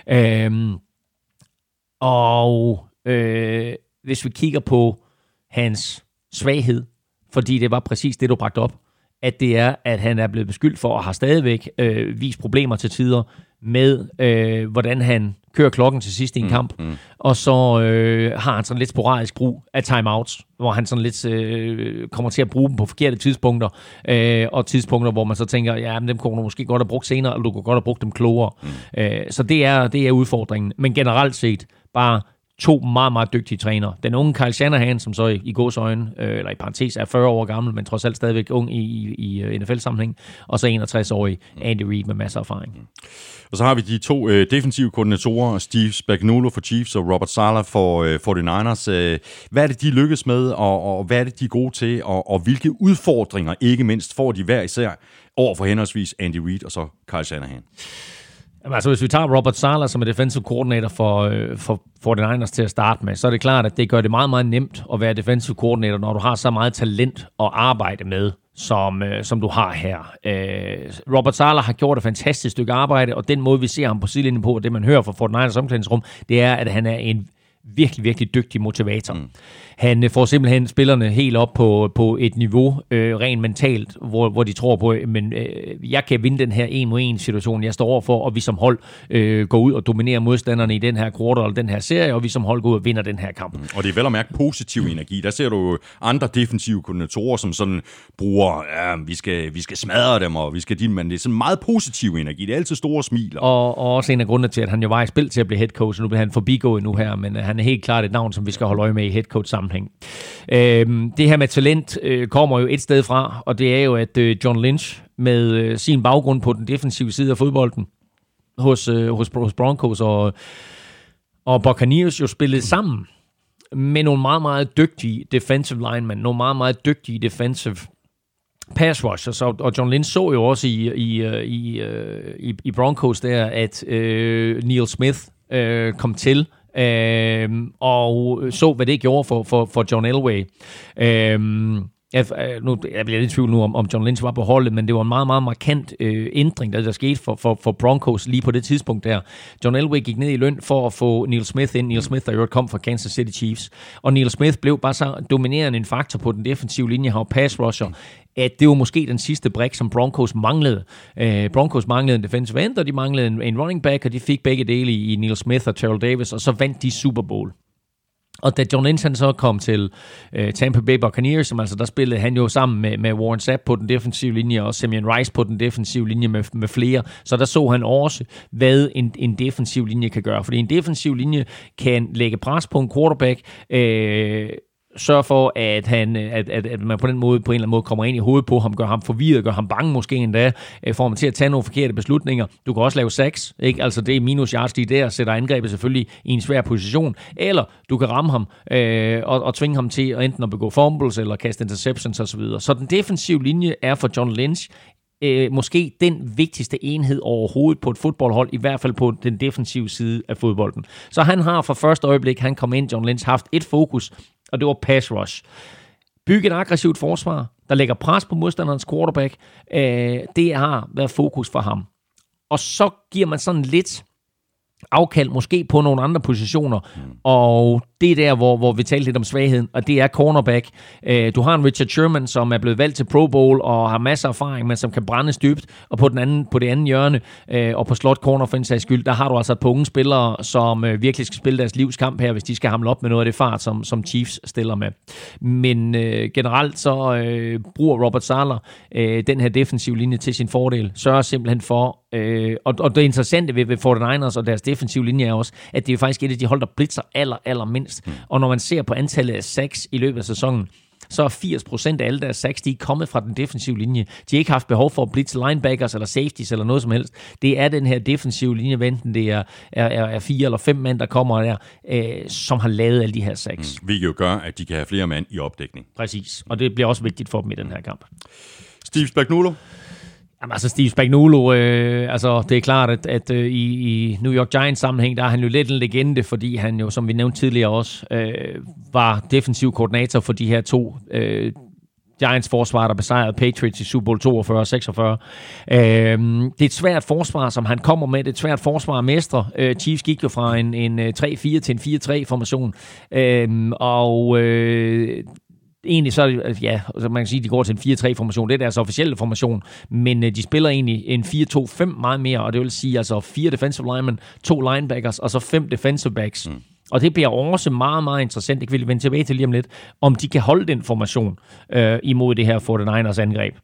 Mm. Øh, og øh, hvis vi kigger på hans svaghed, fordi det var præcis det, du bragte op, at det er, at han er blevet beskyldt for at have stadigvæk øh, vist problemer til tider med, øh, hvordan han kører klokken til sidst i en mm, kamp. Mm. Og så øh, har han sådan lidt sporadisk brug af timeouts, hvor han sådan lidt øh, kommer til at bruge dem på forkerte tidspunkter, øh, og tidspunkter, hvor man så tænker, ja, men dem kunne du måske godt have brugt senere, eller du kunne godt have brugt dem klogere. Mm. Øh, så det er, det er udfordringen. Men generelt set, bare to meget, meget dygtige trænere. Den unge Kyle Shanahan, som så i, i øjne, øh, eller i parentes er 40 år gammel, men trods alt stadigvæk ung i, i, i øh, NFL-sammenhæng, og så 61-årig Andy Reid med masser af erfaring. Og så har vi de to øh, defensive koordinatorer, Steve Spagnuolo for Chiefs og Robert Sala for øh, 49ers. Øh, hvad er det, de lykkes med, og, og hvad er det, de er gode til, og, og hvilke udfordringer, ikke mindst, får de hver især over for henholdsvis Andy Reid og så Kyle Shanahan? Jamen, altså, hvis vi tager Robert Sala som er defensive coordinator for, øh, for 49ers til at starte med, så er det klart, at det gør det meget, meget nemt at være defensive coordinator, når du har så meget talent at arbejde med, som, øh, som du har her. Øh, Robert Sala har gjort et fantastisk stykke arbejde, og den måde, vi ser ham på sidelinjen på, og det man hører fra 49ers omklædningsrum, det er, at han er en virkelig, virkelig dygtig motivator. Mm. Han øh, får simpelthen spillerne helt op på, på et niveau, øh, rent mentalt, hvor, hvor de tror på, men øh, jeg kan vinde den her en mod en situation, jeg står overfor, og vi som hold øh, går ud og dominerer modstanderne i den her quarter eller den her serie, og vi som hold går ud og vinder den her kamp. Mm. Og det er vel at mærke positiv energi. Der ser du andre defensive koordinatorer, som sådan bruger, ja, vi skal, vi skal smadre dem, og vi skal de, men det er sådan meget positiv energi. Det er altid store smil. Og, og også en af grundene til, at han jo var i spil til at blive head coach, nu bliver han forbigået nu her, men øh, han er helt klart et navn, som vi skal holde øje med i head coach sammenhæng. Øh, det her med talent øh, kommer jo et sted fra, og det er jo, at øh, John Lynch med øh, sin baggrund på den defensive side af fodbolden hos, øh, hos, hos Broncos og, og Buccaneers jo spillede sammen med nogle meget, meget dygtige defensive linemen, nogle meget, meget dygtige defensive pass rushers, og John Lynch så jo også i, i, øh, i, øh, i, i Broncos der, at øh, Neil Smith øh, kom til, øh, og så, hvad det gjorde for, for, for John Elway. Øhm, øh, jeg, nu, jeg bliver lidt i tvivl nu, om, om John Lynch var på holdet, men det var en meget, meget markant øh, ændring, der, der skete for, for, for Broncos lige på det tidspunkt der. John Elway gik ned i løn for at få Neil Smith ind. Neil Smith, der jo kom fra Kansas City Chiefs. Og Neil Smith blev bare så dominerende en faktor på den defensive linje, har pass rusher, at det var måske den sidste brik, som Broncos manglede. Øh, Broncos manglede en defensive end, og de manglede en, en running back, og de fik begge dele i, i Neil Smith og Terrell Davis, og så vandt de Super Bowl. Og da John Lynch han så kom til øh, Tampa Bay Buccaneers, som altså der spillede han jo sammen med, med Warren Sapp på den defensive linje, og Simeon Rice på den defensive linje med, med flere. Så der så han også, hvad en, en defensiv linje kan gøre. Fordi en defensiv linje kan lægge pres på en quarterback, øh, sørge for, at, han, øh, at, at, at man på den måde, på en eller anden måde kommer ind i hovedet på ham, gør ham forvirret, gør ham bange måske endda, øh, får ham til at tage nogle forkerte beslutninger. Du kan også lave sex, ikke? altså det er minus yards, de der, sætter angrebet selvfølgelig i en svær position, eller du kan ramme ham øh, og, og tvinge ham til at enten at begå fumbles eller kaste interceptions osv. Så, så den defensive linje er for John Lynch øh, måske den vigtigste enhed overhovedet på et fodboldhold, i hvert fald på den defensive side af fodbolden. Så han har fra første øjeblik, han kom ind, John Lynch, haft et fokus, og det var pass rush. Bygge et aggressivt forsvar, der lægger pres på modstanderens quarterback, øh, det har været fokus for ham. Og så giver man sådan lidt afkald måske på nogle andre positioner, mm. og det er der, hvor, hvor vi talte lidt om svagheden, og det er cornerback. Øh, du har en Richard Sherman, som er blevet valgt til Pro Bowl og har masser af erfaring, men som kan brænde dybt, og på, den anden, på det andet hjørne, øh, og på slot corner for en sags skyld, der har du altså et par unge spillere, som øh, virkelig skal spille deres livskamp her, hvis de skal hamle op med noget af det fart, som, som Chiefs stiller med. Men øh, generelt så øh, bruger Robert Sala øh, den her defensive linje til sin fordel, sørger simpelthen for, øh, og, og det interessante ved, ved 49ers og deres defensive linje er også, at det er faktisk et af de hold, der blitzer aller, aller mindst. Mm. Og når man ser på antallet af sacks i løbet af sæsonen, så er 80% af alle deres sacks, de er kommet fra den defensive linje. De har ikke haft behov for at blitse linebackers eller safeties eller noget som helst. Det er den her defensive linje, enten det er, er, er, er fire eller fem mænd, der kommer der, øh, som har lavet alle de her sacks. Mm. Hvilket jo gør, at de kan have flere mænd i opdækning. Præcis, og det bliver også vigtigt for dem i den her kamp. Steve Spagnuolo, Jamen, altså Steve Spagnuolo, øh, altså det er klart, at, at øh, i, i New York Giants sammenhæng, der er han jo lidt en legende, fordi han jo, som vi nævnte tidligere også, øh, var defensiv koordinator for de her to øh, Giants forsvar, der besejrede Patriots i Super Bowl 42 og 46. Øh, det er et svært forsvar, som han kommer med. Det er et svært forsvar at mestre. Øh, Chiefs gik jo fra en, en øh, 3-4 til en 4-3-formation. Øh, og øh, egentlig så, ja, altså man kan sige, at de går til en 4-3-formation. Det er deres officielle formation, men øh, de spiller egentlig en 4-2-5 meget mere, og det vil sige altså fire defensive linemen, to linebackers, og så fem defensive backs. Mm. Og det bliver også meget, meget interessant, det kan vi vende tilbage til lige om lidt, om de kan holde den formation øh, imod det her 49ers angreb.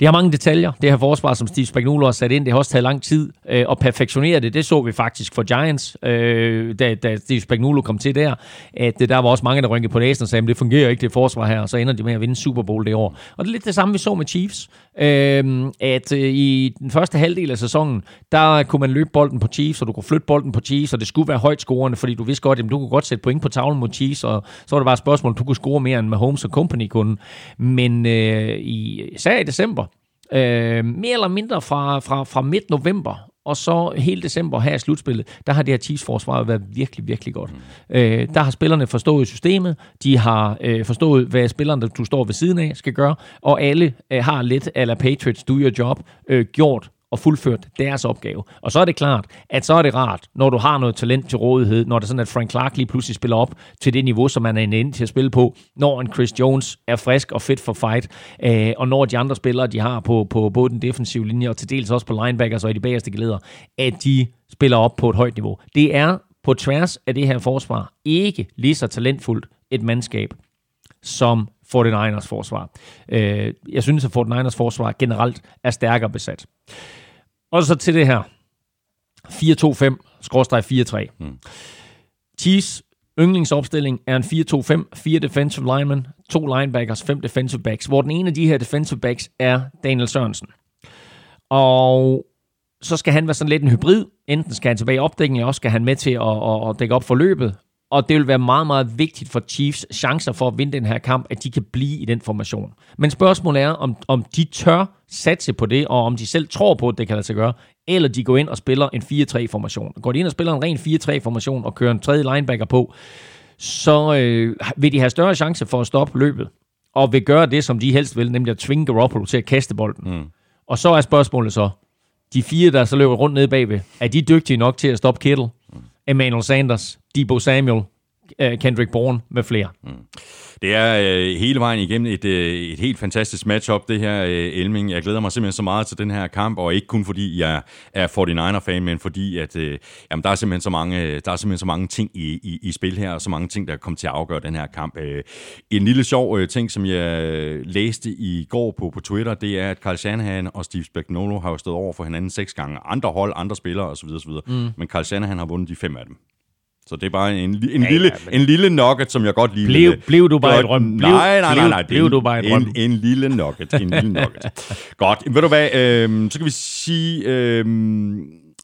Det har mange detaljer, det her forsvar, som Steve Spagnuolo har sat ind. Det har også taget lang tid øh, at perfektionere det. Det så vi faktisk for Giants, øh, da, da Steve Spagnuolo kom til der. At øh, der var også mange, der rynkede på næsen og sagde, at det fungerer ikke, det forsvar her. Og så ender de med at vinde Super Bowl det år. Og det er lidt det samme, vi så med Chiefs. Øh, at øh, i den første halvdel af sæsonen, der kunne man løbe bolden på Chiefs, og du kunne flytte bolden på Chiefs, og det skulle være højt scorende, fordi du vidste godt, at du kunne godt sætte point på tavlen mod Chiefs, og så var det bare et spørgsmål, du kunne score mere end Mahomes og Company kunne. Men øh, i, især i december, Øh, mere eller mindre fra, fra, fra midt november og så hele december her i slutspillet, der har det her Chiefs-forsvar været virkelig, virkelig godt. Mm. Øh, der har spillerne forstået systemet, de har øh, forstået, hvad spillerne, du står ved siden af, skal gøre, og alle øh, har lidt, eller Patriots do your job, øh, gjort og fuldført deres opgave. Og så er det klart, at så er det rart, når du har noget talent til rådighed, når det er sådan, at Frank Clark lige pludselig spiller op til det niveau, som man er inde til at spille på, når en Chris Jones er frisk og fit for fight, øh, og når de andre spillere, de har på, på både den defensive linje og til dels også på linebackers og i de bagerste geleder, at de spiller op på et højt niveau. Det er på tværs af det her forsvar ikke lige så talentfuldt et mandskab, som 49ers forsvar. Øh, jeg synes, at 49ers forsvar generelt er stærkere besat. Og så til det her. 4-2-5, 4-3. Mm. Chiefs yndlingsopstilling er en 4-2-5, 4 defensive linemen, to linebackers, fem defensive backs, hvor den ene af de her defensive backs er Daniel Sørensen. Og så skal han være sådan lidt en hybrid. Enten skal han tilbage i opdækning, eller også skal han med til at, at, at dække op for løbet og det vil være meget, meget vigtigt for Chiefs chancer for at vinde den her kamp, at de kan blive i den formation. Men spørgsmålet er, om, om de tør satse på det, og om de selv tror på, at det kan lade sig gøre, eller de går ind og spiller en 4-3-formation. Går de ind og spiller en ren 4-3-formation og kører en tredje linebacker på, så øh, vil de have større chance for at stoppe løbet, og vil gøre det, som de helst vil, nemlig at tvinge Garoppolo til at kaste bolden. Mm. Og så er spørgsmålet så, de fire, der så løber rundt nede bagved, er de dygtige nok til at stoppe Kittle? Emmanuel Sanders, Debo Samuel, øh, Kendrick Bourne med flere. Mm. Det er øh, hele vejen igennem et, øh, et helt fantastisk matchup, det her øh, Elming. Jeg glæder mig simpelthen så meget til den her kamp, og ikke kun fordi jeg er 49er-fan, men fordi at, øh, jamen, der, er simpelthen så mange, der er simpelthen så mange ting i, i, i spil her, og så mange ting, der kommer til at afgøre den her kamp. Øh, en lille sjov øh, ting, som jeg læste i går på, på Twitter, det er, at Carl Shanahan og Steve Spagnuolo har jo stået over for hinanden seks gange. Andre hold, andre spillere osv. osv. Mm. Men Carl Shanahan har vundet de fem af dem. Så det er bare en, en, ja, lille, ja, men... en lille nugget, som jeg godt lige blev. Blev du bare et drøm? Nej, nej, nej, nej. Blev, blev du bare et drøm? En, en lille nugget. En lille nugget. *laughs* godt. Ved du hvad, øh, så kan vi sige... Øh,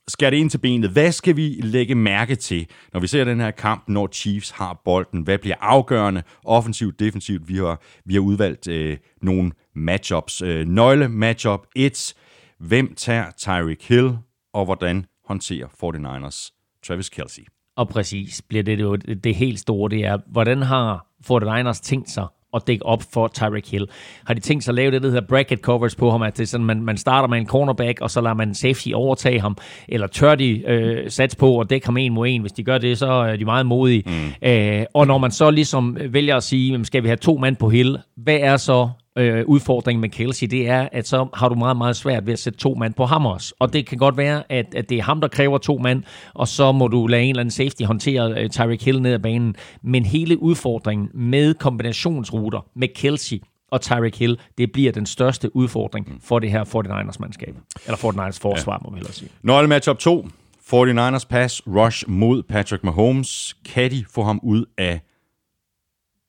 skære det ind til benet. Hvad skal vi lægge mærke til, når vi ser den her kamp, når Chiefs har bolden? Hvad bliver afgørende, offensivt, defensivt? Vi har, vi har udvalgt øh, nogle matchups. Øh, nøgle matchup 1. Hvem tager Tyreek Hill, og hvordan håndterer 49ers Travis Kelsey? Og præcis bliver det jo det helt store, det er, hvordan har 49ers tænkt sig at dække op for Tyreek Hill. Har de tænkt sig at lave det, der hedder bracket covers på ham, at det sådan, man, man starter med en cornerback, og så lader man safety overtage ham, eller tør de øh, sats på at dække ham en mod en. Hvis de gør det, så er de meget modige. Mm. Æh, og når man så ligesom vælger at sige, skal vi have to mand på Hill, hvad er så øh, udfordringen med Kelsey, det er, at så har du meget, meget svært ved at sætte to mand på ham også. Og det kan godt være, at, at det er ham, der kræver to mand, og så må du lade en eller anden safety håndtere øh, Tyreek Hill ned ad banen. Men hele udfordringen med kombinationsruter med Kelsey, og Tyreek Hill, det bliver den største udfordring for det her 49ers-mandskab. Eller 49ers forsvar, ja. må vi hellere sige. Nøgle matchup 2. 49ers pass rush mod Patrick Mahomes. Kan de få ham ud af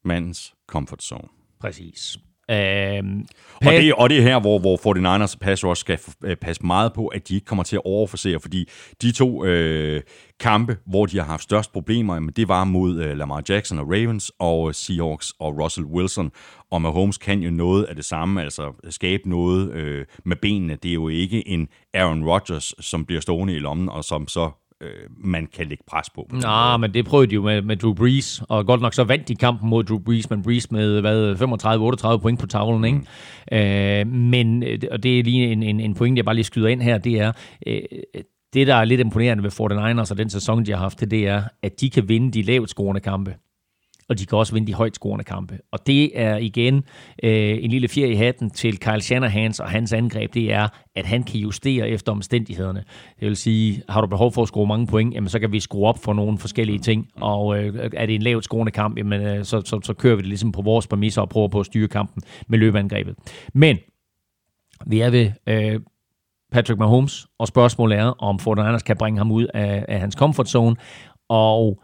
mandens comfort zone? Præcis. Øhm, og, det, og det er her, hvor, hvor 49ers pass rush skal øh, passe meget på, at de ikke kommer til at overforsere, fordi de to øh, kampe, hvor de har haft størst problemer, jamen, det var mod øh, Lamar Jackson og Ravens, og øh, Seahawks og Russell Wilson. Og Mahomes kan jo noget af det samme, altså skabe noget øh, med benene. Det er jo ikke en Aaron Rodgers, som bliver stående i lommen, og som så øh, man kan lægge pres på. på Nå, men det prøvede de jo med, med Drew Brees, og godt nok så vandt de kampen mod Drew Brees, men Brees med hvad, 35-38 point på tavlen, ikke? Mm. Øh, men, øh, og det er lige en, en, en point, jeg bare lige skyder ind her, det er, øh, det der er lidt imponerende ved 49ers og den sæson, de har haft, det er, at de kan vinde de lavt scorende kampe og de kan også vinde de højt scorende kampe. Og det er igen øh, en lille fjer i hatten til Kyle Shanahans og hans angreb, det er, at han kan justere efter omstændighederne. Det vil sige, har du behov for at score mange point, jamen så kan vi skrue op for nogle forskellige ting, og øh, er det en lavt scorende kamp, jamen øh, så, så, så kører vi det ligesom på vores præmisser og prøver på at styre kampen med løbeangrebet. Men vi er ved øh, Patrick Mahomes, og spørgsmålet er, om 49ers kan bringe ham ud af, af hans comfort zone, og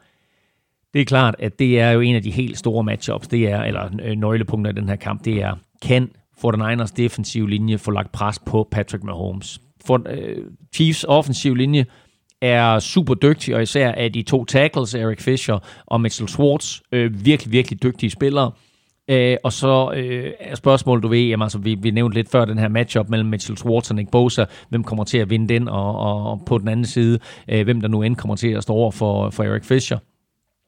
det er klart, at det er jo en af de helt store matchups, det er, eller øh, nøglepunkter i den her kamp, det er, kan 49ers defensiv linje få lagt pres på Patrick Mahomes? For, øh, Chiefs offensiv linje er super dygtig, og især er de to tackles, Eric Fisher og Mitchell Schwartz, øh, virkelig, virkelig dygtige spillere. Øh, og så øh, er spørgsmålet, du ved, jamen, altså, vi, vi nævnte lidt før den her matchup mellem Mitchell Schwartz og Nick Bosa, hvem kommer til at vinde den, og, og på den anden side, øh, hvem der nu end kommer til at stå over for, for Eric Fisher.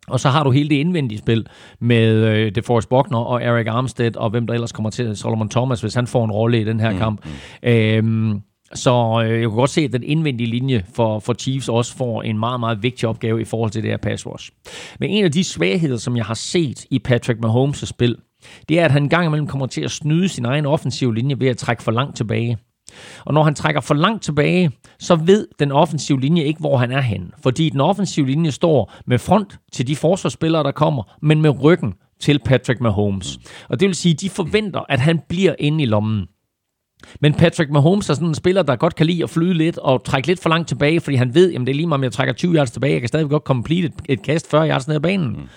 Og så har du hele det indvendige spil med øh, DeForest Buckner og Eric Armstead, og hvem der ellers kommer til, Solomon Thomas, hvis han får en rolle i den her mm, kamp. Mm. Øhm, Så øh, jeg kunne godt se, at den indvendige linje for, for Chiefs også får en meget, meget vigtig opgave i forhold til det her pass rush. Men en af de svagheder, som jeg har set i Patrick Mahomes' spil, det er, at han gang imellem kommer til at snyde sin egen offensive linje ved at trække for langt tilbage. Og når han trækker for langt tilbage, så ved den offensive linje ikke, hvor han er henne. Fordi den offensive linje står med front til de forsvarsspillere, der kommer, men med ryggen til Patrick Mahomes. Og det vil sige, at de forventer, at han bliver inde i lommen. Men Patrick Mahomes er sådan en spiller, der godt kan lide at flyde lidt og trække lidt for langt tilbage, fordi han ved, at det er lige meget, om jeg trækker 20 yards tilbage, jeg kan stadig godt complete et, et kast 40 yards ned ad banen. Mm.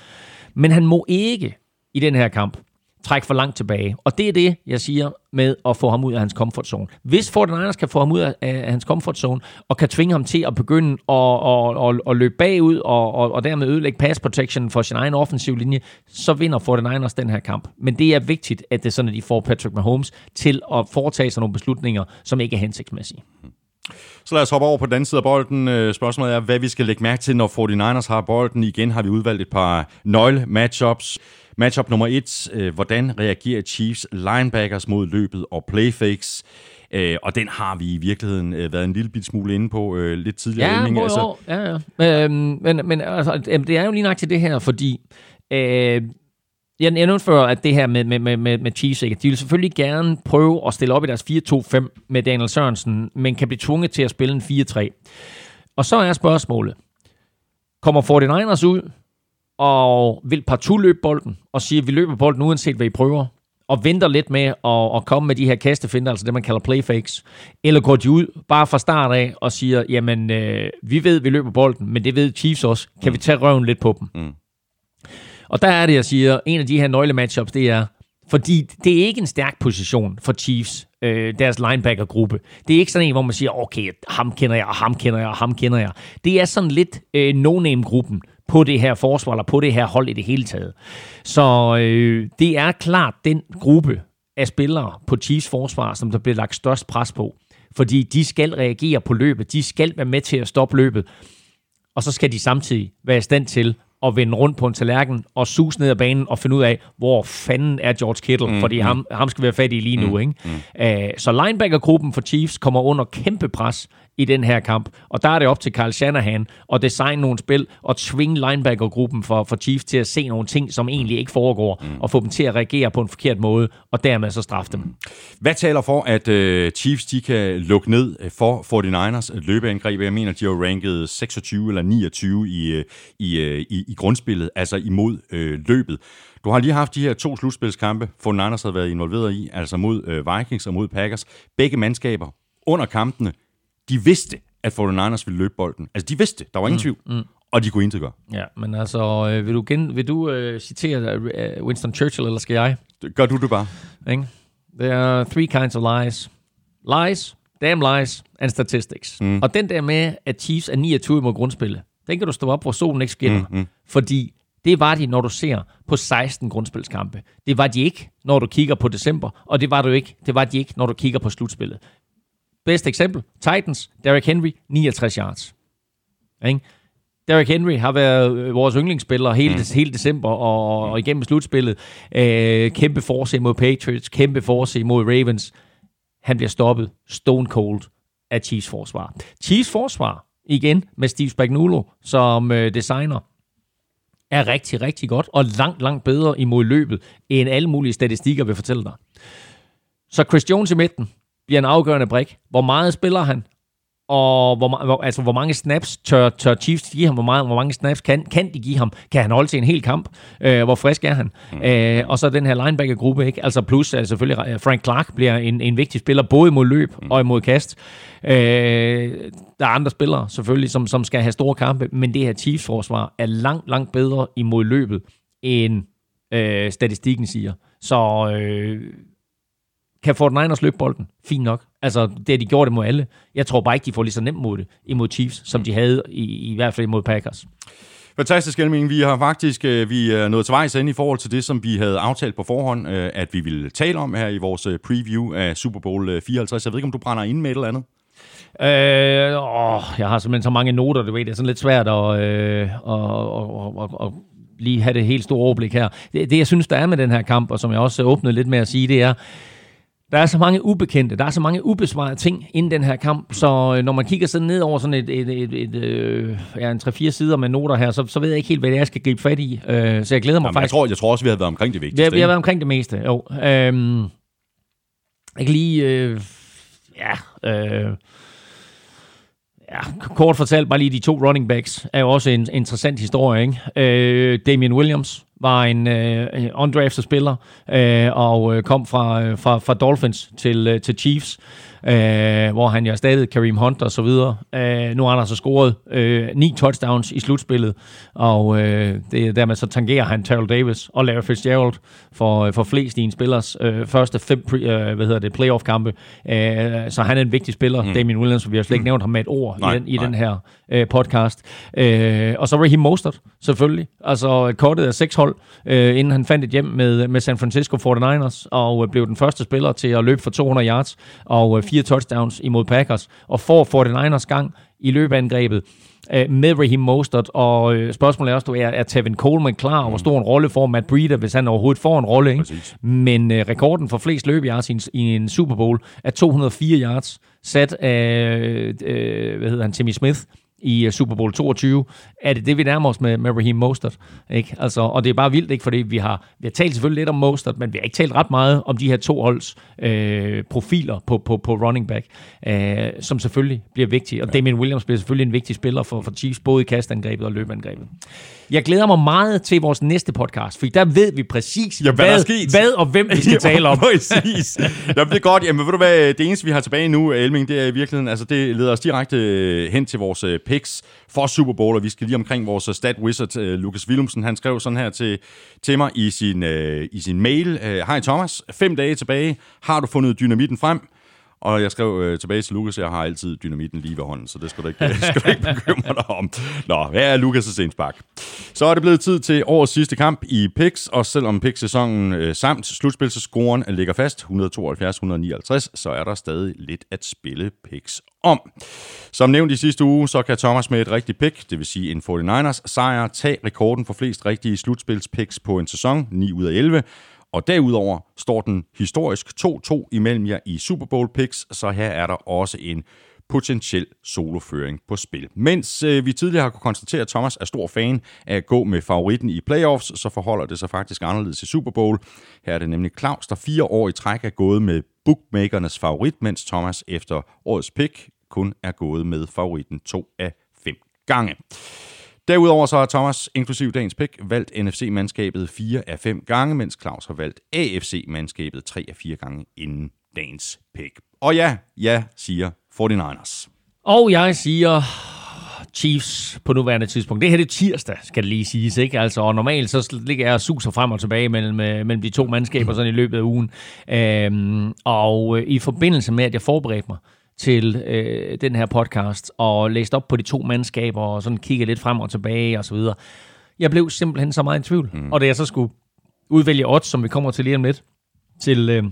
Men han må ikke i den her kamp trække for langt tilbage. Og det er det, jeg siger med at få ham ud af hans comfort zone. Hvis 49ers kan få ham ud af, af hans comfort zone, og kan tvinge ham til at begynde at, at, at, at løbe bagud, og, og, og dermed ødelægge pass protection for sin egen offensiv linje, så vinder 49ers den her kamp. Men det er vigtigt, at det er sådan, at de får Patrick Mahomes til at foretage sig nogle beslutninger, som ikke er hensigtsmæssige. Så lad os hoppe over på den anden side af bolden. Øh, spørgsmålet er, hvad vi skal lægge mærke til, når 49ers har bolden. Igen har vi udvalgt et par nøgle-matchups. Matchup nummer et. Øh, hvordan reagerer Chiefs linebackers mod løbet og playfakes? Øh, og den har vi i virkeligheden øh, været en lille bit smule inde på øh, lidt tidligere. Ja, altså, ja, ja. Men, men, men altså, det er jo lige nok til det her, fordi øh, jeg, jeg nævnte før, at det her med, med, med, med, med Chiefs, ikke? de vil selvfølgelig gerne prøve at stille op i deres 4-2-5 med Daniel Sørensen, men kan blive tvunget til at spille en 4-3. Og så er spørgsmålet, kommer 49ers ud og vil partout løbe bolden, og siger, at vi løber bolden uanset hvad I prøver, og venter lidt med at, at komme med de her kastefinder, altså det man kalder playfakes, eller går de ud bare fra start af og siger, jamen øh, vi ved, vi løber bolden, men det ved Chiefs også, kan mm. vi tage røven lidt på dem? Mm. Og der er det, jeg siger, en af de her nøgle matchups, det er, fordi det er ikke en stærk position for Chiefs, øh, deres linebacker-gruppe. Det er ikke sådan en, hvor man siger, okay, ham kender jeg, og ham kender jeg, og ham kender jeg. Det er sådan lidt øh, no-name-gruppen på det her forsvar, eller på det her hold i det hele taget. Så øh, det er klart den gruppe af spillere på Chiefs forsvar, som der bliver lagt størst pres på. Fordi de skal reagere på løbet, de skal være med til at stoppe løbet, og så skal de samtidig være i stand til at vende rundt på en tallerken og sus ned ad banen og finde ud af, hvor fanden er George Kittle, mm, fordi mm. Ham, ham skal være fat i lige nu. Mm, ikke? Mm. Uh, så linebackergruppen for Chiefs kommer under kæmpe pres i den her kamp. Og der er det op til Carl Shanahan at designe nogle spil og tvinge linebackergruppen for, for Chiefs til at se nogle ting, som egentlig ikke foregår, mm. og få dem til at reagere på en forkert måde, og dermed så straffe dem. Hvad taler for, at uh, Chiefs de kan lukke ned for 49ers løbeangreb? Jeg mener, de har ranket 26 eller 29 i, øh, i, øh, i, i grundspillet, altså imod uh, løbet. Du har lige haft de her to slutspilskampe, 49ers har været involveret i, altså mod uh, Vikings og mod Packers. Begge mandskaber under kampene de vidste, at 49ers ville løbe bolden. Altså, de vidste, der var ingen mm, tvivl. Mm. Og de kunne intet gøre. Ja, men altså, øh, vil du, gen, vil du øh, citere uh, Winston Churchill, eller skal jeg? Gør du det bare. Ikke? There are three kinds of lies. Lies, damn lies, and statistics. Mm. Og den der med, at Chiefs er 29 mod grundspillet, den kan du stå op, hvor solen ikke skinner. Mm, mm. Fordi det var de, når du ser på 16 grundspilskampe. Det var de ikke, når du kigger på december, og det var, du ikke, det var de ikke, når du kigger på slutspillet. Bedste eksempel, Titans, Derrick Henry, 69 yards. Ikke? Derrick Henry har været øh, vores yndlingsspiller hele, mm. hele december og, og igennem slutspillet. Øh, kæmpe force mod Patriots, kæmpe force mod Ravens. Han bliver stoppet stone cold af Chiefs forsvar. Chiefs forsvar, igen med Steve Spagnuolo som øh, designer, er rigtig, rigtig godt og langt, langt bedre imod løbet, end alle mulige statistikker vil fortælle dig. Så Chris Jones i midten, bliver en afgørende brik. Hvor meget spiller han? Og hvor, hvor, altså, hvor mange snaps tør, tør Chiefs give ham? Hvor, meget, hvor mange snaps kan, kan de give ham? Kan han holde til en hel kamp? Øh, hvor frisk er han? Mm. Øh, og så den her linebacker-gruppe, ikke? Altså plus altså selvfølgelig Frank Clark bliver en, en vigtig spiller, både imod løb mm. og imod kast. Øh, der er andre spillere selvfølgelig, som, som skal have store kampe, men det her Chiefs-forsvar er langt, langt bedre imod løbet, end øh, statistikken siger. Så øh, kan Niners løbe bolden? Fint nok. Altså, det har de gjort det mod alle. Jeg tror bare ikke, de får lige så nemt mod det imod Chiefs, som de havde i, i hvert fald imod Packers. Fantastisk, Elming. Vi har faktisk øh, vi er nået til vejs ind i forhold til det, som vi havde aftalt på forhånd, øh, at vi ville tale om her i vores øh, preview af Super Bowl 54. Jeg ved ikke, om du brænder ind med et eller andet? Øh, åh, jeg har simpelthen så mange noter, du ved. Det er sådan lidt svært at, øh, at, at, at, at lige have det helt store overblik her. Det, det, jeg synes, der er med den her kamp, og som jeg også åbnede lidt med at sige, det er, der er så mange ubekendte, der er så mange ubesvarede ting inden den her kamp, så øh, når man kigger sådan ned over sådan et, et, et, et, øh, ja, en 3-4 sider med noter her, så, så ved jeg ikke helt, hvad det er, jeg skal gribe fat i. Øh, så jeg glæder mig Jamen, jeg, faktisk. tror, jeg tror også, vi har været omkring det Vi vigtigste. har, vi har været omkring det meste, jo. Øhm, jeg kan lige... Øh, ja, øh, ja, kort fortalt, bare lige de to running backs er jo også en interessant historie, ikke? Øh, Damian Williams var en øh, undrafted spiller, øh, og øh, kom fra, øh, fra, fra Dolphins til, øh, til Chiefs, øh, hvor han jo erstattede Kareem Hunt og så videre. Øh, nu har han altså scoret øh, ni touchdowns i slutspillet, og øh, det, dermed så tangerer han Terrell Davis og Larry Fitzgerald for, for flest i en spillers øh, første fem pre, øh, hvad hedder det, playoff-kampe. Øh, så han er en vigtig spiller, mm. Damien Williams, vi har slet ikke nævnt ham med et ord Nej, i, den, i nej. den her øh, podcast. Øh, og så Raheem Mostert, selvfølgelig. Altså kortet af seks hold, øh, inden han fandt et hjem med, med San Francisco 49ers, og øh, blev den første spiller til at løbe for 200 yards og øh, fire touchdowns imod Packers, og får 49ers gang i løbeangrebet øh, med Raheem Mostert, og øh, spørgsmålet er også, du er, er Tevin Coleman klar, og hvor stor en rolle får Matt Breida, hvis han overhovedet får en rolle, ikke? Præcis. Men øh, rekorden for flest løbeyards i en, i en Super Bowl er 204 yards, sat af, øh, hvad hedder han, Timmy Smith i øh, Super Bowl 22. Er det det, vi nærmer os med, med Raheem Mostert? Ikke? Altså, og det er bare vildt, ikke? fordi vi har, vi har talt selvfølgelig lidt om Mostert, men vi har ikke talt ret meget om de her to holds øh, profiler på, på, på running back, øh, som selvfølgelig bliver vigtige. Og Damien Williams bliver selvfølgelig en vigtig spiller for, for Chiefs, både i kastangrebet og løbeangrebet. Jeg glæder mig meget til vores næste podcast, for der ved vi præcis, Ja, hvad hvad, sket. hvad og hvem vi skal *laughs* tale om. Præcis. Jamen, det er godt. Jamen, ved du hvad, det eneste, vi har tilbage nu, Elming, det er i virkeligheden, altså det leder os direkte øh, hen til vores øh, picks for Super Bowl, og vi skal lige omkring vores øh, stat wizard, øh, Lukas Willumsen. Han skrev sådan her til, til mig i sin, øh, i sin mail. Øh, Hej Thomas, fem dage tilbage. Har du fundet dynamitten frem? Og jeg skrev øh, tilbage til Lukas, jeg har altid dynamitten lige ved hånden, så det skal du ikke, *laughs* skal du ikke bekymre dig om. Nå, her er Lukas' indspark. Så er det blevet tid til årets sidste kamp i PIX, og selvom PIX-sæsonen øh, samt slutspilsescoren ligger fast 172-159, så er der stadig lidt at spille PIX om. Som nævnt i sidste uge, så kan Thomas med et rigtigt pick, det vil sige en 49ers sejr, tage rekorden for flest rigtige slutspilspicks på en sæson, 9 ud af 11, og derudover står den historisk 2-2 imellem jer i Super Bowl picks, så her er der også en potentiel soloføring på spil. Mens øh, vi tidligere har kunnet konstatere, at Thomas er stor fan af at gå med favoritten i playoffs, så forholder det sig faktisk anderledes i Super Bowl. Her er det nemlig Claus, der fire år i træk er gået med bookmakernes favorit, mens Thomas efter årets pick kun er gået med favoritten to af fem gange. Derudover så har Thomas, inklusiv dagens pick, valgt NFC-mandskabet 4 af 5 gange, mens Claus har valgt AFC-mandskabet 3 af 4 gange inden dagens pick. Og ja, ja, siger 49ers. Og jeg siger Chiefs på nuværende tidspunkt. Det her det er tirsdag, skal det lige siges, ikke? Altså, og normalt så ligger jeg og suser frem og tilbage mellem, øh, mellem de to mandskaber sådan i løbet af ugen. Øhm, og øh, i forbindelse med, at jeg forberedte mig til øh, den her podcast og læste op på de to mandskaber og sådan kiggede lidt frem og tilbage og så videre. Jeg blev simpelthen så meget i tvivl. Mm. Og da jeg så skulle udvælge odds, som vi kommer til lige om lidt, til, øh,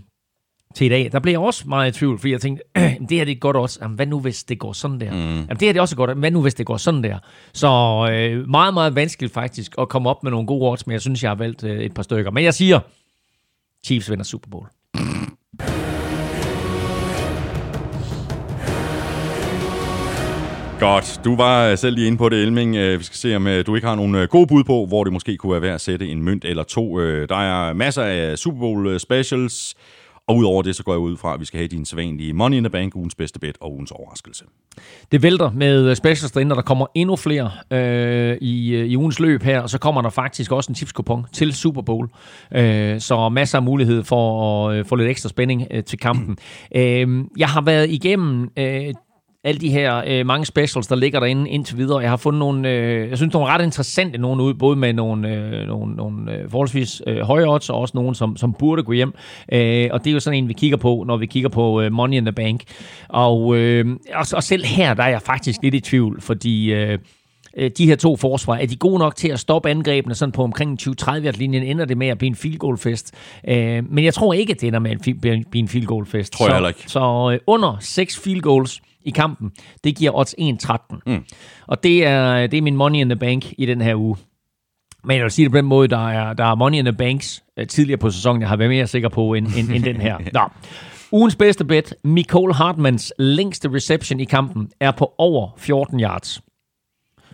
til i dag, der blev jeg også meget i tvivl, fordi jeg tænkte, *clears throat* det her det er godt odds. Jamen, hvad nu hvis det går sådan der? Mm. Jamen, det her det er også godt, hvad nu hvis det går sådan der? Så øh, meget, meget vanskeligt faktisk at komme op med nogle gode odds, men jeg synes, jeg har valgt øh, et par stykker. Men jeg siger, Chiefs vinder Super Bowl. *laughs* Godt. Du var selv lige inde på det, Elming. Øh, Vi skal se, om øh, du ikke har nogle øh, gode bud på, hvor det måske kunne være værd at sætte en mønt eller to. Øh, Der er masser af Super Bowl øh, specials, og udover det, så går jeg ud fra, at vi skal have din sædvanlige Money in the Bank, ugens bedste bet og ugens overraskelse. Det vælter med øh, specials derinde, og der kommer endnu flere øh, i, øh, i ugens løb her, og så kommer der faktisk også en tipskupon til Super Bowl. Øh, så masser af mulighed for at øh, få lidt ekstra spænding øh, til kampen. *clears throat* øh, jeg har været igennem... Øh, alle de her øh, mange specials, der ligger derinde indtil videre. Jeg har fundet nogle, øh, jeg synes, nogle ret interessante nogle ud, både med nogle, øh, nogle, nogle øh, forholdsvis øh, høje odds, og også nogle, som, som burde gå hjem. Øh, og det er jo sådan en, vi kigger på, når vi kigger på øh, Money in the Bank. Og, øh, og, og selv her, der er jeg faktisk lidt i tvivl, fordi... Øh, øh, de her to forsvar, er de gode nok til at stoppe angrebene sådan på omkring 20-30-linjen, ender det med at blive en field goal fest. Øh, men jeg tror ikke, at det ender med at blive en field goal fest. Tror jeg så, ikke. Så øh, under 6 field goals i kampen, det giver odds 1-13. Mm. Og det er, det er min money in the bank i den her uge. Men jeg vil sige det på den måde, der er, der er money in the banks øh, tidligere på sæsonen, jeg har været mere sikker på end, end, end den her. *laughs* Nå. Ugens bedste bet, Nicole Hartmans længste reception i kampen, er på over 14 yards.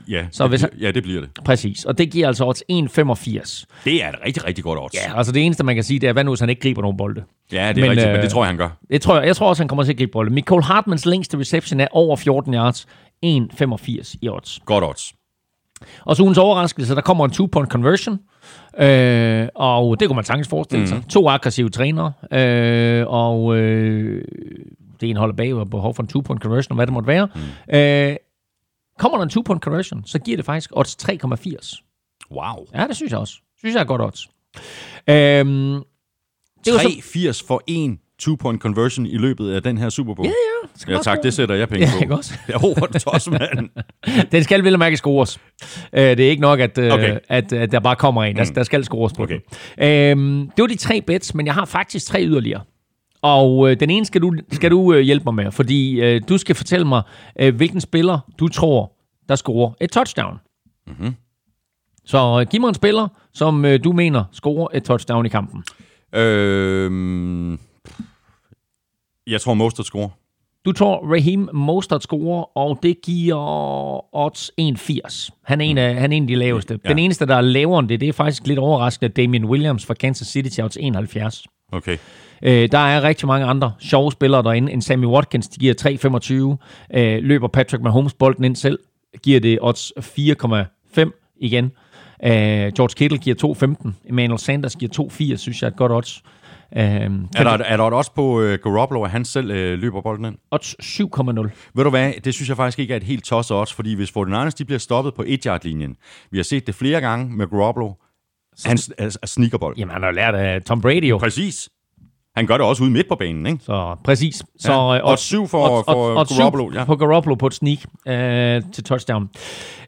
Ja, Så det hvis bliver, ja, det bliver det. Præcis, og det giver altså odds 1,85. Det er et rigtig, rigtig godt odds. Ja, altså det eneste, man kan sige, det er, hvad nu, hvis han ikke griber nogen bolde. ja det er Men, rigtigt, øh, men det tror jeg, han gør. Det tror jeg, jeg tror også, han kommer til at gribe bolde. Nicole Hartmans længste reception er over 14 yards. 1,85 i odds. Godt odds. Og så ugens overraskelse, der kommer en two-point conversion. Øh, og det kunne man sagtens forestille Mhm. sig. To aggressive trænere. Øh, og øh, det ene holder bag og behov for en two-point conversion, og hvad det måtte være. Mhm. Mm. Øh, kommer der en two-point conversion, så giver det faktisk odds 3,80. Wow. Ja, det synes jeg også. Synes jeg er godt odds. Øhm, det var så- 3,80 for en two-point conversion i løbet af den her Super Bowl. Ja, ja. Ja tak, det sætter jeg penge Ja, på. ikke også? Ja, hvor er det tosset, mand. *laughs* Den skal vel og mærke scores. Øh, det er ikke nok, at, øh, Okay. at, at der bare kommer en. Der, der skal scores på Okay. den. Øhm, det var de tre bets, men jeg har faktisk tre yderligere. Og øh, den ene skal du, skal du øh, hjælpe mig med, fordi øh, du skal fortælle mig, øh, hvilken spiller du tror, der scorer et touchdown. Mm-hmm. Så øh, giv mig en spiller, som øh, du mener scorer et touchdown i kampen. øhm, jeg tror, Mostert scorer. Du tror Raheem Mostert scorer, og det giver odds 1,80. Han er en af, han er en af de laveste. Ja. Den eneste, der er lavere end det, det er faktisk lidt overraskende, Damien Williams fra Kansas City til odds 71. Okay. Øh, der er rigtig mange andre sjove spillere derinde. En Sammy Watkins, de giver 3,25. Øh, løber Patrick Mahomes bolden ind selv, giver det odds 4,5 igen. Øh, George Kittle giver 2,15. Emmanuel Sanders giver 2,4, synes jeg er et godt odds. Øh, Er der, er der også på uh, Garoppolo, at han selv uh, løber bolden ind? odds 7,0. Ved du hvad, det synes jeg faktisk ikke er et helt tosset odds, fordi hvis 49ers de bliver stoppet på 1-yard-linjen, vi har set det flere gange med Garoppolo, han s- er, er sneakerbold. Jamen, han har lært af Tom Brady jo. Præcis. Han gør det også ude midt på banen, ikke? Så præcis. Så, Ja, øh, odds syv for- for syv Garoppolo, ja. På Garoppolo på et sneak øh, til touchdown.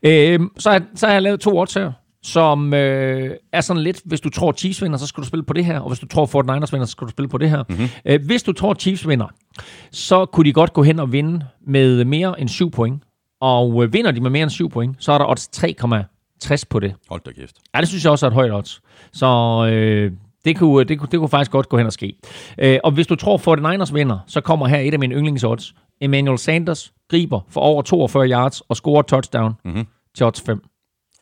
Øh, så, har, så har jeg lavet to odds her, som øh, er sådan lidt, hvis du tror Chiefs vinder, så skal du spille på det her, og hvis du tror 49ers vinder, så skal du spille på det her. Mhm. Mm-hmm. Øh, hvis du tror Chiefs vinder, så kunne de godt gå hen og vinde med mere end 7 point. Og øh, vinder de med mere end 7 point, så er der odds 3,60 på det. Hold da kæft. Ja, det synes jeg også er et højt odds. Så øh, det, kunne, det, kunne, det kunne faktisk godt gå hen og ske. Øh, og hvis du tror, 49ers vinder, så kommer her et af mine yndlingsodds. Emmanuel Sanders griber for over 42 yards og scorer touchdown mm-hmm. til odds 5.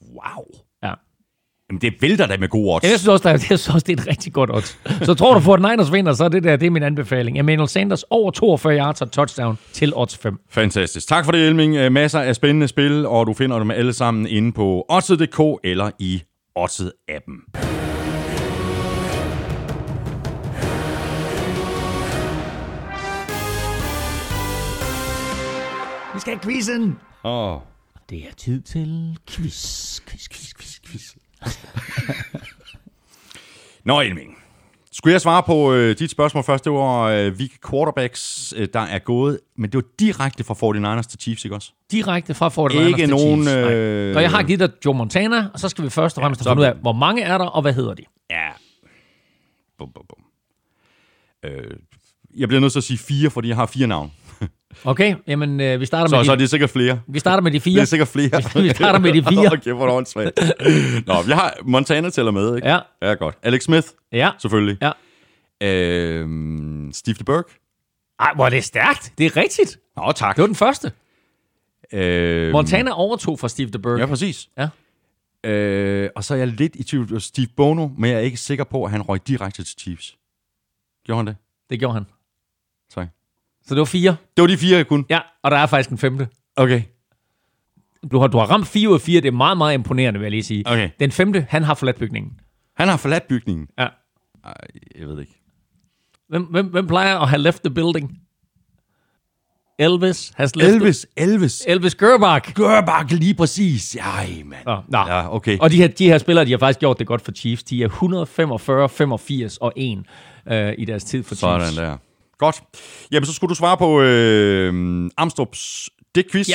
Wow. Ja. Jamen, det vælter da med gode odds. Jeg synes også, der, jeg synes også, det er et rigtig godt odds. Så tror du, 49ers vinder, så er det der, det er min anbefaling. Emmanuel Sanders over 42 yards og touchdown til odds 5. Fantastisk. Tak for det, Elming. Øh, Masser af spændende spil, og du finder dem alle sammen inde på odds.dk eller i Odds-appen. Skal have quizzen. Åh. Det er tid til quiz, quiz, quiz, quiz, quiz. Nå, Elming. Skulle jeg svare på øh, dit spørgsmål først? Det var øh, hvilke quarterbacks, øh, der er gået, men det var direkte fra 49ers til Chiefs, ikke også? Direkte fra 49ers Ikke til nogen, Chiefs. Nej. øh, Og jeg har givet dig Joe Montana, og så skal vi først og fremmest så- ja, finde ud af, hvor mange er der, og hvad hedder de? Ja. Bum, bum, bum. Øh, jeg bliver nødt til at sige fire, fordi jeg har fire navn. Okay, jamen øh, vi, starter Så, med så er de, det sikkert flere. vi starter med de Det fire. er sikkert flere. Vi starter med de fire. *laughs* *laughs* *laughs* okay, hvor er det åndssvagt. Nå, jeg har Montana tæller med, ikke? Ja, Ja, godt. Alex Smith, ja, selvfølgelig. ja. Øhm, Steve DeBerg. Ej, hvor er det stærkt. Det er rigtigt. Nå, tak. Det var den første. Øhm, Montana overtog fra Steve DeBerg. Ja, præcis. Ja. Øh, og så er jeg lidt i tvivl om Steve Bono, men jeg er ikke sikker på, at han røg direkte til Chiefs. Gjorde han det? Det gjorde han. Tak. Så det var fire. Det var de fire, jeg kunne. Ja, og der er faktisk en femte. Okay. Du har, du har ramt fire ud af fire. Det er meget, meget imponerende, vil jeg lige sige. Okay. Den femte, han har forladt bygningen. Han har forladt bygningen. Ja. Ej, jeg ved det ikke. Hvem, hvem, hvem plejer at have left the building? Elvis has left Elvis, Elvis. The, Elvis Gerbach. Gørbak lige præcis. Ej, mand. Nå, nå. Ja, okay. Og de her, de her spillere, de har faktisk gjort det godt for Chiefs. De er 145, 85 og 1 øh, i deres tid for Sådan Chiefs. der. Godt. Jamen, så skulle du svare på øh, Amstrup's det quiz. Ja.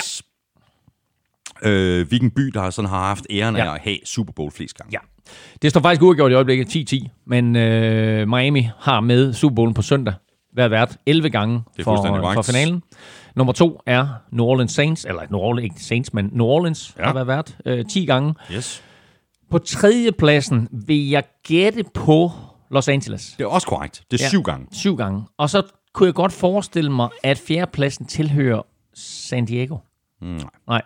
Øh, hvilken by, der sådan har haft æren Ja. af at have Super Bowl flest gange. Ja. Det står faktisk uafgjort i øjeblikket 10-10, men øh, Miami har med Super Bowlen på søndag været vært 11 gange for, for finalen. Nummer to er New Orleans Saints, eller New Orleans, ikke Saints, men New Orleans ja. har været vært øh, 10 gange. Yes. På tredje pladsen vil jeg gætte på Los Angeles. Det er også korrekt. Det er Ja. syv gange. Syv gange. Og så kunne jeg godt forestille mig, at fjerdepladsen tilhører San Diego. Mm, Nej.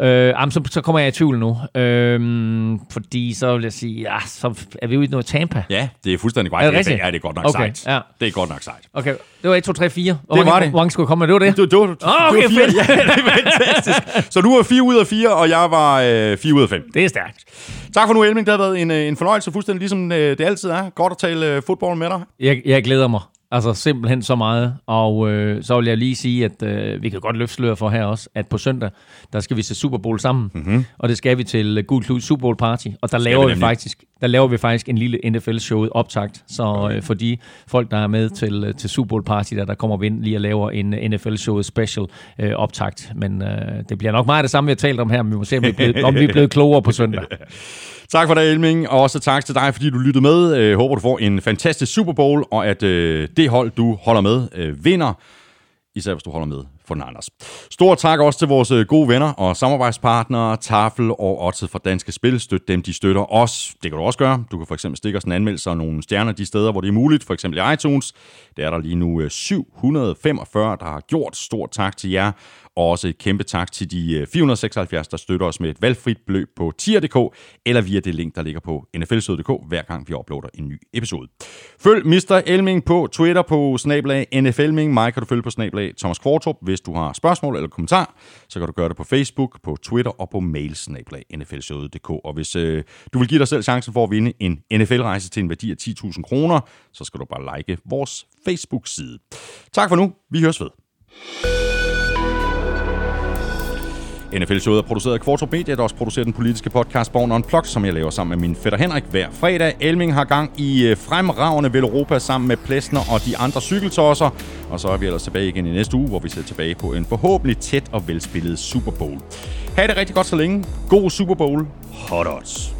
Øh, jamen, så, så kommer jeg i tvivl nu. Øh, fordi så vil jeg sige, ja, så er vi ude i noget Tampa. Ja, det er fuldstændig korrekt. Er det rigtigt? Ja, det er godt nok Okay, sejt. ja. Det er godt nok sejt. Okay, det var 1, 2, 3, 4. Hvor Det var det. Hvor mange skulle jeg komme med? Det var det? Du, du, du, Ah, du okay, var fire, fedt. *laughs* ja, det er fantastisk. Så du var 4 ud af 4, og jeg var øh, 4 ud af 5. Det er stærkt. Tak for nu, Elming. Det har været en, øh, en fornøjelse, fuldstændig ligesom øh, det altid er. Godt at tale øh, fodbold med dig. Jeg, jeg glæder mig. Altså simpelthen så meget. Og øh, så vil jeg lige sige, at øh, vi kan godt løfte slør for her også, at på søndag, der skal vi se Super Bowl sammen. Mm-hmm. Og det skal vi til uh, Gul Klud Super Bowl Party. Og der laver, vi vi faktisk, der laver vi faktisk en lille NFL-showet optagt. Så øh, for de folk, der er med til, øh, til Super Bowl Party, der, der kommer vi ind lige og laver en øh, NFL-showet special øh, optagt. Men øh, det bliver nok meget det samme, vi har talt om her, men vi må se, om vi er blevet, om vi er blevet klogere på søndag. *laughs* Tak for det, Elming, og også tak til dig, fordi du lyttede med. Øh, håber, du får en fantastisk Super Bowl, og at øh, det hold, du holder med, øh, vinder. Især hvis du holder med for den Anders. Stor tak også til vores øh, gode venner og samarbejdspartnere, Tafel og Odset fra Danske Spil. Støt dem, de støtter os. Det kan du også gøre. Du kan for eksempel stikke os en anmeldelse og nogle stjerner de steder, hvor det er muligt. For eksempel i iTunes. Det er der lige nu øh, 745, der har gjort. Stort tak til jer. Og også et kæmpe tak til de øh, 476, der støtter os med et valgfrit beløb på tier.dk eller via det link, der ligger på nflsød.dk, hver gang vi uploader en ny episode. Følg Mr. Elming på Twitter på snablag NFLming. Mig kan du følge på snablag Thomas Kvartrup. Hvis du har spørgsmål eller kommentar, så kan du gøre det på Facebook, på Twitter og på mail snablag nflsød.dk. Og hvis øh, du vil give dig selv chancen for at vinde en NFL-rejse til en værdi af 10.000 kroner, så skal du bare like vores Facebook-side. Tak for nu. Vi høres ved. NFL-showet er produceret af Kvartrup Media, der også producerer den politiske podcast Born Unplugged, som jeg laver sammen med min fætter Henrik hver fredag. Elming har gang i øh, fremragende Vel Europa sammen med Plesner og de andre cykeltosser. Og så er vi ellers tilbage igen i næste uge, hvor vi ser tilbage på en forhåbentlig tæt og velspillet Super Bowl. Ha' det rigtig godt så længe. God Super Bowl. Hot odds.